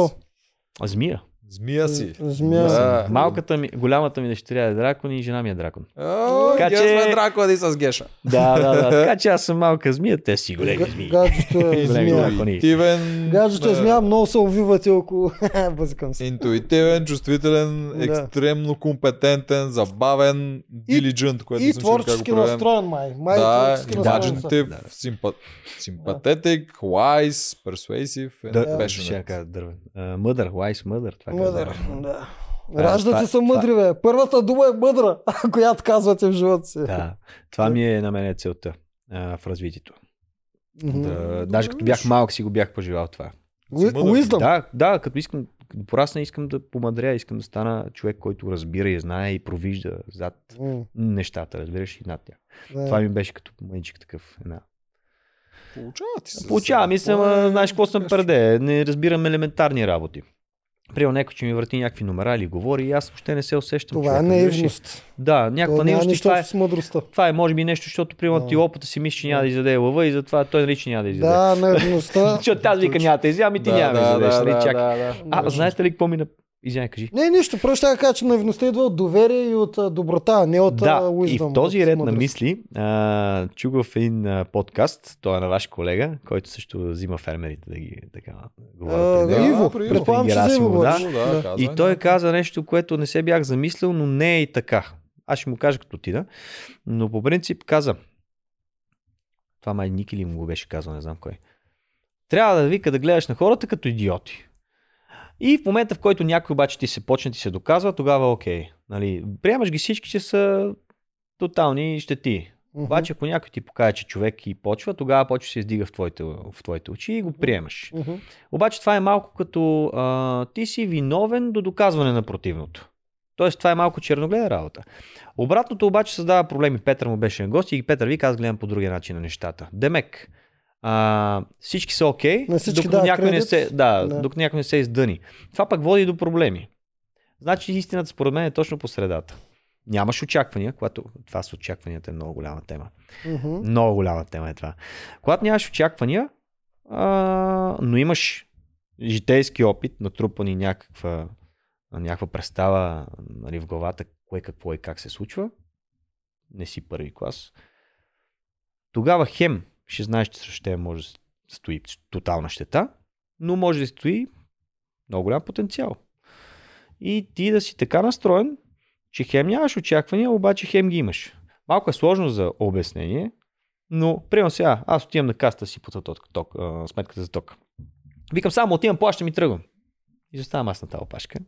змия. Змия си. Змия Да. си. Малката ми, голямата ми дъщеря е дракон и жена ми е дракон. О, Така че- ме дракони с Геша. Да, да, да. Така че аз съм малка змия, те си големи змии. Гаджето е змия. дракони. Интуитивен. Гаджето е да, змия, много се увивате около... Бъзикам се. Интуитивен, чувствителен, Да. екстремно компетентен, забавен, diligent, което И творчески настроен май. Май Да, творчески настроен. са. imaginative, Да. wise, persuasive and Да, Да. ще passionate. кажа дървен. А, Мъдър, лайс мъдър. Това Мъдър, да. Това- Раждате са мъдри, бе. Първата дума е мъдра, която казвате в живота си. Да, това ми е на мен е целта а, в развитието. Да, даже като бях малък си го бях пожелал това. Уиздъм. Да, да, като искам, като порасна, искам да помадря, искам да стана човек, който разбира и знае и провижда зад М, нещата, разбираш и над тях. да. Това ми беше като мъничък такъв. Една. Получава ти се. Получавам, мисля, е- знаеш какво съм преде. Не разбирам елементарни работи. Приел някой, че ми върти някакви номера или говори и аз въобще не се усещам. Това е човек, ли? наивност. Да, Това някаква наивност това е, с мъдростта. това е може би нещо, защото при Да. антилопата си мисли, че няма да изяде лъва и затова той нарича няма да изяде. Да, наивността. Защото аз вика няма да изяде, ами ти Да, няма да да, изядеш. да, нали, да, чак. да, да. А, знаете ли какво ми... Извинявай, кажи. Не, нищо. Просто ще кажа, че наивността идва от доверие и от доброта, не от Да, а, и wisdom, в този ред на мисли а, чух в един а, подкаст, той е на ваш колега, който също взима фермерите да ги така А, говорят. да, Иво, предполагам, че Иво да. Да, Да. И той да. каза нещо, което не се бях замислил, но не е и така. Аз ще му кажа като отида. Но по принцип каза. Това май Ники ли му го беше казал, не знам кой. Трябва да вика да гледаш на хората като идиоти. И в момента, в който някой обаче ти се почне ти се доказва, тогава окей. Нали, приемаш ги всички, че са тотални щети. Мгм. Обаче, ако някой ти покаже, че човек и почва, тогава почва се издига в твоите, в твоите очи и го приемаш. Мгм. Обаче това е малко като а, ти си виновен до доказване на противното. Тоест това е малко черногледа работа. Обратното обаче създава проблеми. Петър му беше на гости и Петър вика, аз гледам по другия начин на нещата. Демек, а, всички са окей, всички докато дава някой не се, да, Да. докато някой не се издъни. Това пък води до проблеми. Значи истината според мен е точно по средата. Нямаш очаквания, когато това с очакванията е много голяма тема. Мгм. Много голяма тема е това. Когато нямаш очаквания, а, но имаш житейски опит, натрупани някаква, някаква представа нали, в главата, кое какво и как се случва, не си първи клас, тогава хем ще знаеш, че теб може да стои тотална щета, но може да стои много голям потенциал. И ти да си така настроен, че хем нямаш очаквания, обаче хем ги имаш. Малко е сложно за обяснение, но примерно сега, аз отивам на каста си по ток, сметката за ток. Викам, само отивам, плащам и тръгвам. И заставам аз на тази опашка.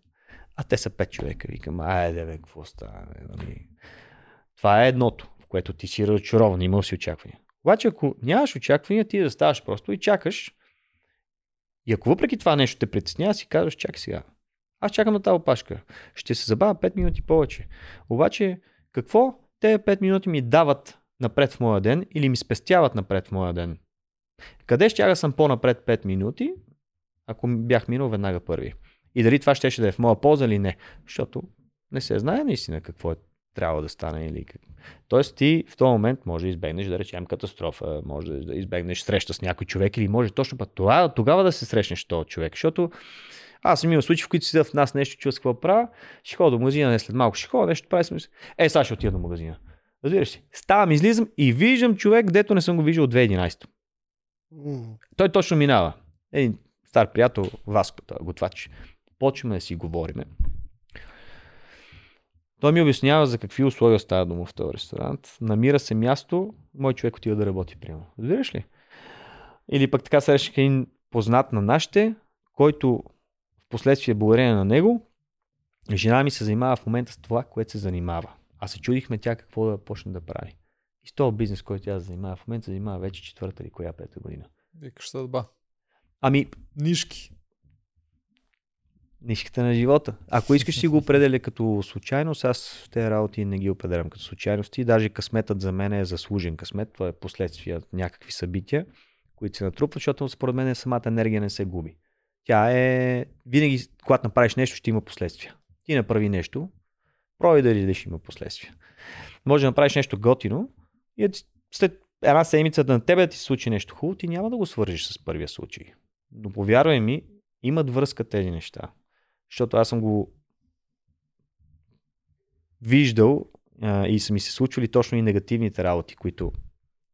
А те са пет човека. Викам, айде бе, какво става? Нали? Това е едното, в което ти си разочарован, имал си очаквания. Обаче, ако нямаш очаквания, ти да ставаш просто и чакаш. И ако въпреки това нещо те притеснява, си казваш, чакай сега. Аз чакам на тази опашка. Ще се забавя 5 минути повече. Обаче, какво те 5 минути ми дават напред в моя ден или ми спестяват напред в моя ден? Къде ще да съм по-напред 5 минути, ако бях минал веднага първи? И дали това ще, да е в моя полза или не? Защото не се знае наистина какво е трябва да стане или как. Тоест ти в този момент може да избегнеш, да речем, катастрофа, може да избегнеш среща с някой човек или може точно път това, тогава да се срещнеш с този човек, защото Аз съм имал случаи, в които седя в нас нещо, чува с какво правя, ще ходя до магазина, не след малко ще ходя, нещо прави, си мисля, е, сега ще отида до магазина. Разбираш ли? Ставам, излизам и виждам човек, дето не съм го виждал от 2011. М. Той точно минава. Един стар приятел, Васко, е готвач. Почваме да си говориме. Той ми обяснява за какви условия става дума в този ресторант. Намира се място, мой човек отива да работи, примерно. Разбираш ли? Или пък така срещах един познат на нашите, който в последствие благодарение на него, жена ми се занимава в момента с това, което се занимава. А се чудихме тя какво да почне да прави. И с този бизнес, който тя се занимава в момента, се занимава вече четвърта или коя пета година. Викаш съдба. Ами, Нишки. Нишката на живота. Ако искаш си го определя като случайност, аз тези работи не ги определям като случайности. Даже късметът за мен е заслужен късмет. Това е последствия от някакви събития, които се натрупват, защото според мен самата енергия не се губи. Тя е... Винаги, когато направиш нещо, ще има последствия. Ти направи нещо, пробай да видиш има последствия. Може да направиш нещо готино и ти- след една седмица на тебе да ти се случи нещо хубаво, ти няма да го свържиш с първия случай. Но повярвай ми, имат връзка тези неща. Защото аз съм го виждал а, и са ми се случвали точно и негативните работи, които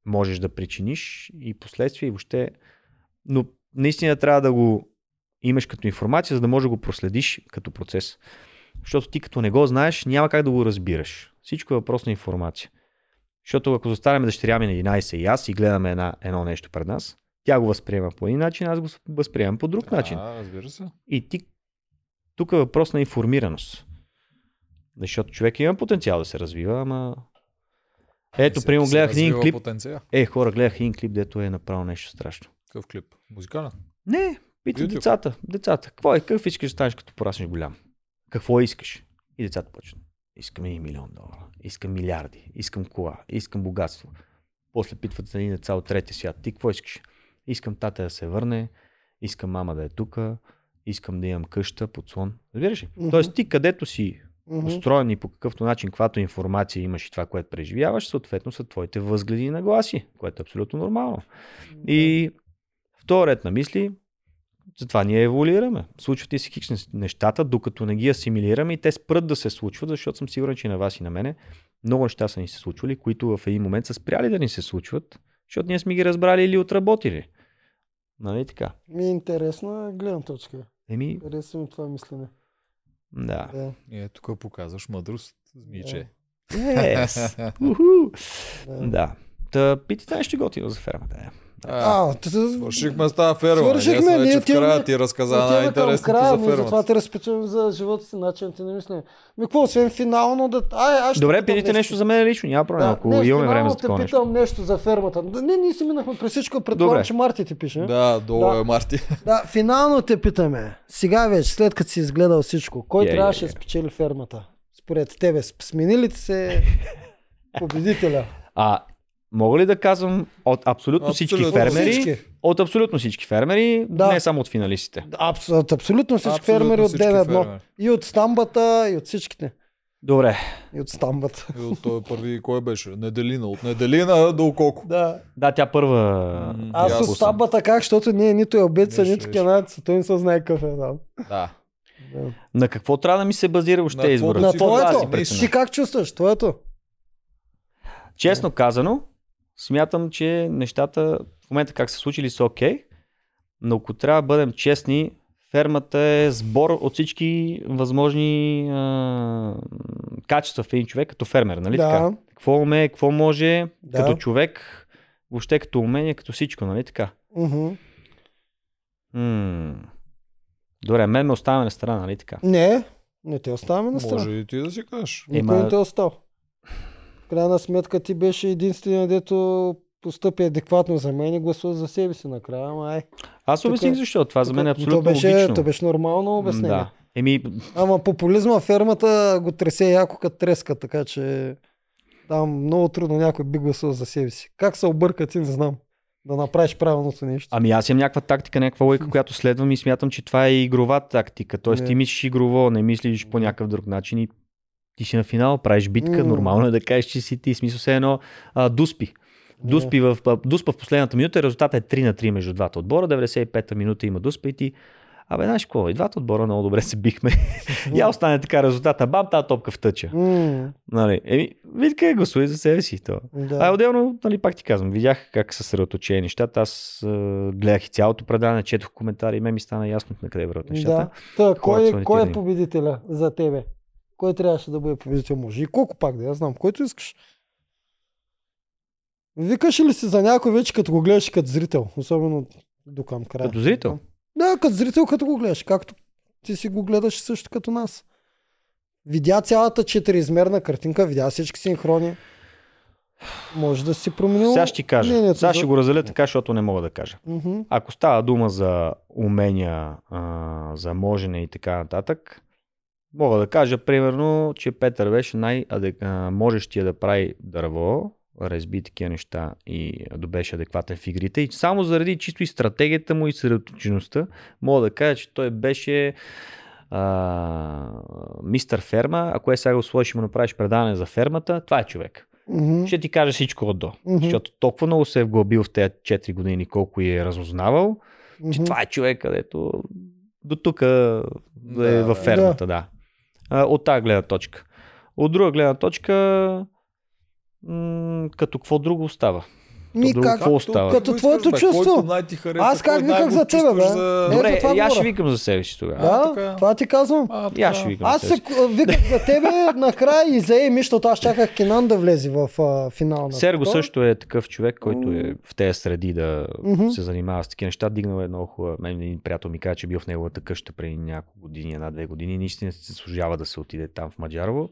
можеш да причиниш и последствия и въобще. Но наистина трябва да го имаш като информация, за да можеш да го проследиш като процес. Защото ти като не го знаеш, няма как да го разбираш. Всичко е въпрос на информация. Защото ако застанем дъщеря ми на 11 и аз и гледаме една, едно нещо пред нас, тя го възприема по един начин, аз го възприемам по друг начин. А, разбира се. И ти, тук е въпрос на информираност. Защото човек има потенциал да се развива, ама... Ето, Всеки примерно гледах един клип. Потенциал. Е, хора, гледах един клип, дето е направил нещо страшно. Какъв клип? Музикален? Не, YouTube. децата. Децата. Какво е? Какъв искаш да станеш като пораснеш голям? Какво искаш? И децата почват. Искам и милион долара. Искам милиарди. Искам кола. Искам богатство. После питват за един деца от третия свят. Ти какво искаш? Искам тата да се върне. Искам мама да е тука. Искам да имам къща, подслон. Разбираш ли? Мгм. Тоест ти където си Мгм. устроен и по какъвто начин, каквато информация имаш и това, което преживяваш, съответно са твоите възгледи и нагласи, което е абсолютно нормално. И в този ред на мисли, затова ние еволюираме. Случват и си хикс нещата, докато не ги асимилираме и те спрат да се случват, защото съм сигурен, че и на вас и на мене много неща са ни се случвали, които в един момент са спряли да ни се случват, защото ние сме ги разбрали или отработили. Нали така? Ми е интересна гледна точка. Еми, Харесва ми това мислене. да. Да, И е, тук показваш мъдрост, змиче. Yes. Уху. да. Да. Та питайте нещо готино за фермата. Е. А, свършихме с тази ферма. Свършихме, Ние вече в края ти разказа най-интересното края, за ние затова фермата. те разпичам за живота си, начин ти на мислене. Ми какво, освен финално да... Ай, аз Добре, питам питайте нещо за мен лично, няма проблем, ако не, имаме време за те такова нещо. питам нещо за фермата. Да, Не, ние си минахме през всичко, предполагам, че Марти ти пише. Да. Да, долу Да. е Марти. да, финално те питаме. Сега вече, след като си изгледал всичко, кой Я, я, трябваше я. да спечели фермата? Според тебе, смени ли ти се победителя? А, мога ли да казвам от абсолютно всички Абсолютно фермери? Всички. От абсолютно всички фермери, Да. не само от финалистите. Абс, от абсолютно всички Абсолютно фермери от всички ден едно. фермери. И от стамбата, и от всичките. Добре. И от стамбата. И от той първи, кой беше? Неделина. От Неделина до Ококо. Да. Да, тя първа. Аз от стамбата как, защото ние нито е обеца, нито канадец, той не се знае какъв е там. Да. Да. На какво трябва да ми се базира въобще какво избора? На твоето. Ти как чувстваш? Твоето? Честно казано, смятам, че нещата в момента как са случили са окей, но ако трябва да бъдем честни, фермата е сбор от всички възможни а, качества в един човек като фермер, нали Да. така? Какво умее, какво може, Да. като човек, въобще като умение, като всичко, нали така? Мгм. М. Добре, мен ме оставяме на страна, нали така? Не, не те оставяме на страна. Може и ти да си кажеш. Никой Ема- не те е остал. В крайна сметка ти беше единствения, дето постъпи адекватно за мен и гласува за себе си накрая. Ама ай. Аз обясних защо. Това за мен е абсолютно то беше, логично. То беше нормално обяснение. Да. Еми, Ама популизма фермата го тресе яко като треска, така че там много трудно някой би гласувал за себе си. Как се обърка ти, не знам. Да направиш правилното нещо. Ами аз имам някаква тактика, някаква логика, която следвам и смятам, че това е игрова тактика. Тоест Не. ти мислиш игрово, не мислиш по някакъв друг начин и ти си на финал, правиш битка, М. нормално е да кажеш, че си ти. Смисъл се едно а, дуспи. Дуспи в, дуспа в последната минута, резултатът е 3 на 3 между двата отбора, 95-та минута има дуспа и ти Абе, знаеш какво, и двата отбора много добре се бихме. Я остане така резултата. Бам, тази топка в тъча. М, Нали, еми, види къде гласувай за себе си. То. Да. А отделно, нали, пак ти казвам, видях как са съсредоточени нещата. Аз е, гледах и цялото предаване, четох коментари и ме ми стана ясно на къде върват нещата. Да. Та, кой, са кой е победителя за тебе? Кой трябваше да бъде победител? Може и колко пак да я знам. Който искаш. Викаш ли си за някой вече като го гледаш като зрител? Особено до към края. Като зрител? Да, като зрител като го гледаш. Както ти си го гледаш също като нас. Видя цялата четириизмерна картинка, видя всички синхрони. Може да си променил Сега ще ти кажа. мнението Сега ще го разделя така, защото не мога да кажа. Мгм. Ако става дума за умения, а, за можене и така нататък, мога да кажа примерно, че Петър беше най-можещия да прави дърво, разби такива неща и да беше адекватен в игрите. И само заради чисто и стратегията му и съсредоточеността, мога да кажа, че той беше а, мистър ферма. Ако е сега го сложиш и му направиш предаване за фермата, това е човек. Мгм. Ще ти кажа всичко от до. Мгм. Защото толкова много се е вглъбил в тези 4 години, колко е разузнавал, че Мгм. това е човек, където до тук да е Да, във да. фермата, да. От тази гледна точка. От друга гледна точка, м- като какво друго остава? Ми, друго как, какво остава? като твоето искаш, бе, чувство. Харесва, Аз как виках за тебе, бе? За... Е, Добре, и аз ще викам за себе си тогава. Да, А, така. това ти казвам. А, аз ще викам Аз за се себе си. к- виках за тебе накрая и за Еми, защото аз чаках Кинан да влезе в а, финал на Серго това. също е такъв човек, който е в тези среди да Мгм. се занимава с такива неща. Дигнал е много хубава. Мен един приятел ми каза, че е бил в неговата къща преди няколко години, една-две години. Наистина се служава да се отиде там в Маджарово.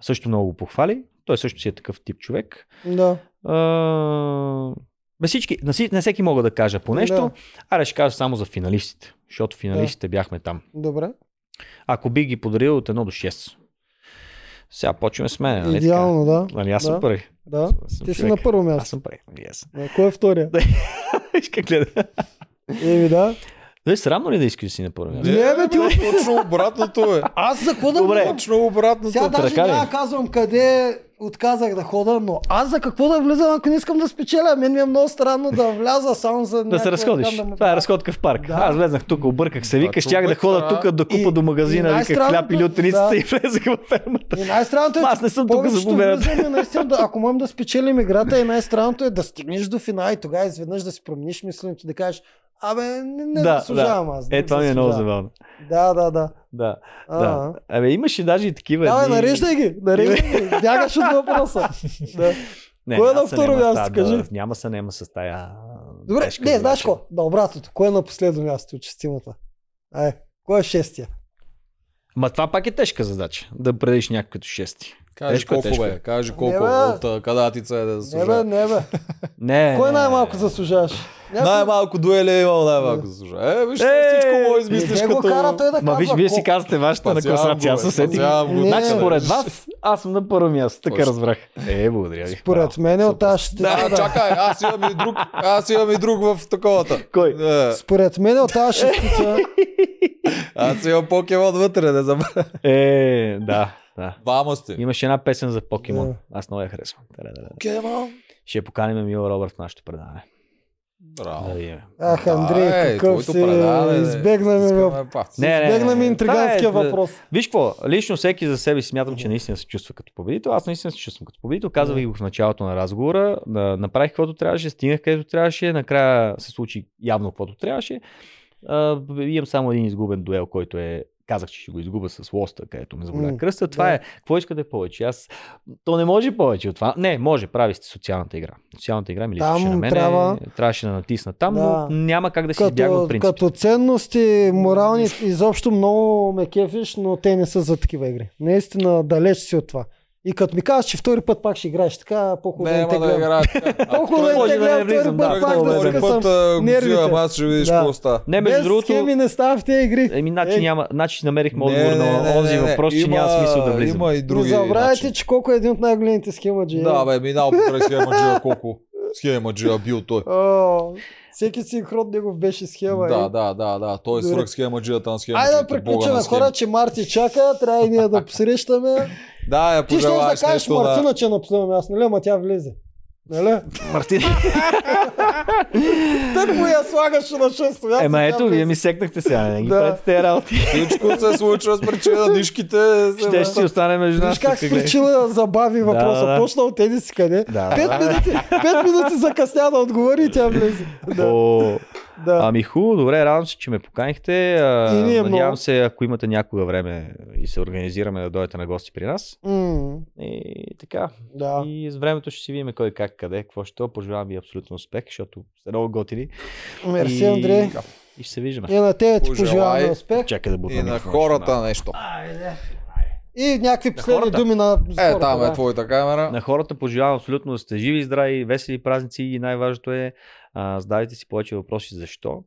Също много го похвали. Той също си е такъв тип човек. Да. А, Без всички, на, си- на всеки мога да кажа по нещо. Да. Аре ще кажа само за финалистите, защото финалистите бяхме там. Добре. Ако би ги подарил от 1 до 6. Сега почваме с мен. Нали Идеално, да. Нали, аз да. съм първи. Да. Аз съм Ти си човек. на първо Аз място. съм първи. Yes. А, Кой е втория? Виж как гледа. Еми да. Дали срамно ли да искаш да си на първо място? Не, бе, бе, ти точно обратното е. Аз за какво да Добре. Точно обратното. Сега даже така няма казвам къде отказах да хода, но аз за какво да влизам, ако не искам да спечеля? Мен ми е много странно да вляза само за Да се разходиш. Това е разходка в парк. Да. Аз влезнах тук, обърках се, викаш, щях да човек, хода тук да купа И- до магазина, виках хляб или лютеницата да. и влезах в фермата. И най-странното е, аз не съм тук за наистина, да, ако можем да спечелим играта, и най-странното е да стигнеш до финал и тогава изведнъж да си промениш мисленето, да кажеш, абе, не, не Да, заслужавам аз. Е, това ми е много забавно. Да, да, да. Да, да. Абе, имаше даже и такива. Давай, едни- нареждай ги, нареждай ги. Бягаш от въпроса. Да. Не, Кой е на второ място, кажи? да, Няма се, няма с тая. Добре, тежка не, знаеш какво? Да, обратното. Кой е на последно място от шестимата? Ай, кой е шестия? Ма това пак е тежка задача. Да предеш някой като шести. Кажи е, колко тежко е. бе, кажи колко бе. от кадатица е да Не бе, заслужава. не бе. Не. Кой не, най-малко не. заслужаваш? Някой- Най-малко дуели е имал, най-малко заслужава. Е, виж, Е, всичко Не, измислиш не го като... кара той да Ма виж, вие си казвате вашата на класация. Аз. Не, Значи, според вас, аз съм на първо място. Така разбрах. Е, благодаря ви. Според мен от тази ще Да, чакай, аз имам и друг, аз имам и друг в таковата. Кой? Е, Според мен от тази шестица аз имам покемон вътре, не забравя. Е, да, да. Двама сте. Имаше една песен за покемон. Да. Аз много я харесвам. Покемон. Ще поканим Мил Робърт в нашото предаване. Браво. Да. Ах, Андрей, Да, е, какъв си предаване, избегна ми. Не, не, Избегна ми не, интриганския е- въпрос. Виж какво, лично всеки за себе си смятам, че наистина се чувства като победител. Аз наистина се чувствам като победител. Казах ви го в началото на разговора. Да, направих каквото трябваше, стигнах където трябваше. Накрая се случи явно каквото трябваше. Имам само един изгубен дуел, който е казах, че ще го изгубя с лоста, където ме заболя М, кръста. Това да. е. Какво искате повече? Аз. То не може повече от това. Не, може, прави сте социалната игра. Социалната игра ми липсваше на мен. трябва- Трябваше да натисна там, Да. но няма как да си Като, от принципите. като ценности, морални, изобщо много ме кефиш, но те не са за такива игри. Наистина далеч си от това. И като ми кажеш, че втори път пак ще играеш така, по-хубаво Не, да ама те да гледам. играе така. По-хубаво да да те не гледам втори да, път пак да Втори скъсам нервите. аз ще видиш Да. какво става. Не, между Без другото. схеми не става в тези игри. Еми, значи, Е. няма, значи намерихме отговор на онзи въпрос, че няма смисъл да влизам. Има и Не други забравяйте, начини. че колко е един от най-големите схемаджи. Да, бе, минал покрай схемаджия, колко схемаджия бил той. Всеки синхрон негов беше схема. Да, е. да, да, да. Той е свръх схемаджия, там Айде схемаджия. да приключим хора, че Марти чака, трябва и ние да посрещаме. Да, я Ти ще да кажеш. Мартина, че е на последно място, нали? Ама тя влезе. Нали? Мартин. Тък му я слагаш на шесто място. Ема ето, вие ми секнахте сега. Не ги Да. правите тези работи. Всичко се случва с причина нишките. се Ще си остане между нас. Виж как с причина забави въпроса. да, да. Почна от си къде. Да. Пет минути, пет минути закъсня да отговори и тя влезе. Да, О, да. Ами хубаво, добре, радвам се, че ме поканихте. А, И ние Надявам много. се, ако имате някога време и се организираме да дойдете на гости при нас. М, И така. да. И с времето ще си видим кой как, къде, какво ще. е. Пожелавам ви абсолютно успех, защото сте много готини. Мерси, и... Андрей. И ще се виждаме. И на тебе ти пожелаваме успех. Чакай да бутна. И на хората да. нещо. И някакви последни хората. думи на Е, спорта, там е да. твоята камера. На хората пожелавам абсолютно да сте живи, здрави, весели празници и най-важното е а, задавайте си повече въпроси защо,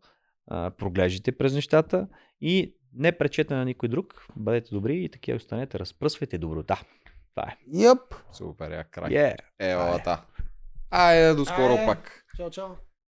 а, проглеждайте през нещата и не пречете на никой друг, бъдете добри и такива останете, разпръсвайте доброта. Това е. Йъп. Супер, я край. Yeah. Евалата. Айде, до скоро Айде. пак. Чао, чао.